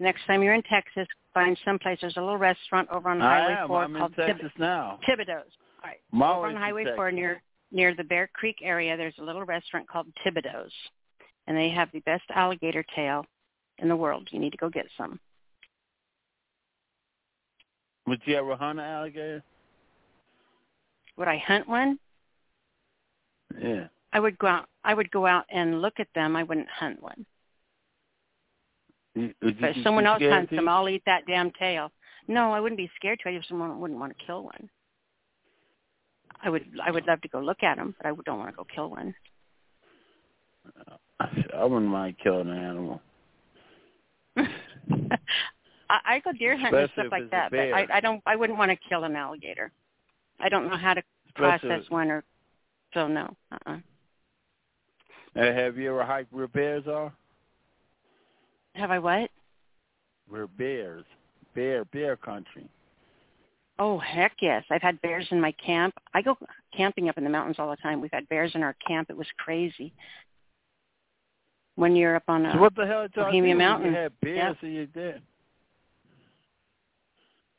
Next time you're in Texas, find someplace. There's a little restaurant over on I Highway am. 4 I'm in called Texas now. Thibodeau's. All right. I'm over on Highway Texas. 4 near near the Bear Creek area, there's a little restaurant called Thibodeau's, and they have the best alligator tail in the world. You need to go get some. Would you ever hunt an alligator? Would I hunt one? Yeah. I would go out. I would go out and look at them. I wouldn't hunt one. Would you But if someone else hunts them, I'll eat that damn tail. No, I wouldn't be scared to. I just someone wouldn't want to kill one. I would. I would love to go look at them, but I don't want to go kill one. I wouldn't mind killing an animal. I, I go deer hunting and stuff like that, but. I, I don't. I wouldn't want to kill an alligator. I don't know how to Especially- process one, or so no. Uh-uh. Uh, have you ever hiked where bears are? Have I what? Where bears, bear, bear country. Oh heck yes! I've had bears in my camp. I go camping up in the mountains all the time. We've had bears in our camp. It was crazy. When you're up on a So what the hell did y'all Bohemia Mountain. You had bears Yeah. in your den.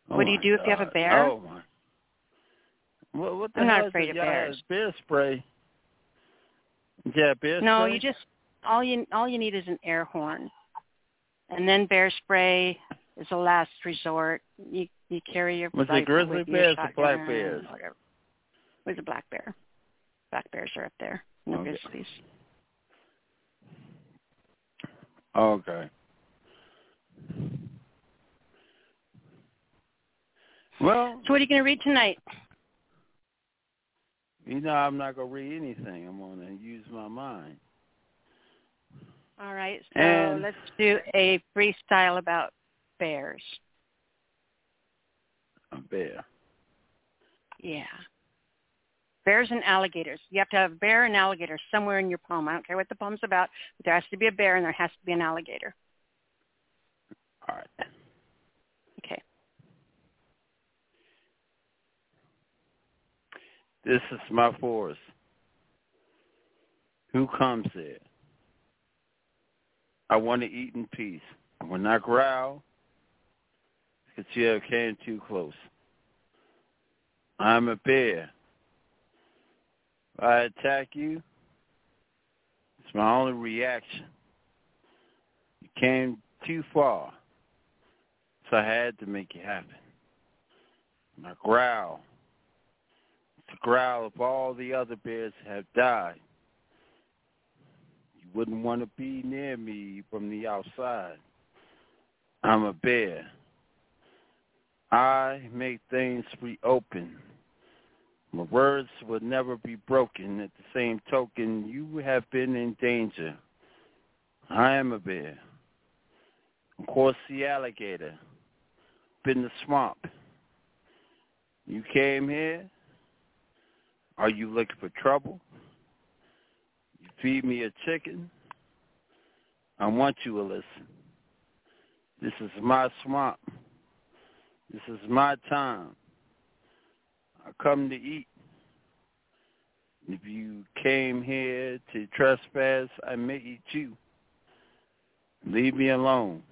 What do you my do if you have a uh, bear? Oh my. What, what the I'm not afraid did of bears. bear spray? Yeah, bear spray. No, spray. you just all you all you need is an air horn, and then bear spray is a last resort. You you carry your Was it rifle grizzly with you, bears or black shotgun, bears? Whatever. It was a black bear. Black bears are up there. No Okay. grizzlies. Okay. Well, So what are you going to read tonight? you know I'm not gonna read anything. I'm gonna use my mind. All right. So And- let's do a freestyle about bears. A bear. Yeah. Bears and alligators. You have to have a bear and alligator somewhere in your poem. I don't care what the poem's about, but there has to be a bear and there has to be an alligator. All right. Okay. This is my forest. Who comes there? I want to eat in peace. I will not growl because you have came too close. I'm a bear. If I attack you, it's my only reaction. You came too far, so I had to make it happen. My growl the growl of all the other bears have died. You wouldn't want to be near me from the outside. I'm a bear. I make things reopen. My words will never be broken. At the same token, you have been in danger. I am a bear. Of course, the alligator. Been the swamp. You came here. Are you looking for trouble? You feed me a chicken? I want you to listen. This is my swamp. This is my time. I come to eat. If you came here to trespass, I may eat you. Leave me alone.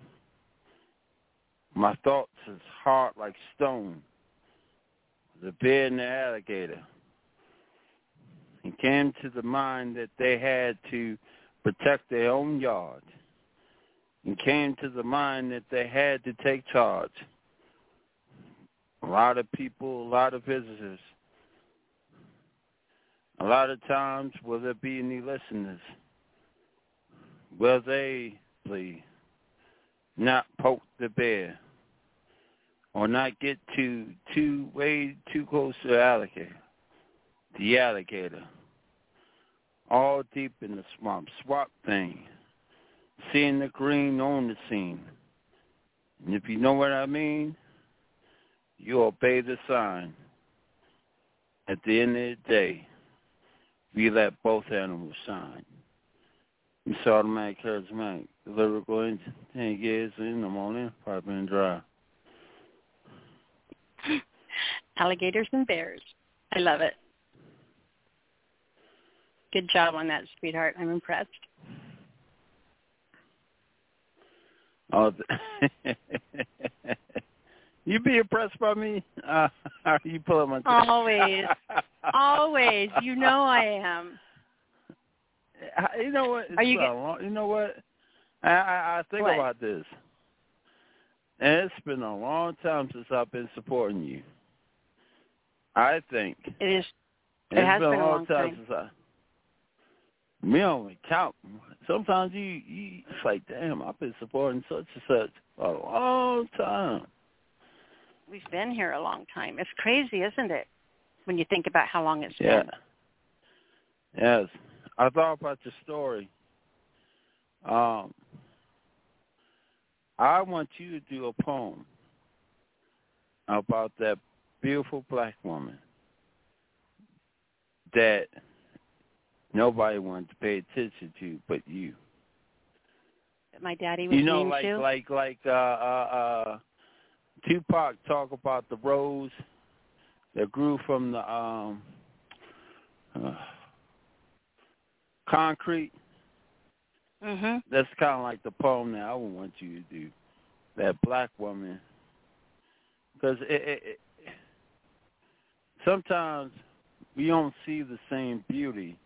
My thoughts is hard like stone. The bear and the alligator. It came to the mind that they had to protect their own yard. It came to the mind that they had to take charge. A lot of people, a lot of visitors. A lot of times, will there be any listeners? Will they, please, not poke the bear? or not get too too way too close to the alligator. The alligator. All deep in the swamp. Swamp thing. Seeing the green on the scene. And if you know what I mean, you obey the sign. At the end of the day, we let both animals shine. It's automatic charismatic. The lyrical engine. Ten years in the morning, probably been dry. Alligators and bears. I love it. Good job on that, sweetheart. I'm impressed. Oh, you be impressed by me? Uh, are you pulling my? Always, always. You know I am. You know what? Are you? Long, you know what? I I, I think what? about this, and it's been a long time since I've been supporting you. I think it is. It it's has been, been a a long long time time. since I. Me only count. Sometimes you, you it's like, damn, I've been supporting such and such a long time. We've been here a long time. It's crazy, isn't it? When you think about how long it's Yeah. been. Yes. I thought about your story. Um, I want you to do a poem about that beautiful black woman that nobody wanted to pay attention to but you. That my daddy was You know, like to. like like uh uh uh Tupac talk about the rose that grew from the um uh, concrete. Mhm. That's kind of like the poem that I would want you to do. That black woman, because it, it, it, sometimes we don't see the same beauty.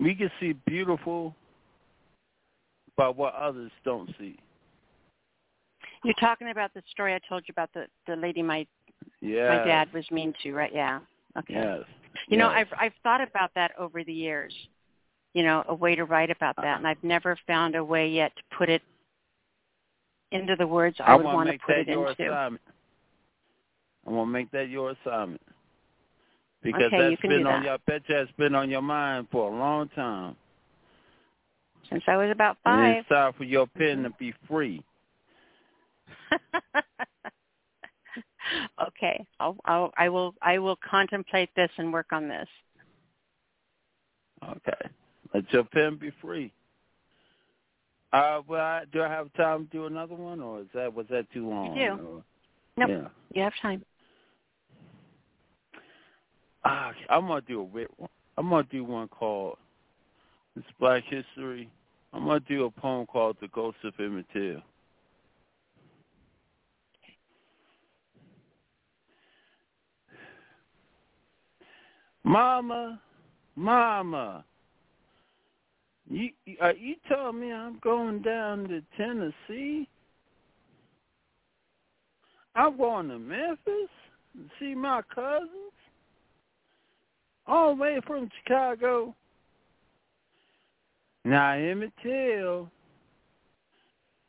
We can see beautiful, but what others don't see. You're talking about the story I told you about the the lady my Yeah. my dad was mean to, right? Yeah. Okay. Yes. You know. I've I've thought about that over the years. You know, a way to write about that, and I've never found a way yet to put it into the words I, I would want to put that it your into. assignment. I want to make that your assignment because Okay, that's been on that. your. I bet you that's been on your mind for a long time. Since I was about five. And it's time for your pen mm-hmm. to be free. okay, I'll, I'll I will I will contemplate this and work on this. Okay. Let your pen be free. Uh, well, I, do I have time to do another one, or is that was that too long? You do. Or- Nope. Yeah. You have time. Ah, I'm gonna do a weird one. I'm gonna do one called "It's Black History." I'm gonna do a poem called "The Ghost of Emmett Till." Mama, Mama, you uh, you told me I'm going down to Tennessee. I'm going to Memphis to see my cousins all the way from Chicago. Now, Emmett Till,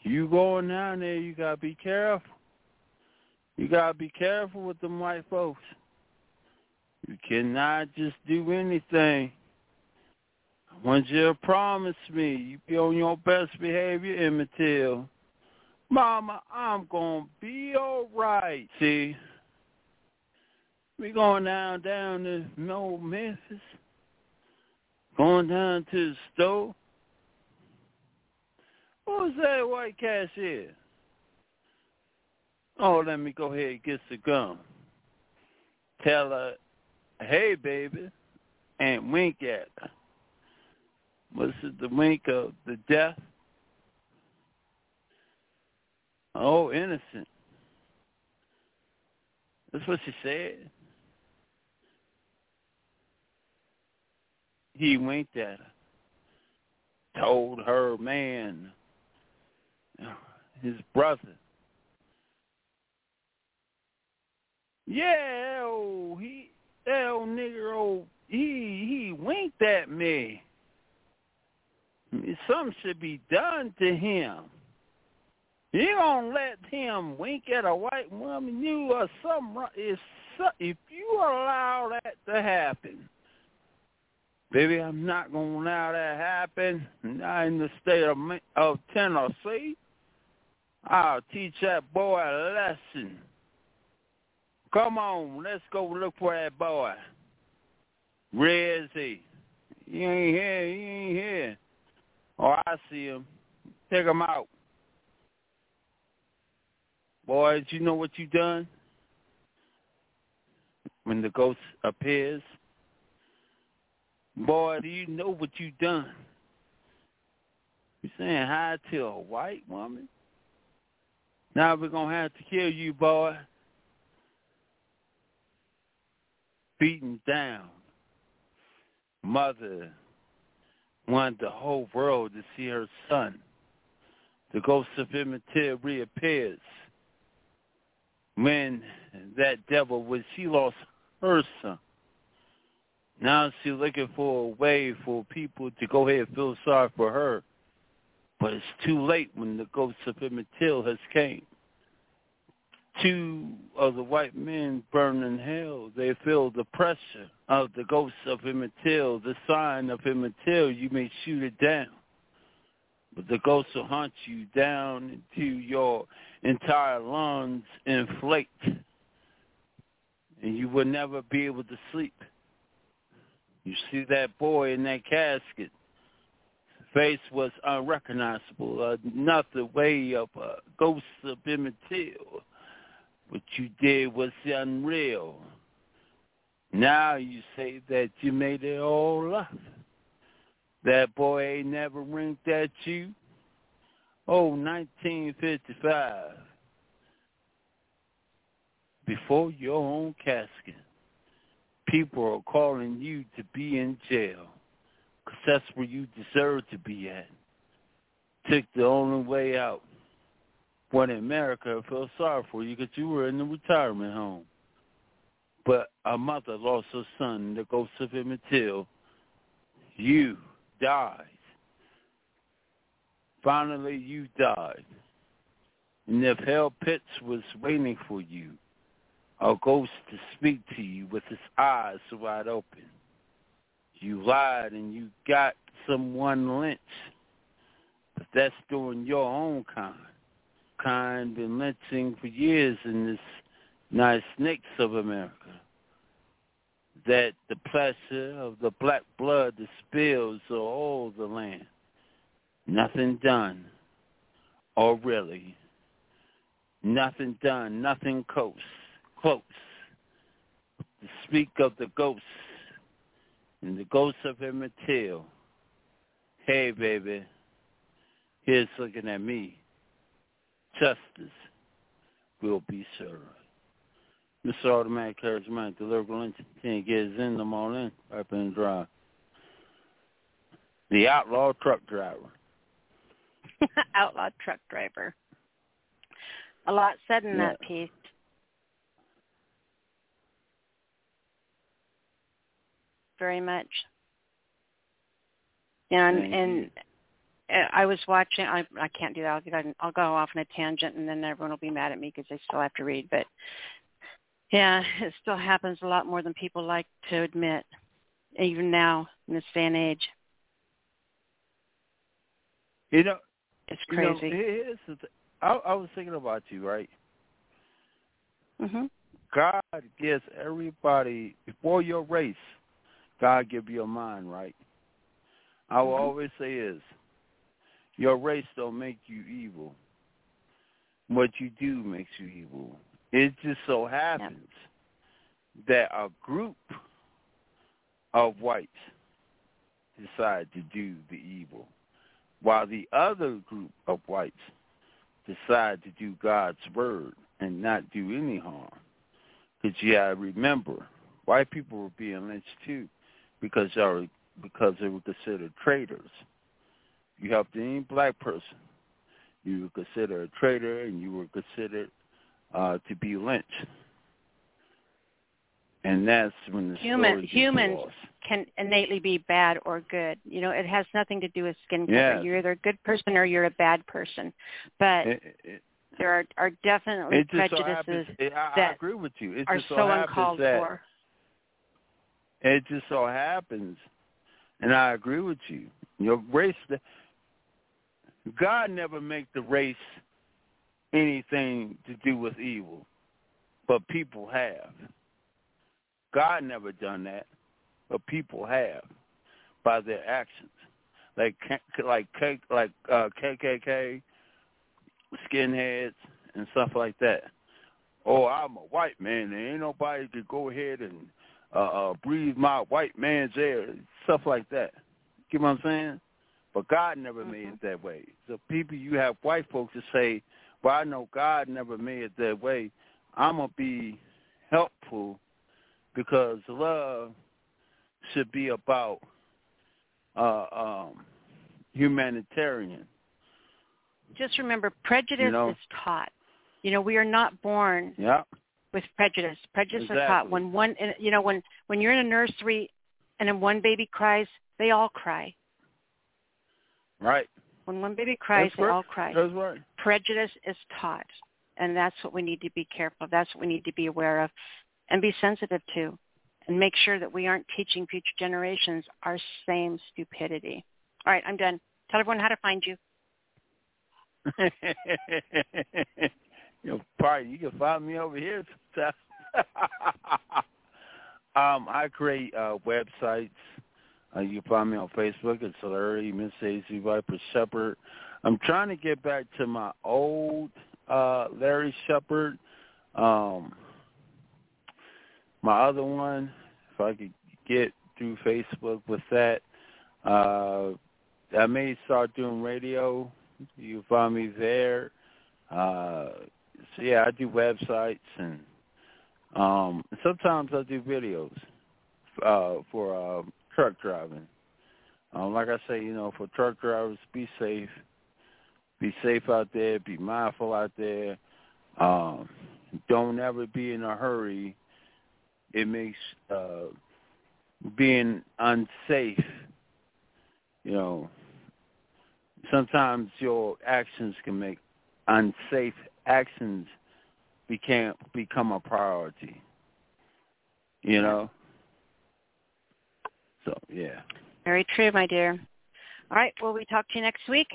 you going down there, you got to be careful. You got to be careful with them white folks. You cannot just do anything. I want you to promise me you be on your best behavior, Emmett Till. Mama, I'm to be all right. See, we going down, down to no Memphis. Going down to the store. Who's that white cashier? Oh, let me go ahead and get the gum. Tell her, hey, baby, and wink at her. Was it the wink of the death? Oh, innocent. That's what she said. He winked at her. Told her man, his brother. Yeah, oh, he, that old nigger, old, oh, he, he winked at me. Something should be done to him. You gonna let him wink at a white woman? You are some if if you allow that to happen, baby, I'm not gonna allow that happen. Not in the state of of Tennessee. I'll teach that boy a lesson. Come on, let's go look for that boy. Where is he? He ain't here. He ain't here. Oh, I see him. Take him out. Boys, you know what you done? When the ghost appears, boy, do you know what you done? You saying hi to a white woman? Now we're gonna have to kill you, boy. Beaten down. Mother wanted the whole world to see her son. The ghost of Emmett reappears when that devil was she lost her son. Now she's looking for a way for people to go ahead and feel sorry for her. But it's too late when the ghost of Emmett Till has came. Two of the white men burn in hell. They feel the pressure of the ghost of Emmett Till, the sign of Emmett Till. You may shoot it down. But the ghost will hunt you down into your entire lungs inflate. And you will never be able to sleep. You see that boy in that casket. Face was unrecognizable. Uh, Another way of uh, a ghost of Emmett Till. What you did was unreal. Now you say that you made it all up. That boy ain't never winked at you. Oh, 1955. Before your own casket, people are calling you to be in jail. Because that's where you deserve to be at. Took the only way out. When in America, felt sorry for you because you were in the retirement home. But a mother lost her son, the ghost of him until You died. Finally, you died. And if hell pits was waiting for you, a ghost to speak to you with his eyes wide open, you lied and you got someone lynched. But that's doing your own kind. Kind been lynching for years in this nice snakes of America that the pressure of the black blood that spills all the land. Nothing done, or really, nothing done, nothing close, close. To speak of the ghosts and the ghosts of Emmett Till. Hey, baby, here's looking at me. Justice will be served. Mr. Automatic Charismatic Delivery Lunch 10 gets in the morning, up and dry. The outlaw truck driver. outlaw truck driver. A lot said in yeah. that piece. Very much. And and I was watching. I I can't do that. I'll, I'll go off on a tangent, and then everyone will be mad at me because they still have to read. But yeah, it still happens a lot more than people like to admit, even now in this day and age. You know, it's crazy. You know, I, I was thinking about you, right? Mhm. God gives everybody before your race. God give you a mind, right? I will mm-hmm. always say is, your race don't make you evil. What you do makes you evil. It just so happens that a group of whites decide to do the evil, while the other group of whites decide to do God's word and not do any harm. Because gotta remember, white people were being lynched too, because they were, because they were considered traitors. You helped any black person, you were considered a traitor, and you were considered uh, to be lynched. And that's when the Human humans lost. can innately be bad or good. You know, it has nothing to do with skin color. Yes. You're either a good person or you're a bad person. But It, it, there are are definitely it just so prejudices happens. It, I, I that agree with you. It are just so, so uncalled that for. it just so happens, and I agree with you. Your race, God never make the race anything to do with evil, but people have. God never done that, but people have by their actions, like like like uh, KKK, skinheads, and stuff like that. Oh, I'm a white man, and ain't nobody could go ahead and uh, uh, breathe my white man's air, stuff like that. You know what I'm saying? But God never made it that way. So people, you have white folks that say, "Well, I know God never made it that way. I'm gonna be helpful because love should be about uh, um, humanitarian." Just remember, prejudice You know? is taught. You know, we are not born Yeah. with prejudice. Prejudice is taught when one, you know, when when you're in a nursery and then one baby cries, they all cry. Right. When one baby cries, That's they right. all cry. That's right. Prejudice is taught, and that's what we need to be careful. Of. That's what we need to be aware of, and be sensitive to, and make sure that we aren't teaching future generations our same stupidity. All right, I'm done. Tell everyone how to find you. you know, probably you can find me over here sometimes. um, I create uh, websites. Uh, you can find me on Facebook. It's Larry Miss Daisy Viper Shepherd. I'm trying to get back to my old uh, Larry Shepherd. Um, my other one, if I could get through Facebook with that, uh, I may start doing radio. You find me there. Uh, so yeah, I do websites and um, sometimes I do videos uh, for uh, truck driving. Um, like I say, you know, for truck drivers, be safe. Be safe out there. Be mindful out there. Um, don't ever be in a hurry. It makes uh, being unsafe. You know, sometimes your actions can make unsafe actions became become a priority. You know. So yeah. Very true, my dear. All right, will we talk to you next week?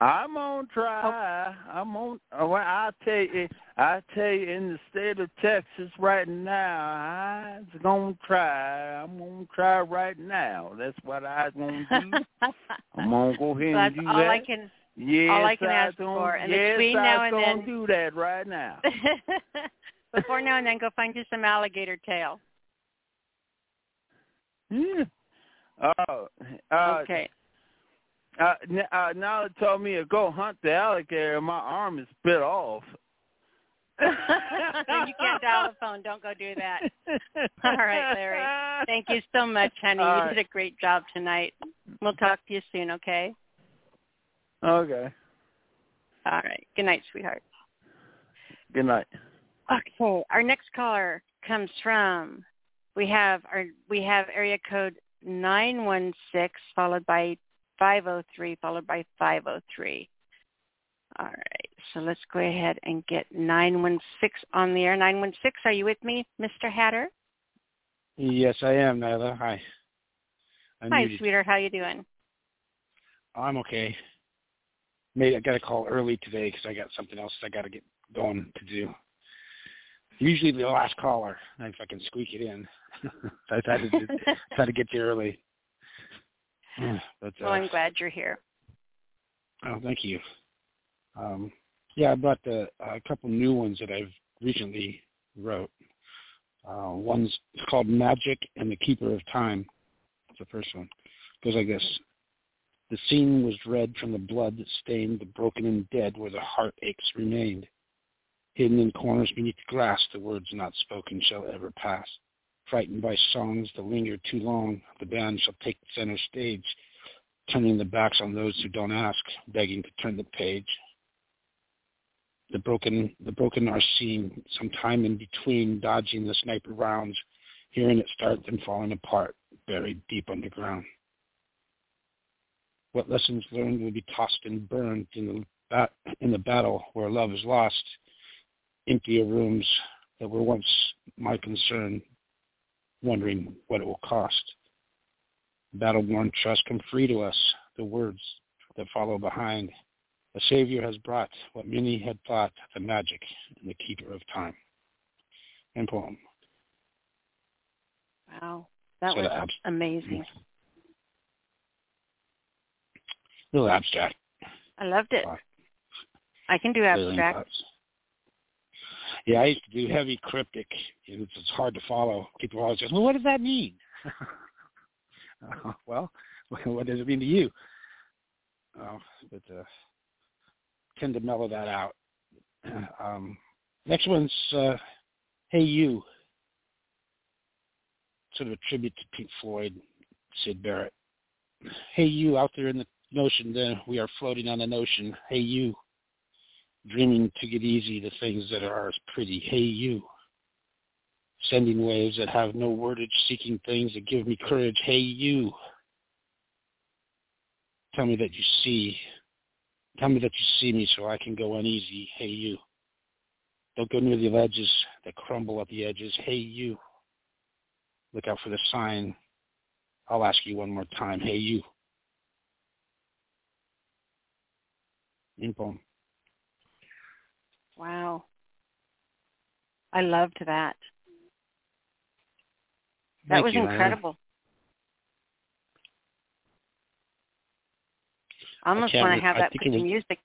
I'm on try. Oh. I'm on. Oh, well, I tell you, I tell you, in the state of Texas right now, I'm gonna try. I'm gonna try right now. That's what I'm gonna do. I'm gonna go ahead So and do all that. I can yes, all I can I ask gonna, for. And yes, between now and gonna then do that right now. before now and then go find you some alligator tail. Yeah. Oh, uh, Okay. Uh, uh, now it told me to go hunt the alligator. and My arm is bit off. then you can't dial the phone. Don't go do that. All right, Larry. Thank you so much, honey. All you right. did a great job tonight. We'll talk to you soon, okay? Okay. All right. Good night, sweetheart. Good night. Okay. Our next caller comes from we have our we have area code nine one six followed by five oh three followed by five oh three. All right. So let's go ahead and get nine one six on the air. Nine one six, are you with me, Mr. Hatter? Yes, I am, Nyla. Hi. I'm Hi, muted. sweetheart. How you doing? I'm okay. Maybe I got a call early today because I got something else I got to get going to do. Usually the last caller, if I can squeak it in. I had to had to get you early. But uh, well, I'm glad you're here. oh, thank you. Um, yeah, I brought the, a couple new ones that I've recently wrote. Uh, one's called Magic and the Keeper of Time. That's the first one. goes like this. The scene was red from the blood that stained the broken and dead where the heartaches remained. Hidden in corners beneath the grass, the words not spoken shall ever pass. Frightened by songs that linger too long, the band shall take the center stage, turning the backs on those who don't ask, begging to turn the page. the broken the broken are seen sometime in between dodging the sniper rounds, hearing it start then falling apart, buried deep underground. What lessons learned will be tossed and burned in the bat, in the battle where love is lost. Emptier rooms that were once my concern, wondering what it will cost. Battle-worn trust come free to us, the words that follow behind. The Savior has brought what many had thought the magic and the keeper of time. End poem. Wow, that So was abs- amazing. A little abstract. I loved it. Wow. I can do abstract. Yeah, I used to do heavy cryptic. It's, it's hard to follow. People always say, well, what does that mean? Uh, well, what does it mean to you? Uh, but uh, tend to mellow that out. Um, next one's uh, Hey You. Sort of a tribute to Pink Floyd, Syd Barrett. Hey you out there in the ocean, then we are floating on an ocean. Hey you, dreaming to get easy the things that are pretty. Hey you, sending waves that have no wordage, seeking things that give me courage. Hey you, tell me that you see. Tell me that you see me so I can go uneasy. Hey you, don't go near the ledges that crumble at the edges. Hey you, look out for the sign. I'll ask you one more time. Hey you. In poem. Wow. I loved that. That Thank was you, Anna. incredible. I almost can't want to have I that put to was- music.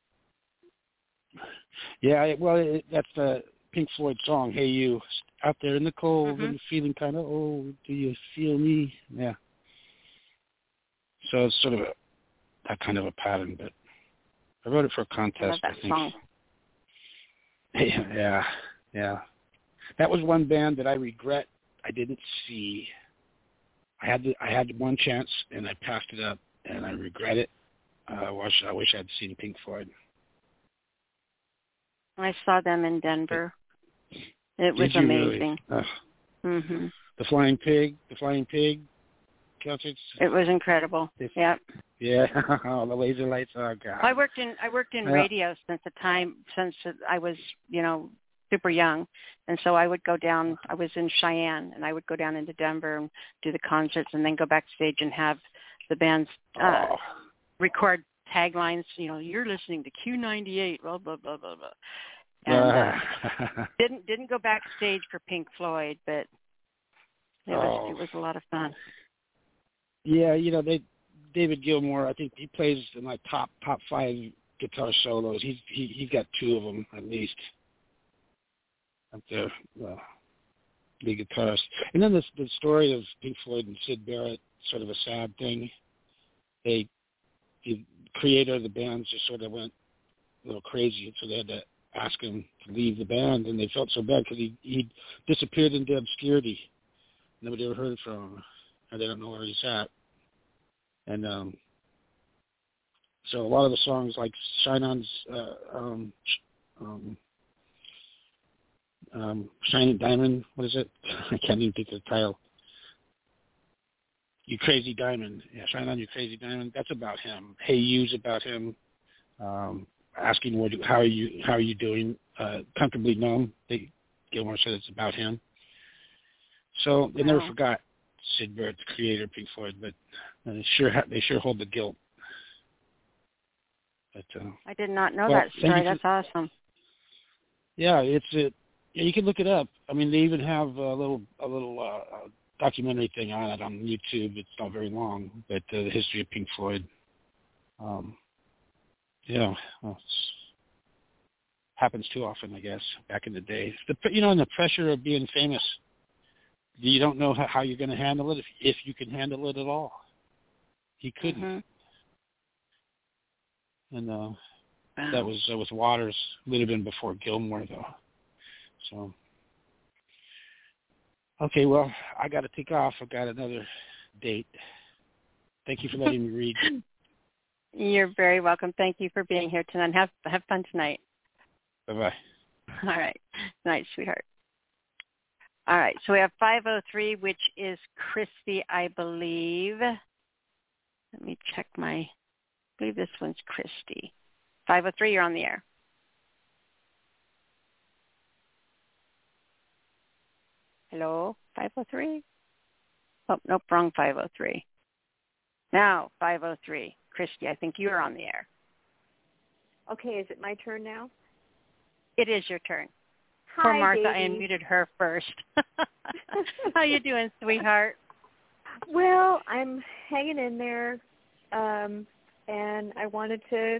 Yeah, well, it, that's the Pink Floyd song, "Hey You." Out there in the cold Mhm. and feeling kind of, oh, do you feel me? Yeah. So it's sort of a that kind of a pattern, but I wrote it for a I contest. that I think. song. Yeah, yeah. That was one band that I regret I didn't see. I had the, I had one chance and I passed it up, and I regret it. Uh, I wish I wish I'd seen Pink Floyd. I saw them in Denver. It was Did really? amazing. Ugh. Mhm. The Flying Pig, the Flying Pig concerts. It was incredible. If- Yep. Yeah, all the laser lights. Oh god. I worked in I worked in Yeah. radio since the time since I was you know super young, and so I would go down. I was in Cheyenne, and I would go down into Denver and do the concerts, and then go backstage and have the bands uh, Oh. record taglines. You know, you're listening to Q98, blah blah blah blah blah. And uh, didn't didn't go backstage for Pink Floyd, but it was Oh. it was a lot of fun. yeah, you know they David Gilmour. I think he plays in my top top five guitar solos. He's he he's got two of them at least. Up there, well, the guitarist. And then this the story of Pink Floyd and Syd Barrett, sort of a sad thing. They the creator of the band just sort of went a little crazy, so they had to ask him to leave the band, and they felt so bad because he he disappeared into obscurity. Nobody ever heard from him, and they don't know where he's at. And um, so a lot of the songs, like "Shine On's," uh, um, um, um, "Shining Diamond," what is it? I can't even think of the title. You crazy diamond, yeah, shine on you crazy diamond. That's about him. Hey, you's about him. Um, asking what, how are you, how are you doing? Uh, comfortably numb. They, Gilmour said it's about him. So they never forgot Syd Barrett, the creator of Pink Floyd, but uh, they sure ha- they sure hold the guilt. But uh, I did not know Well, that story. for- That's awesome. yeah, it's it. yeah, you can look it up. I mean, they even have a little a little uh, uh, documentary thing on it on YouTube. It's not very long, but uh, the history of Pink Floyd. Um, yeah, well, it's, happens too often, I guess. Back in the day, the you know, and the pressure of being famous. You don't know how, how you're going to handle it if if you can handle it at all. He couldn't, Mhm. and uh, Wow. that was uh, with Waters. Would have been before Gilmour, though. So, okay, well, I got to take off. I've got another date. Thank you for letting me read. You're very welcome. Thank you for being here tonight. Have have fun tonight. Bye bye. All right. Night, sweetheart. All right. So we have 503, which is Christy, I believe. Let me check my, I believe this one's Christy. 503, you're on the air. Hello, 503? Oh, nope, wrong 503. Now, 503. Christy, I think you're on the air. Okay, is it my turn now? It is your turn. Hi, Poor Martha, I unmuted her first. How you doing, sweetheart? Well, I'm hanging in there, um, and I wanted to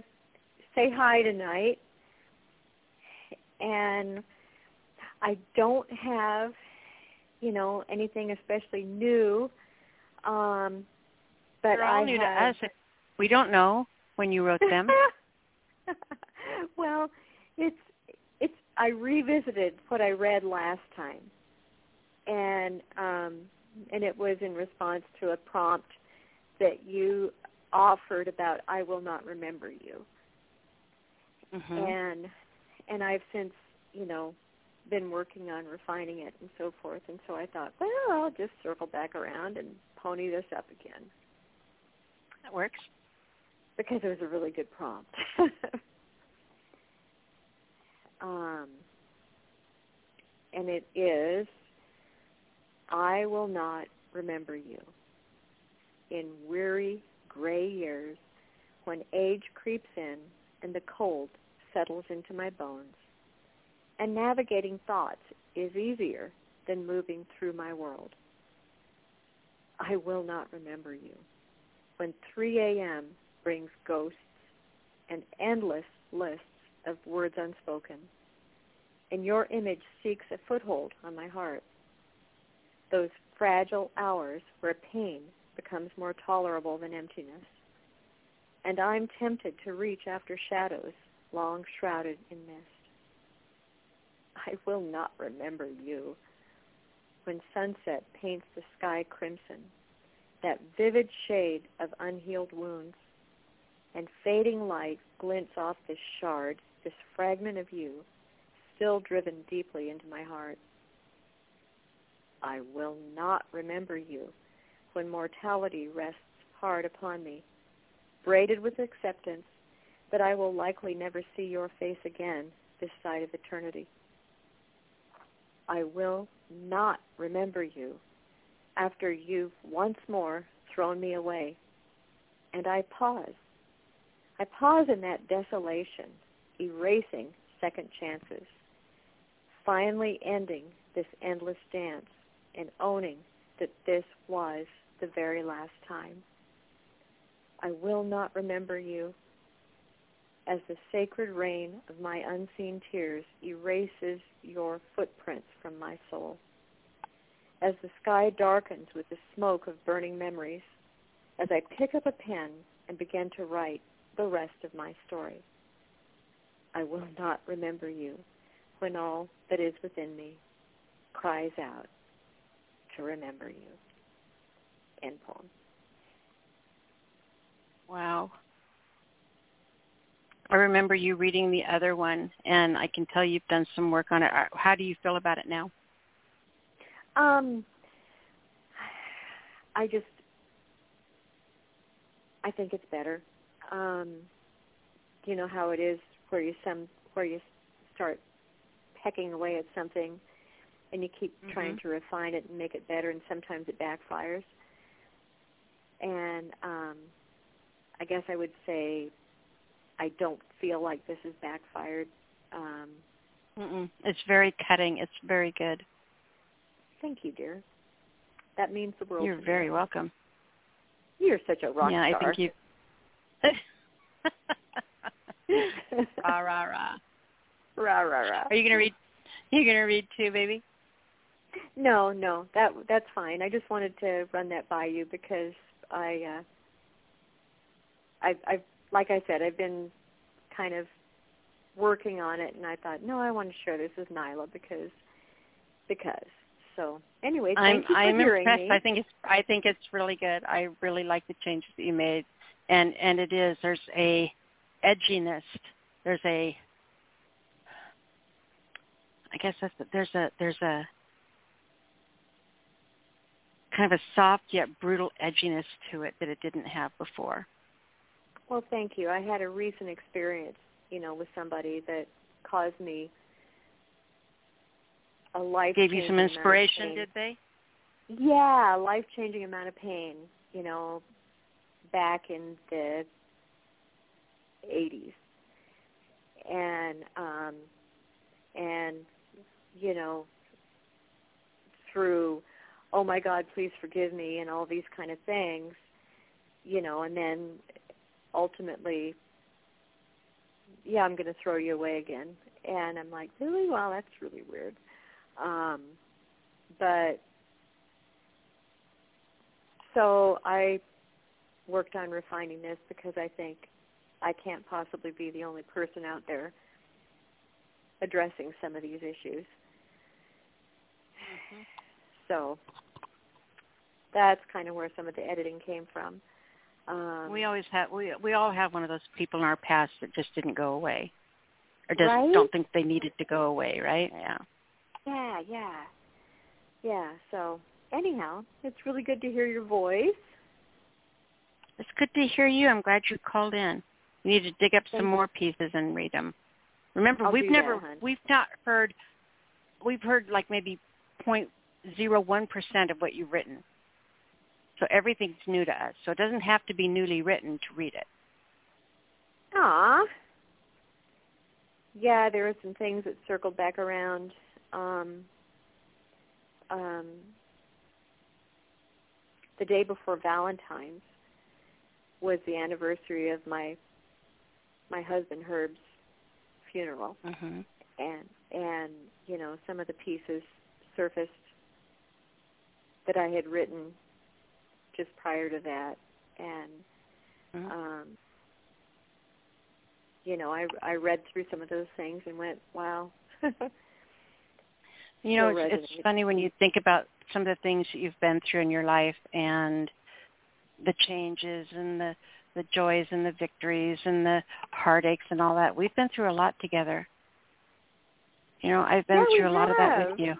say hi tonight. And I don't have, you know, anything especially new. Um, but They're all I new have, to us. We don't know when you wrote them. well, it's it's I revisited what I read last time, and um, and it was in response to a prompt that you offered about I will not remember you, Mm-hmm. and and I've since you know been working on refining it and so forth, and so I thought, well, I'll just circle back around and pony this up again That works. because it was a really good prompt. um, and it is, I will not remember you. In weary, gray years, when age creeps in and the cold settles into my bones, and navigating thoughts is easier than moving through my world. I will not remember you. When 3 a.m. brings ghosts and endless lists of words unspoken, and your image seeks a foothold on my heart. Those fragile hours where pain becomes more tolerable than emptiness. And I'm tempted to reach after shadows long shrouded in mist. I will not remember you. When sunset paints the sky crimson, that vivid shade of unhealed wounds, and fading light glints off this shard, this fragment of you, still driven deeply into my heart. I will not remember you when mortality rests hard upon me, braided with acceptance that I will likely never see your face again this side of eternity. I will not remember you after you've once more thrown me away. And I pause. I pause in that desolation, erasing second chances, finally ending this endless dance and owning that this was the very last time. I will not remember you as the sacred rain of my unseen tears erases your footprints from my soul. As the sky darkens with the smoke of burning memories, as I pick up a pen and begin to write the rest of my story. I will not remember you when all that is within me cries out to remember you. End poem. Wow. I remember you reading the other one, and I can tell you've done some work on it. Uh, How do you feel about it now? Um, I just, I think it's better. Um, you know how it is where you some where you start pecking away at something, and you keep Mm-hmm. trying to refine it and make it better, and sometimes it backfires. And um, I guess I would say I don't feel like this has backfired. Um, Mm-mm. It's very cutting. It's very good. thank you, dear. That means the world. You're to me. very welcome. You're such a rock yeah, star. I think you. rah rah rah. Rah rah rah. Are you gonna read? You gonna read too, baby? No, no, that that's fine. I just wanted to run that by you because I, uh, I, I've like I said, I've been kind of working on it, and I thought, no, I want to share this with Nyla because because. So anyway, I'm you for I'm hearing impressed. me. I think it's I think it's really good. I really like the changes that you made, and and it is there's a edginess. There's a I guess that's there's a there's a kind of a soft yet brutal edginess to it that it didn't have before. Well, thank you. I had a recent experience, you know, with somebody that caused me a life gave you some inspiration, did they? Yeah, life changing amount of pain, you know, back in the 80s. And um and you know through oh my god please forgive me and all these kind of things you know and then ultimately yeah i'm going to throw you away again. And i'm like really? Well that's really weird. Um but so i worked on refining this because i think i can't possibly be the only person out there addressing some of these issues. Mm-hmm. so that's kind of where some of the editing came from um, we always have we we all have one of those people in our past that just didn't go away, or just right? don't think they needed to go away, right? Yeah. Yeah, yeah, yeah. So anyhow, it's really good to hear your voice. It's good to hear you. I'm glad you called in. You need to dig up Thank some you. more pieces and read them. Remember, I'll we've never that, we've not heard we've heard like maybe point zero one percent of what you've written. So everything's new to us. So it doesn't have to be newly written to read it. Aw. Yeah, there were some things that circled back around. Um, um, the day before Valentine's was the anniversary of my my husband Herb's funeral, Mm-hmm. and and you know some of the pieces surfaced that I had written just prior to that, and Mhm. um, you know I I read through some of those things and went, wow. You know, it's, it's funny when you think about some of the things that you've been through in your life and the changes and the the joys and the victories and the heartaches and all that. We've been through a lot together. You know, I've been Yeah, through a lot of that with you.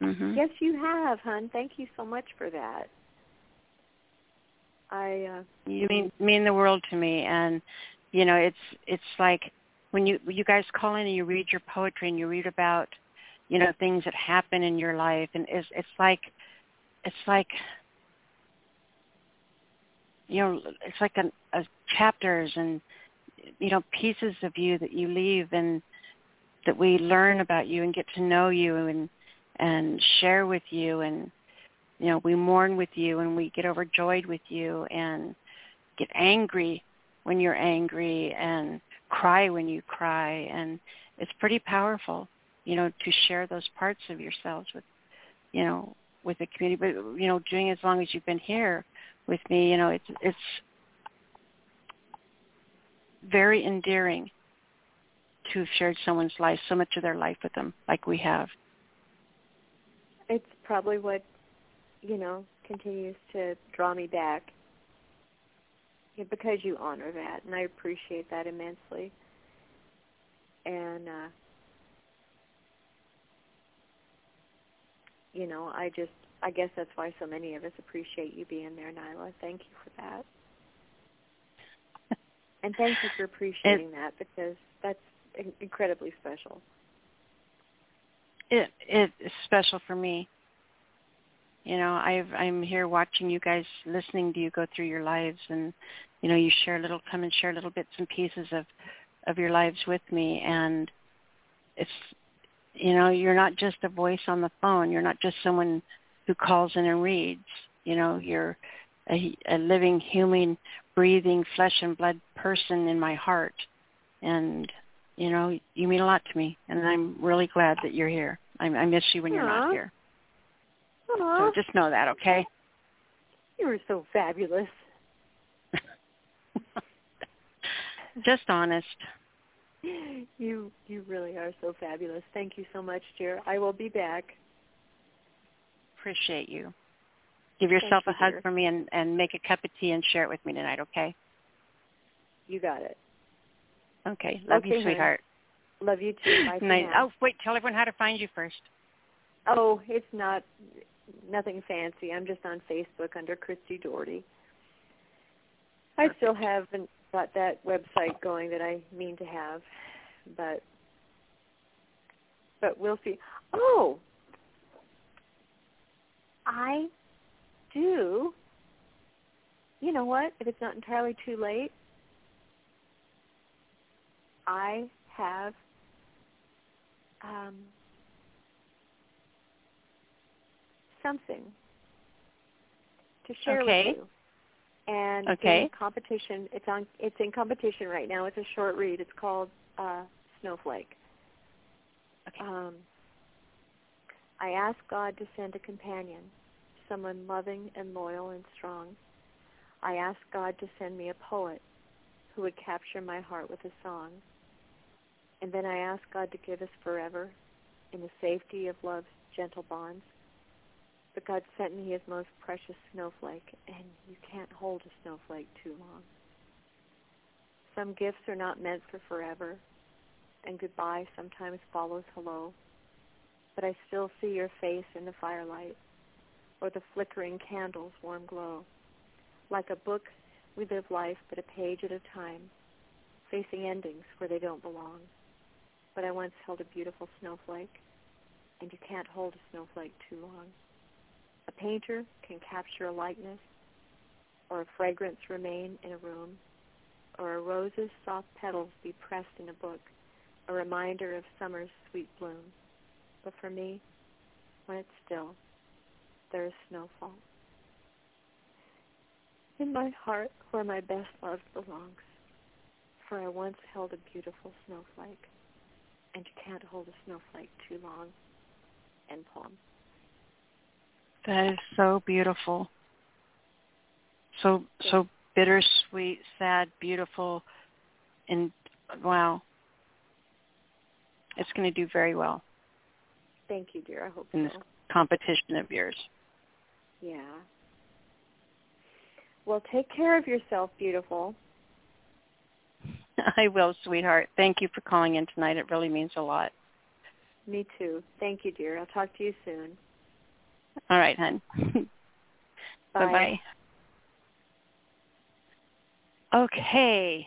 Mhm. Yes, you have, hon. Thank you so much for that. I uh you mean mean the world to me. And you know it's it's like when you you guys call in and you read your poetry and you read about you know things that happen in your life. And it's it's like it's like you know it's like a, a chapters and you know pieces of you that you leave and that we learn about you and get to know you and and share with you. And you know we mourn with you and we get overjoyed with you and get angry when you're angry and cry when you cry. And it's pretty powerful you know to share those parts of yourselves with you know with the community. But you know doing as long as you've been here with me you know it's it's very endearing to have shared someone's life so much of their life with them like we have. It's probably what you know continues to draw me back because you honor that and I appreciate that immensely. And uh you know, I just I guess that's why so many of us appreciate you being there, Nyla. Thank you for that. and thank you for appreciating that because that's in- incredibly special. it it is special for me. You know, I've I'm here watching you guys, listening to you go through your lives, and you know, you share little, come and share little bits and pieces of of your lives with me, and it's you know, you're not just a voice on the phone. You're not just someone who calls in and reads. You know, you're a, a living, human, breathing, flesh and blood person in my heart, and you know, you mean a lot to me, and I'm really glad that you're here. I, I miss you when you're not here. Aw, So just know that, okay? you were so fabulous. just honest. You you really are so fabulous. Thank you so much, dear. I will be back. Appreciate you. Give yourself you, a hug dear. for me and, and make a cup of tea and share it with me tonight, okay? You got it. Okay. Love Okay, you, honey. sweetheart. Love you too. Bye Nice. Oh, wait, tell everyone how to find you first. Oh, it's not nothing fancy. I'm just on Facebook under Christy Doherty. I still haven't got that website going that I mean to have, but but we'll see. Oh, I do. You know what? If it's not entirely too late, I have um, something to share Okay. with you. And Okay. competition, it's on. It's in competition right now. It's a short read. It's called uh, Snowflake. Um, I ask God to send a companion, someone loving and loyal and strong. I ask God to send me a poet who would capture my heart with a song. And then I ask God to give us forever in the safety of love's gentle bonds. But God sent me his most precious snowflake, and you can't hold a snowflake too long. Some gifts are not meant for forever, and goodbye sometimes follows hello. But I still see your face in the firelight, or the flickering candle's warm glow. Like a book, we live life but a page at a time, facing endings where they don't belong. But I once held a beautiful snowflake, and you can't hold a snowflake too long. A painter can capture a likeness, or a fragrance remain in a room, or a rose's soft petals be pressed in a book, a reminder of summer's sweet bloom. But for me, when it's still, there is snowfall. In my heart, where my best love belongs, for I once held a beautiful snowflake, and you can't hold a snowflake too long. End poem. That is so beautiful. So so bittersweet, sad, beautiful, and wow. It's going to do very well Thank you, dear. I hope in this competition of yours. Yeah. Well, take care of yourself, beautiful. I will, sweetheart. Thank you for calling in tonight. It really means a lot. Me too. Thank you, dear. I'll talk to you soon. All right, hon. Bye. Bye-bye. Okay.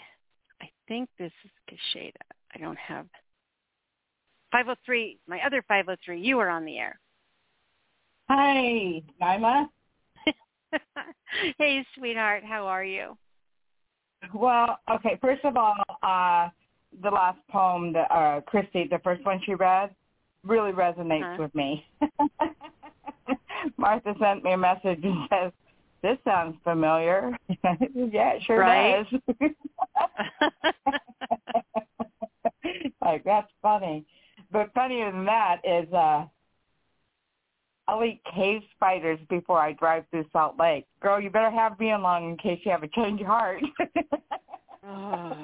I think this is Kasheda. I don't have 503, my other 503, you are on the air. Hi, Naima. hey, sweetheart, how are you? Well, okay, first of all, uh, the last poem, that uh, Christy, the first one she read, really resonates Uh-huh. with me. Martha sent me a message and says, this sounds familiar. yeah, it sure Right? does. like, that's funny. But funnier than that is uh I'll eat cave spiders before I drive through Salt Lake. Girl, you better have me along in case you have a change of heart. Oh.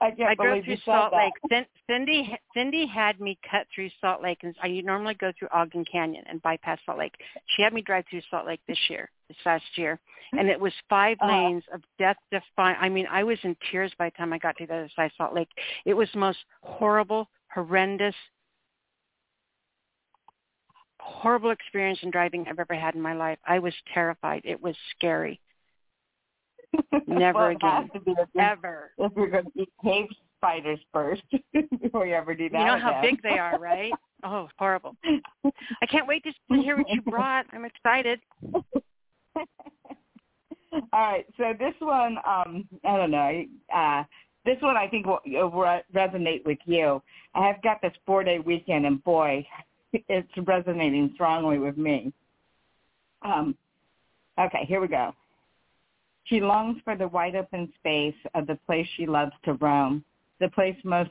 I can't I drove through Salt. Lake. Cin- Cindy Cindy had me cut through Salt Lake, and I normally go through Ogden Canyon and bypass Salt Lake. She had me drive through Salt Lake this year, this last year, and it was 5 Uh-huh. lanes of death defying. I mean, I was in tears by the time I got to the other side of Salt Lake. It was the most horrible, horrendous, horrible experience in driving I've ever had in my life. I was terrified. It was scary. Never well, again. Has to be if you're, Ever. If you're going to eat cave spiders first before you ever do that You know how big they are, right? Oh, horrible. I can't wait to to hear what you brought. I'm excited. All right, so this one, um, I don't know. Uh, this one I think will, will resonate with you. I have got this four-day weekend, and boy, it's resonating strongly with me. Um, okay, here we go. She longs for the wide open space of the place she loves to roam, the place most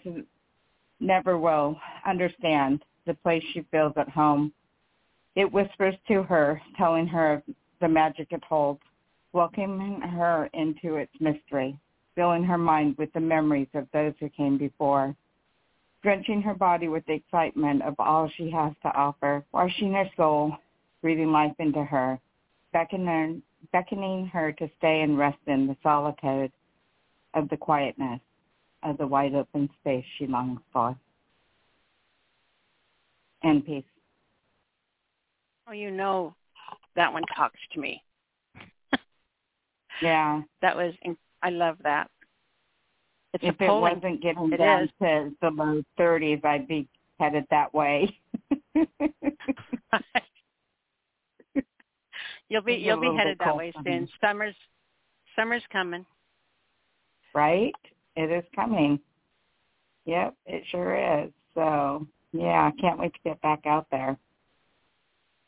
never will understand, the place she feels at home. It whispers to her, telling her of the magic it holds, welcoming her into its mystery, filling her mind with the memories of those who came before, drenching her body with the excitement of all she has to offer, washing her soul, breathing life into her, beckoning, beckoning her to stay and rest in the solitude of the quietness. of the wide open space she longs for. And peace. Oh, you know, that one talks to me. Yeah. That was, I love that. It's if it wasn't getting It down is. to the low 30s, I'd be headed that way. You'll be you'll be headed that way soon. Summer's summer's coming. right? It is coming. Yep, it sure is. So yeah, I can't wait to get back out there.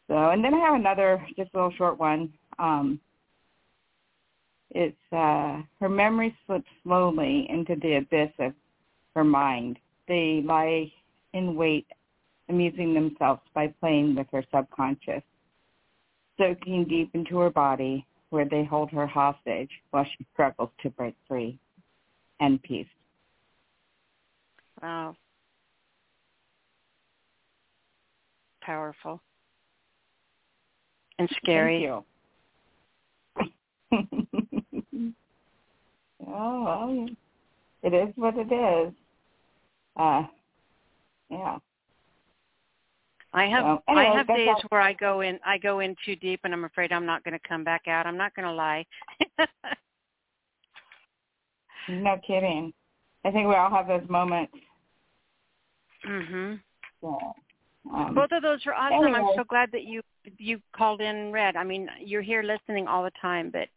So and then I have another just a little short one. Um it's uh her memories slip slowly into the abyss of her mind. They lie in wait, amusing themselves by playing with her subconscious, soaking deep into her body where they hold her hostage while she struggles to break free and peace. Wow. Powerful. And scary. Thank you. oh, well, it is what it is. Uh, yeah. I have So, I have days all- where I go in I go in too deep and I'm afraid I'm not going to come back out. I'm not going to lie. No kidding. I think we all have those moments. mhm. So, um, Both of those are awesome. I'm so glad that you you called in and read. I mean, you're here listening all the time, but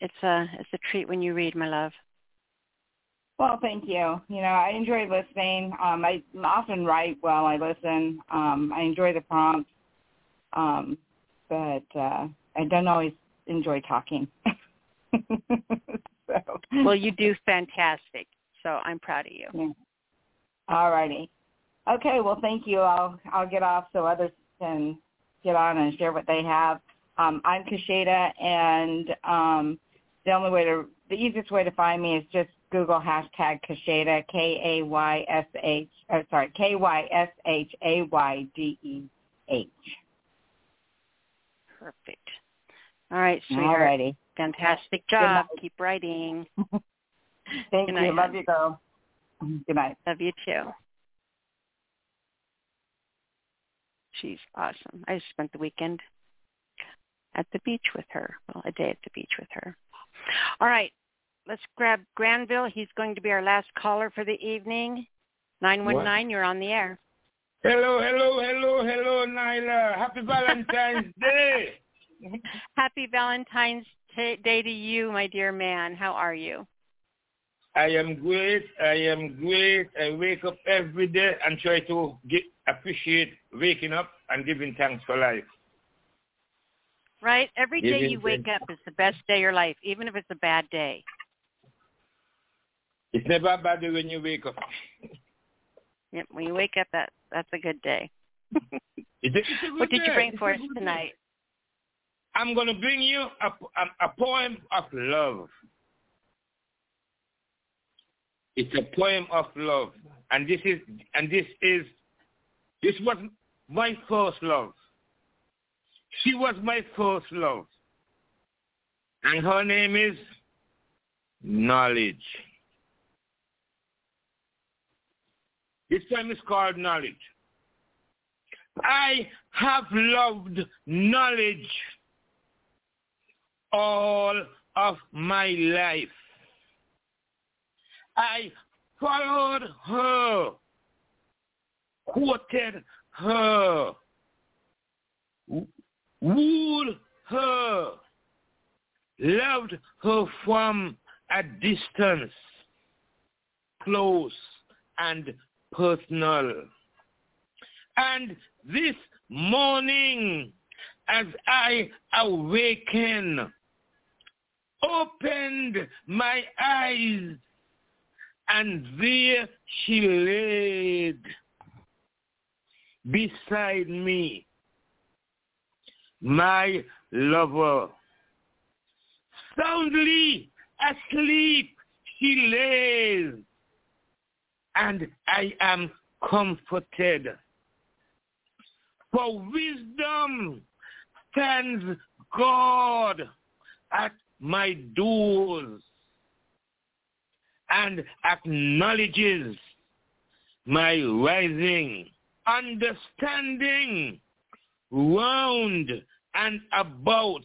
it's a it's a treat when you read, my love. Well, thank you. You know, I enjoy listening. Um, I often write while I listen. Um, I enjoy the prompts, um, but uh, I don't always enjoy talking. so, Well, you do fantastic. So I'm proud of you. Yeah. All righty. Okay. Well, thank you. I'll I'll get off so others can get on and share what they have. Um, I'm Kasheda, and um, the only way to the easiest way to find me is just Google hashtag Kasheda K A Y S H. Oh, sorry, K Y S H A Y D E H. Perfect. All right, All sweetheart. righty. Fantastic job. Keep writing. Thank Good you. night, Love you, girl. Good night. Love you too. She's awesome. I spent the weekend at the beach with her. Well, a day at the beach with her. All right. Let's grab Granville. He's going to be our last caller for the evening. 919, you're on the air. Hello, hello, hello, hello, Nyla. Happy Valentine's Day. Happy Valentine's T- Day to you, my dear man. How are you? I am great. I am great. I wake up every day and try to get, appreciate waking up and giving thanks for life. Right? Every day Giving you wake thanks. up is the best day of your life, even if it's a bad day. It's never bad when you wake up. Yep, when you wake up, that that's a good day. It's a, good What did you bring for us tonight? I'm going to bring you a, a, a poem of love. It's a poem of love, and this is and this is this was my first love. She was my first love, and her name is Knowledge. This time is called Knowledge. I have loved knowledge all of my life. I followed her, quoted her, wooed her, loved her from a distance, close and personal. And this morning, as I awaken, opened my eyes, and there she laid beside me, my lover. Soundly asleep she lays, and I am comforted. For wisdom stands God at my doors. and acknowledges my rising, understanding round and about,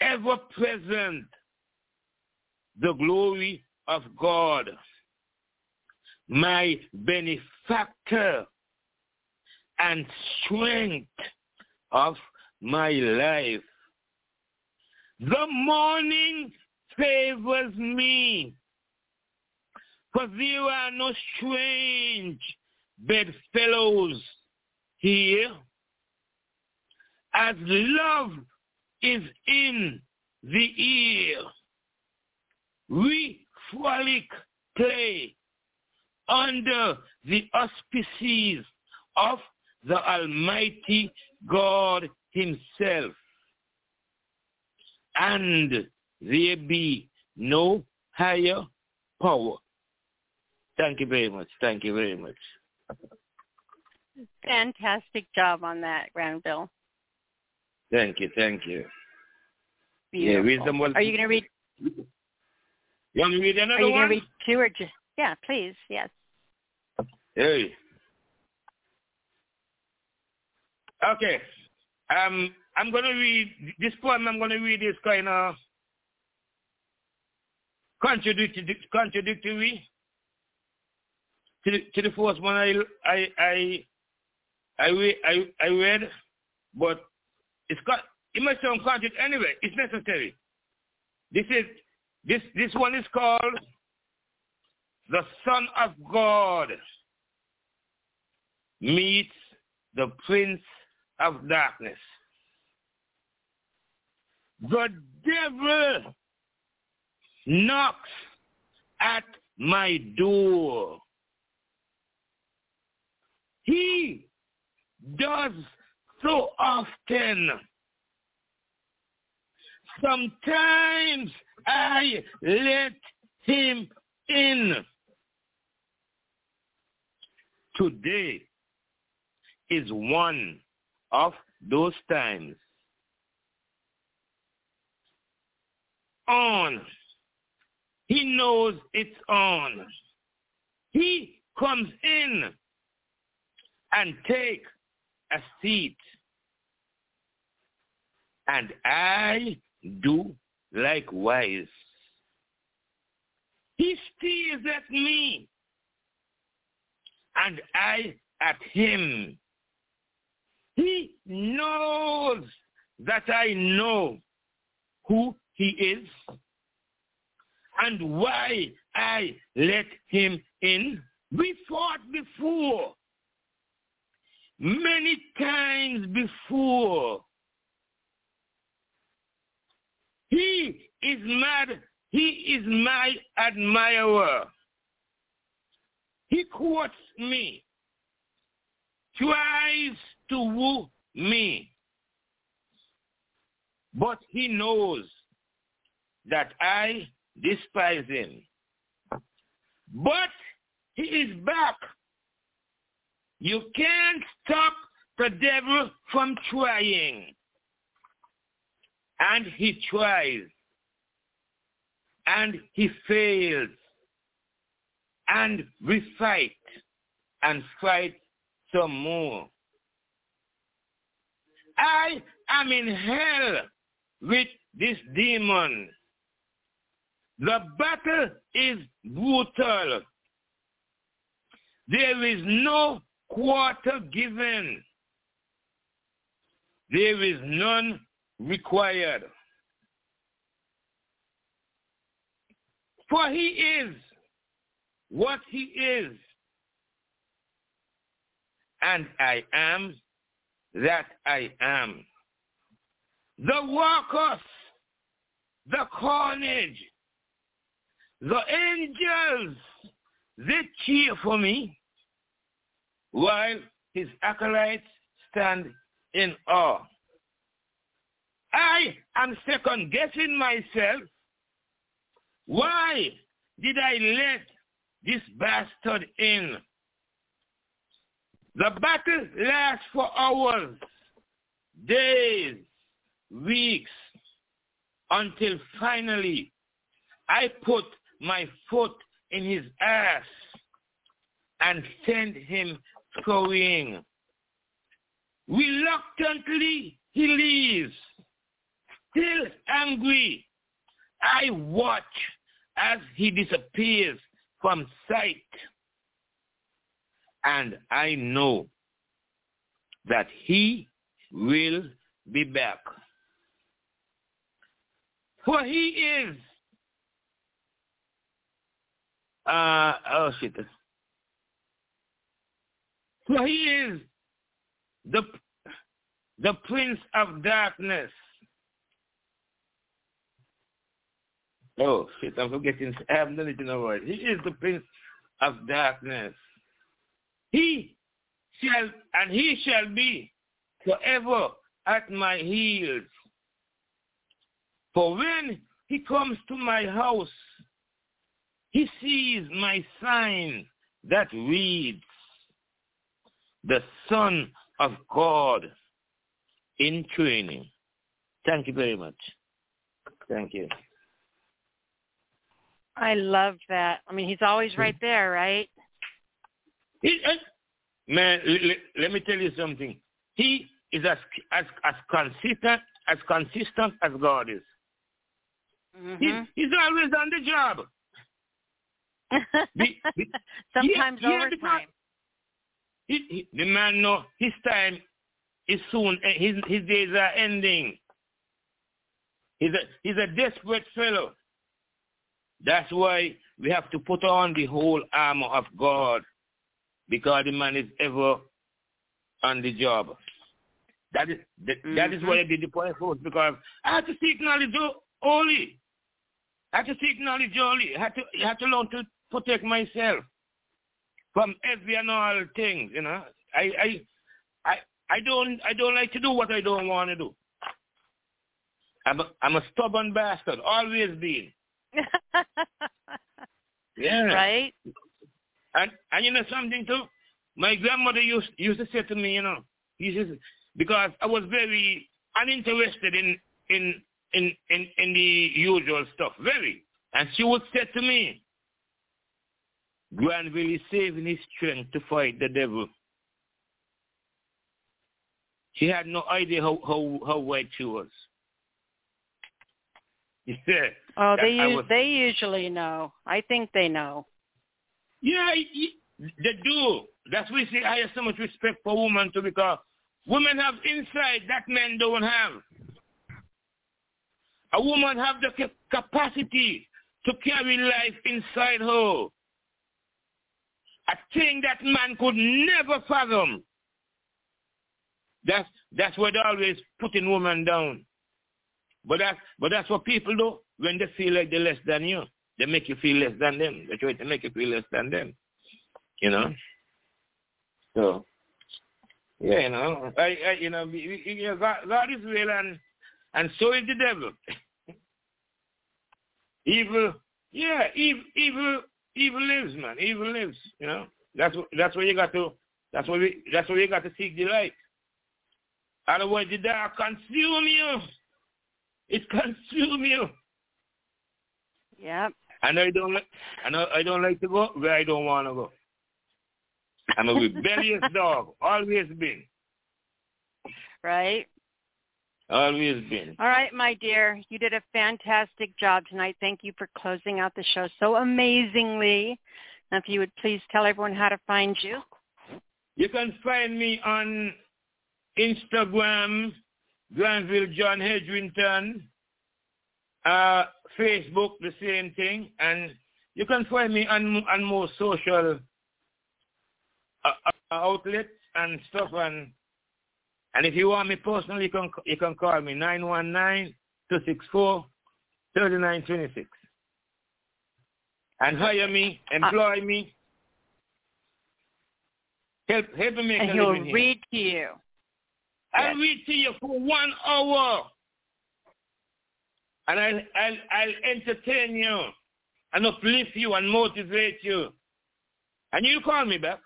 ever present, the glory of God, my benefactor and strength of my life. The morning favors me, for there are no strange bedfellows here, as love is in the ear. We frolic play under the auspices of the Almighty God himself. And there be no higher power. Thank you very much. Thank you very much. Fantastic job on that, Granville. Thank you. Thank you. Beautiful. Yeah, wisdom was. Are you going to read? You want me to read another Are you going to read two or just? Yeah, please. Yes. Hey. Okay. Um, I'm going to read this poem. I'm going to read is kind of contradictory, contradictory to the, to the first one I I I I I, I read, but it's got it might sound contradictory anyway. It's necessary. This is this this one is called the Son of God meets the Prince of Darkness. The devil knocks at my door. He does so often. Sometimes I let him in. Today is one of those times. On. He knows it's on. He comes in and take a seat. And I do likewise. He stares at me and I at him. He knows that I know who he is and why I let him in. We fought before, many times before. He is mad. He is my admirer. He quotes me, tries to woo me, but he knows that I despise him. But he is back. You can't stop the devil from trying. And he tries. And he fails. And fight and fight some more. I am in hell with this demon. The battle is brutal. There is no quarter given. There is none required. For he is what he is. And I am that I am. The workers, the carnage, the angels, they cheer for me while his acolytes stand in awe. I am second guessing myself. Why did I let this bastard in? The battle lasts for hours, days, weeks, until finally I put my foot in his ass and send him scurrying. Reluctantly he leaves, still angry. I watch as he disappears from sight. And I know that he will be back. For he is, uh, oh shit. For he is the, the prince of darkness. Oh shit, I'm forgetting. I done it in a while. He is the prince of darkness. He shall, and he shall be forever at my heels. For when he comes to my house, he sees my sign that reads, the Son of God in training. Thank you very much. Thank you. I love that. I mean, he's always right there, right? He, uh, man, let, let me tell you something. He is as as as consistent as consistent as God is. Mm-hmm. He, he's always on the job. the, the, Sometimes yeah, yeah, overtime. He, he, the man know his time is soon. eh, His his days are ending. He's a he's a desperate fellow. That's why we have to put on the whole armor of God, because the man is ever on the job. That is that, that is why mm-hmm. I did the point first because I had to seek knowledge only. I had to seek knowledge only. I had to I had to learn to protect myself from every and all things. You know, I I I I don't I don't like to do what I don't want to do. I'm a, I'm a stubborn bastard, always been. Yeah. Right? And and you know something too? My grandmother used used to say to me, you know, he says because I was very uninterested in in in in, in the usual stuff, very. And she would say to me, Granville is saving his strength to fight the devil. She had no idea how how, how white she was. Yeah. Oh, they I u- was- they usually know. I think they know. Yeah, they do. That's why I have so much respect for women too because women have insight that men don't have. A woman have the capacity to carry life inside her. A thing that man could never fathom. That's that's why they always putting women down. But that's but that's what people do when they feel like they're less than you. They make you feel less than them. They try to make you feel less than them. You know. So yeah, you know, I, I you know, God, God is real and and so is the devil. evil, yeah, evil, evil, evil lives, man. Evil lives. You know, that's that's what you got to. That's what we. That's what you got to seek the light. Otherwise, the dark consume you. It consume you. Yep. And I don't like. And I, I don't like to go where I don't want to go. I'm a rebellious dog. Always been. Right? Always been. All right, my dear. You did a fantastic job tonight. Thank you for closing out the show so amazingly. Now, if you would please tell everyone how to find you. You can find me on Instagram, Granville John Hedrington, uh, Facebook, the same thing, and you can find me on on more social uh, uh, outlets and stuff. And and if you want me personally, you can you can call me nine one nine two six four thirty nine twenty six and hire me, employ me, help help me make And a he'll living here. read to you. I'll read to you for one hour. And I'll, I'll, I'll entertain you and uplift you and motivate you. And you call me back.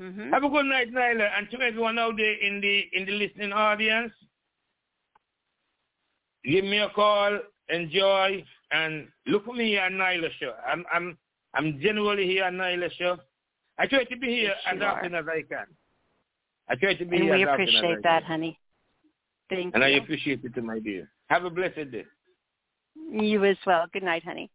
Mm-hmm. Have a good night, Nyla, and to everyone out there in the in the listening audience. Give me a call, enjoy, and look for me on Nyla show. I'm I'm I'm generally here on Nyla show. I try to be here Yes, as often as I can. I try to be And here we as often as I appreciate that, honey. Thank And I appreciate it, my dear. Have a blessed day. You as well. Good night, honey.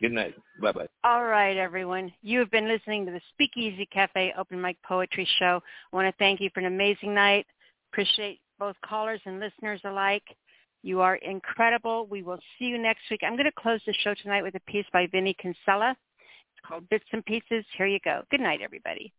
Good night. Bye bye. All right, everyone. You have been listening to the Speakeasy Cafe Open Mic Poetry Show. I want to thank you for an amazing night. Appreciate both callers and listeners alike. You are incredible. We will see you next week. I'm going to close the show tonight with a piece by Vinnie Kinsella. It's called Bits and Pieces. Here you go. Good night, everybody.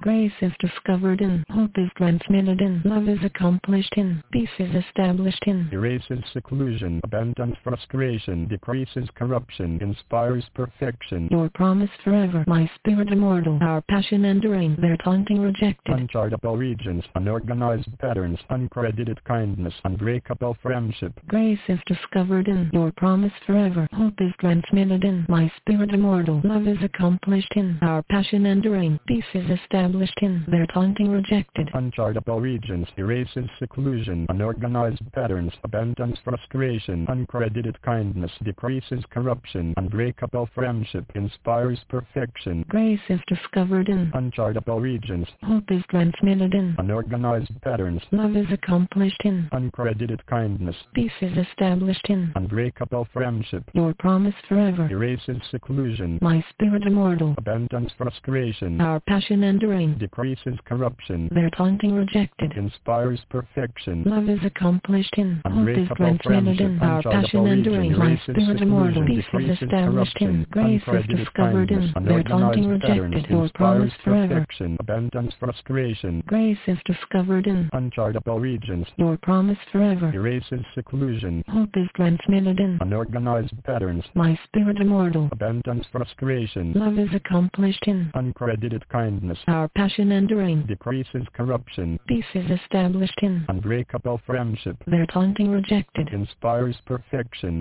Grace is discovered in, hope is transmitted in, love is accomplished in, peace is established in. erases seclusion, abandons frustration, decreases corruption, inspires perfection. Your promise forever, my spirit immortal, our passion enduring, their taunting rejected. Unchartable regions, unorganized patterns, uncredited kindness, unbreakable friendship. Grace is discovered in, your promise forever, hope is transmitted in, my spirit immortal, love is accomplished in, our passion enduring, peace is established in, their taunting rejected. Unchartable regions, erases seclusion, unorganized patterns, abandons frustration, uncredited kindness, decreases corruption, unbreakable friendship, inspires perfection. Grace is discovered in, Unchartable regions, hope is transmitted in, unorganized patterns, love is accomplished in, uncredited kindness, peace is established in, unbreakable friendship. your promise forever, Erases seclusion, my spirit immortal, abandons frustration, our passion enduring, decreases corruption, their taunting rejected. inspires perfection. Love is accomplished in, hope is transmitted in, our passion enduring, my spirit immortal, peace is established in, grace is discovered in, their taunting rejected, your promise forever. abandons frustration, Grace is discovered in, unchartable regions, your promise forever, erases seclusion, hope is transmitted in, unorganized patterns, my spirit immortal, abandons frustration, love is accomplished in, uncredited kindness, our passion enduring, decreases corruption, peace is established in, unbreakable friendship, their taunting rejected. inspires perfection.